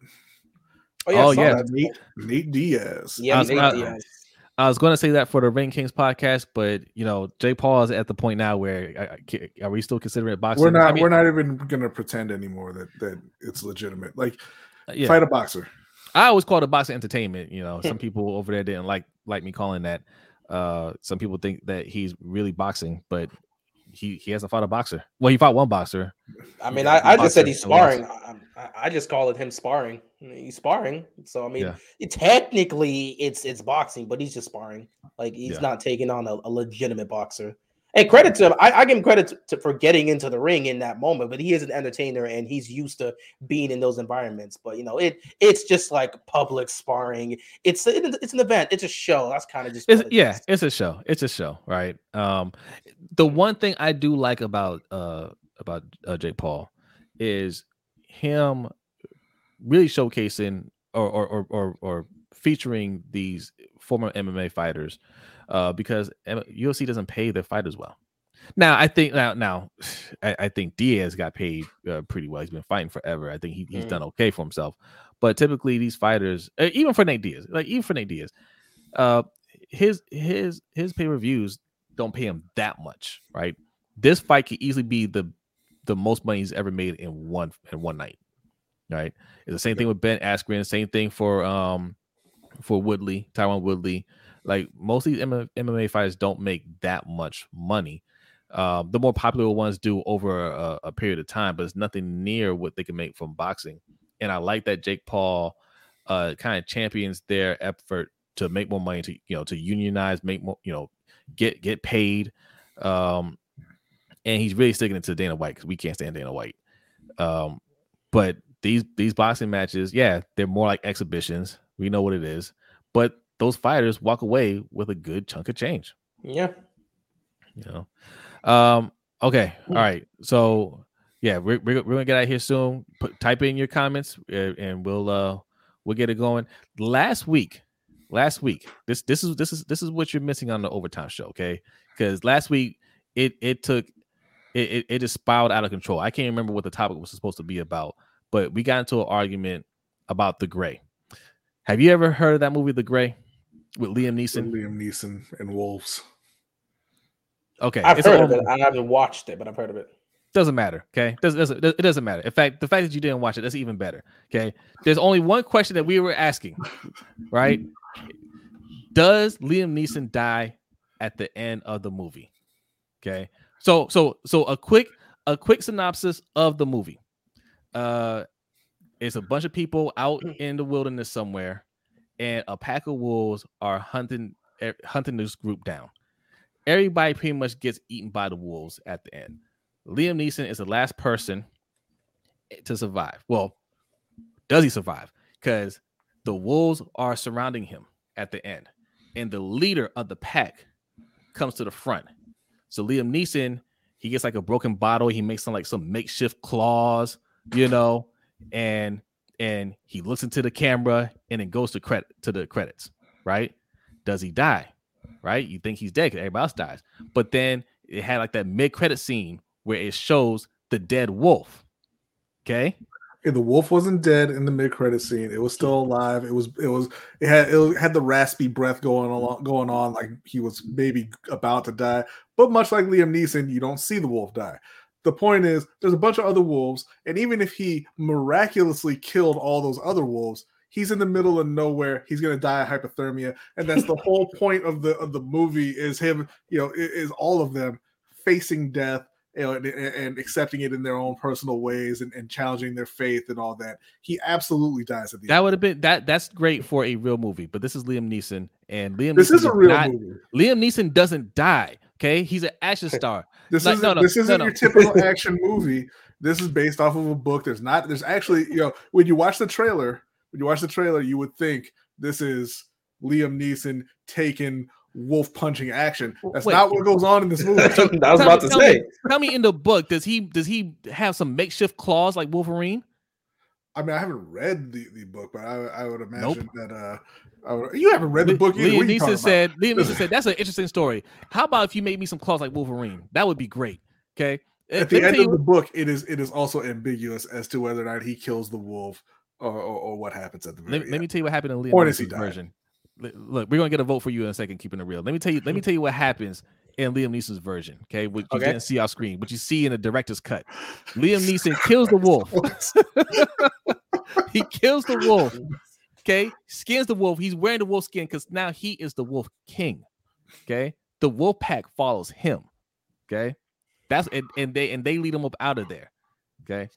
Speaker 1: Oh yeah, oh, yeah.
Speaker 2: Nate, Nate Diaz.
Speaker 3: Yeah, Nate
Speaker 1: I,
Speaker 3: Diaz.
Speaker 1: I was going to say that for the Ring Kings podcast, but you know, Jake Paul is at the point now where are we still considering it boxing?
Speaker 2: We're not. I mean, we're not even going to pretend anymore that that it's legitimate. Like, uh, yeah. fight a boxer.
Speaker 1: I always call it boxing entertainment. You know, some people over there didn't like like me calling that. Uh, some people think that he's really boxing, but he he hasn't fought a boxer. Well, he fought one boxer.
Speaker 3: I mean, I, I just said he's sparring. I, I, just call it him sparring. He's sparring. So I mean, yeah. it, technically it's it's boxing, but he's just sparring. Like he's yeah. not taking on a, a, legitimate boxer. And credit to him, I, I give him credit to, to, for getting into the ring in that moment. But he is an entertainer and he's used to being in those environments. But you know, it it's just like public sparring. It's it, it's an event. It's a show. That's kind of just
Speaker 1: it's, it yeah. Is. It's a show. It's a show, right? Um, the one thing I do like about uh about uh, Jake Paul is him really showcasing or or or or, or featuring these former MMA fighters uh, because UFC doesn't pay their fighters well. Now I think now now I, I think Diaz got paid uh, pretty well. He's been fighting forever. I think he, he's mm. done okay for himself. But typically these fighters, uh, even for Nate Diaz, like even for Nate Diaz, uh, his his his pay per views don't pay him that much, right? This fight could easily be the the most money he's ever made in one in one night. Right? It's the same thing with Ben Askren, same thing for um for Woodley, Tyron Woodley. Like most of these MMA fighters don't make that much money. Um, the more popular ones do over a, a, period of time, but it's nothing near what they can make from boxing. And I like that Jake Paul uh, kind of champions their effort to make more money, to you know, to unionize, make more, you know, get get paid. Um, and he's really sticking it to Dana White because we can't stand Dana White. Um, but these these boxing matches, yeah, they're more like exhibitions. We know what it is, but those fighters walk away with a good chunk of change.
Speaker 3: Yeah,
Speaker 1: you know. Um, okay, all right. So yeah, we're, we're, we're gonna get out here soon. Put type in your comments and we'll uh we'll get it going. Last week, last week, this this is this is this is what you're missing on the overtime show, okay? Because last week it it took it, it, it just spiraled out of control. I can't remember what the topic was supposed to be about, but we got into an argument about the grey. Have you ever heard of that movie, The Grey, with Liam Neeson?
Speaker 2: Liam Neeson and wolves.
Speaker 1: Okay,
Speaker 3: I've heard of it. I haven't watched it, but I've heard of it.
Speaker 1: Doesn't matter. Okay, doesn't, doesn't it doesn't matter. In fact, the fact that you didn't watch it, that's even better. Okay, there's only one question that we were asking, right? Does Liam Neeson die at the end of the movie? Okay, so so so a quick a quick synopsis of the movie. Uh it's a bunch of people out in the wilderness somewhere, and a pack of wolves are hunting eh, hunting this group down. Everybody pretty much gets eaten by the wolves at the end. Liam Neeson is the last person to survive. Well, does he survive? Because the wolves are surrounding him at the end, and the leader of the pack comes to the front so Liam Neeson, he gets like a broken bottle. He makes some like some makeshift claws, you know, and and he looks into the camera and then goes to credit to the credits. Right? Does he die? Right? You think he's dead because everybody else dies, but then it had like that mid credit scene where it shows the dead wolf. Okay
Speaker 2: the wolf wasn't dead in the mid credit scene. It was still alive. It was it was it had it had the raspy breath going along going on like he was maybe about to die. But much like Liam Neeson, you don't see the wolf die. The point is there's a bunch of other wolves, and even if he miraculously killed all those other wolves, he's in the middle of nowhere. He's gonna die of hypothermia, and that's the whole point of the of the movie is him. You know, is all of them facing death you know, and, and, accepting it in their own personal ways and, and, challenging their faith and all that. He absolutely dies at the
Speaker 1: that end. would have been that. That's great for a real movie, but this is Liam Neeson, and Liam.
Speaker 2: This
Speaker 1: Neeson
Speaker 2: is a real not, movie.
Speaker 1: Liam Neeson doesn't die. Okay, he's an action star.
Speaker 2: This like, isn't no, no, this isn't no, your typical action movie. This is based off of a book. There's not. There's actually you know when you watch the trailer, when you watch the trailer, you would think this is Liam Neeson taking wolf punching action. That's Wait, not what goes on in this movie. I
Speaker 3: was about to say.
Speaker 1: Me, tell me in the book, does he does he have some makeshift claws like Wolverine?
Speaker 2: I mean, I haven't read the, the book, but I, I would imagine nope. that uh would, you haven't read the book.
Speaker 1: Liam Neeson said, Liam Neeson said, that's an interesting story. How about if you made me some claws like Wolverine? That would be great. Okay.
Speaker 2: At the end of the book, it is it is also ambiguous as to whether or not he kills the wolf or, or, or what happens at the very
Speaker 1: let, end. Let me tell you what happened in Liam Neeson's version look, we're gonna get a vote for you in a second, keeping it real. Let me tell you, let me tell you what happens in Liam Neeson's version. Okay, what you okay. didn't see off screen, but you see in the director's cut. Liam Neeson kills the wolf. he kills the wolf. Okay, skins the wolf. He's wearing the wolf skin because now he is the wolf king. Okay, the wolf pack follows him. Okay, that's and, and they and they lead him up out of there. Okay,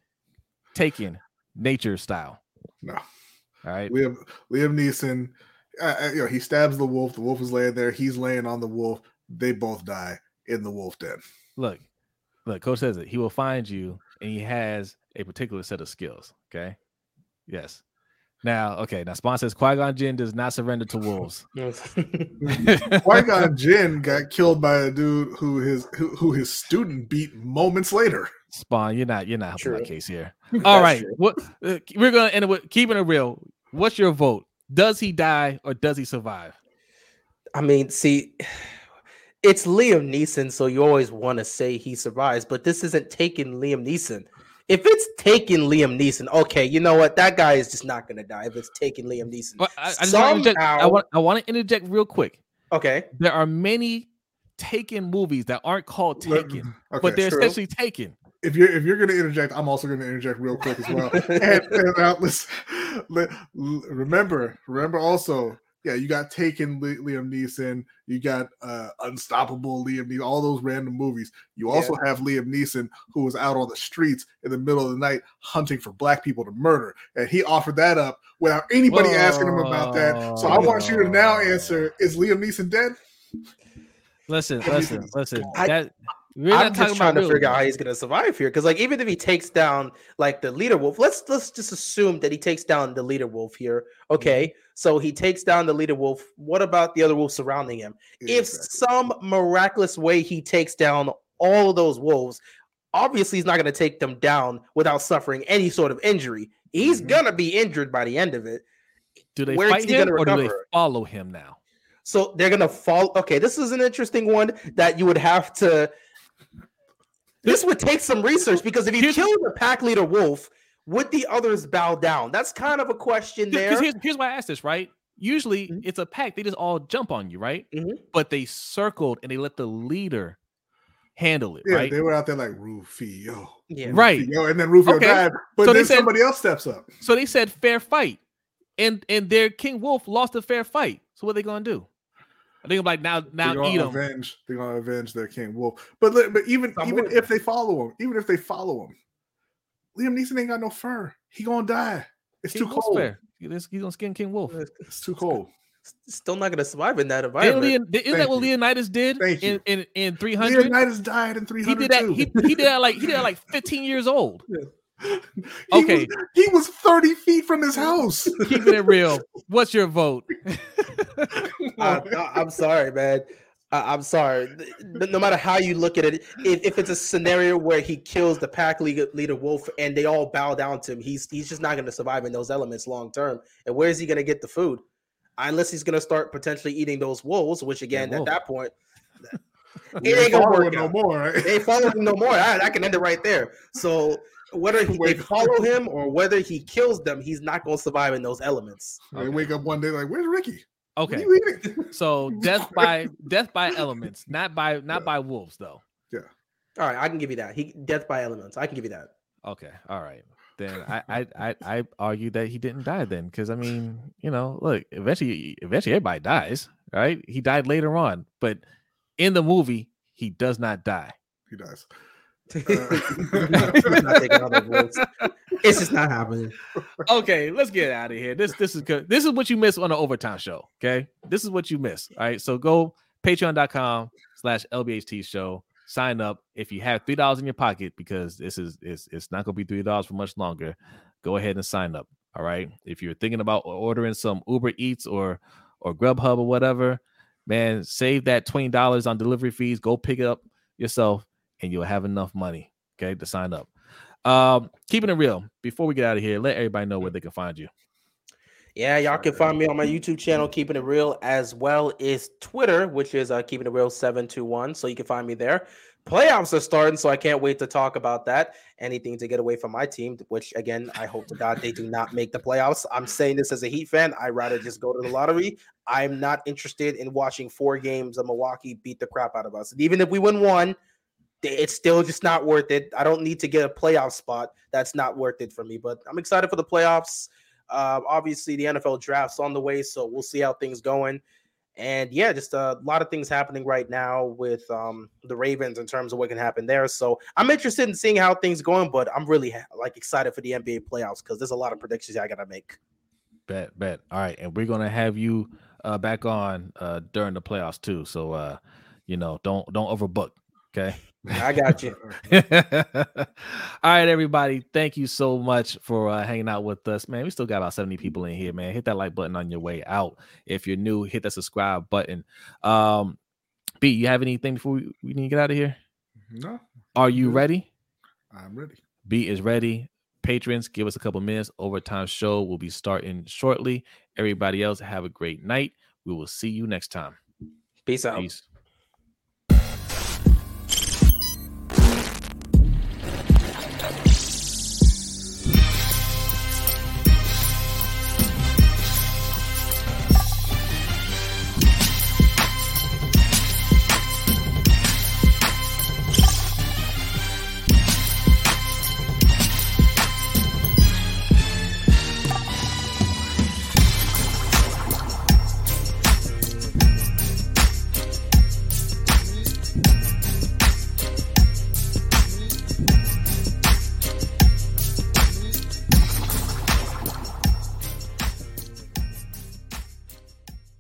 Speaker 1: taking nature style.
Speaker 2: No.
Speaker 1: All right.
Speaker 2: Liam Liam Neeson uh, you know, he stabs the wolf. The wolf is laying there. He's laying on the wolf. They both die in the wolf den.
Speaker 1: Look, look, coach says it. He will find you, and he has a particular set of skills. Okay. Yes. Now, okay. Now, Spawn says Qui Gon Jinn does not surrender to wolves.
Speaker 2: Qui Gon Jinn got killed by a dude who his who, who, his student beat moments later.
Speaker 1: Spawn, you're not you're not helping true. my case here. All right, what uh, we're gonna end with keeping it real. What's your vote? Does he die or does he survive?
Speaker 3: I mean, see, it's Liam Neeson, so you always want to say he survives, but this isn't taking Liam Neeson. If it's taking Liam Neeson, okay, you know what? That guy is just not going to die. If it's taking Liam Neeson,
Speaker 1: well, I, I, Somehow... I, want, I want to interject real quick.
Speaker 3: Okay,
Speaker 1: there are many Taken movies that aren't called Taken, okay, but they're true. essentially Taken
Speaker 2: if you're if you're going to interject, I'm also going to interject real quick as well. and, and uh, listen, remember, remember also, yeah, you got Taken Liam Neeson, you got uh, Unstoppable Liam Neeson, all those random movies. You also yeah. have Liam Neeson who was out on the streets in the middle of the night hunting for black people to murder, and he offered that up without anybody Whoa. asking him about that. So I want you to now answer: Is Liam Neeson dead?
Speaker 1: Listen, listen, listen.
Speaker 3: I, that we're I'm just trying to figure out how he's gonna survive here. Because like even if he takes down like the leader wolf, let's let's just assume that he takes down the leader wolf here. Okay, mm-hmm. So he takes down the leader wolf. What about the other wolves surrounding him? Exactly. If some miraculous way he takes down all of those wolves, obviously he's not gonna take them down without suffering any sort of injury. He's mm-hmm. gonna be injured by the end of it.
Speaker 1: Do they Where fight him or do they follow him now?
Speaker 3: So they're gonna follow. Okay, this is an interesting one that you would have to this would take some research because if you kill the pack leader wolf, would the others bow down? That's kind of a question there.
Speaker 1: Here's, here's why I asked this, right? Usually mm-hmm. it's a pack, they just all jump on you, right? Mm-hmm. But they circled and they let the leader handle it,
Speaker 2: yeah,
Speaker 1: right?
Speaker 2: They were out there like Rufio.
Speaker 1: Yeah. Right.
Speaker 2: And then Rufio okay. died. But so then said, somebody else steps up.
Speaker 1: So they said fair fight. And and their King Wolf lost a fair fight. So what are they gonna do? I think I'm like now now
Speaker 2: they're
Speaker 1: eat
Speaker 2: them. Avenge, they're gonna avenge their king wolf. But but even I'm even if they follow him, even if they follow him, Liam Neeson ain't got no fur. He gonna die. It's king too cold. Fair.
Speaker 1: He's gonna skin King Wolf.
Speaker 2: It's too cold.
Speaker 3: Still not gonna survive in that environment.
Speaker 1: Leon, isn't that what Leonidas did in, in, in 300?
Speaker 2: Leonidas died in 300.
Speaker 1: He did that. He, he did that like he did that like 15 years old. Yeah.
Speaker 2: He okay, was, he was 30 feet from his house.
Speaker 1: Keeping it real. What's your vote?
Speaker 3: I, am sorry, man. I, am sorry. No matter how you look at it, if, if, it's a scenario where he kills the pack leader, leader wolf and they all bow down to him, he's he's just not going to survive in those elements long term. And where is he going to get the food? Unless he's going to start potentially eating those wolves, which again, yeah, at that point,
Speaker 2: it ain't gonna work no more. Right?
Speaker 3: They follow him no more. I, I can end it right there. So whether he, they follow him or whether he kills them, he's not going to survive in those elements.
Speaker 2: They wake up one day like, "Where's Ricky?"
Speaker 1: Okay. so death by death by elements, not by not yeah. by wolves though.
Speaker 2: Yeah.
Speaker 3: All right, I can give you that. He death by elements. I can give you that.
Speaker 1: Okay. All right. Then I I I, I argue that he didn't die then because I mean you know look eventually eventually everybody dies right he died later on but in the movie he does not die
Speaker 2: he dies
Speaker 3: it's just not happening.
Speaker 1: Okay, let's get out of here. This this is good. This is what you miss on the overtime show. Okay, this is what you miss. All right, so go patreon.com slash lbht show sign up if you have three dollars in your pocket because this is it's, it's not gonna be three dollars for much longer go ahead and sign up all right if you're thinking about ordering some uber eats or or grubhub or whatever man save that $20 on delivery fees go pick up yourself and you'll have enough money okay to sign up um keeping it real before we get out of here let everybody know where they can find you
Speaker 3: yeah, y'all can find me on my YouTube channel, Keeping It Real, as well as Twitter, which is uh, Keeping It Real 721. So you can find me there. Playoffs are starting, so I can't wait to talk about that. Anything to get away from my team, which again, I hope to God they do not make the playoffs. I'm saying this as a Heat fan. I'd rather just go to the lottery. I'm not interested in watching four games of Milwaukee beat the crap out of us. And even if we win one, it's still just not worth it. I don't need to get a playoff spot. That's not worth it for me. But I'm excited for the playoffs. Uh, obviously, the NFL draft's on the way, so we'll see how things going. And yeah, just a lot of things happening right now with um, the Ravens in terms of what can happen there. So I'm interested in seeing how things going, but I'm really like excited for the NBA playoffs because there's a lot of predictions I gotta make.
Speaker 1: Bet, bet. All right, and we're gonna have you uh, back on uh, during the playoffs too. So uh, you know, don't don't overbook. Okay.
Speaker 3: I got you.
Speaker 1: All right, everybody. Thank you so much for uh, hanging out with us, man. We still got about 70 people in here, man. Hit that like button on your way out. If you're new, hit that subscribe button. Um, B, you have anything before we, we need to get out of here?
Speaker 2: No.
Speaker 1: Are you ready?
Speaker 2: I'm ready.
Speaker 1: B is ready. Patrons, give us a couple minutes. Overtime show will be starting shortly. Everybody else, have a great night. We will see you next time.
Speaker 3: Peace out. Peace.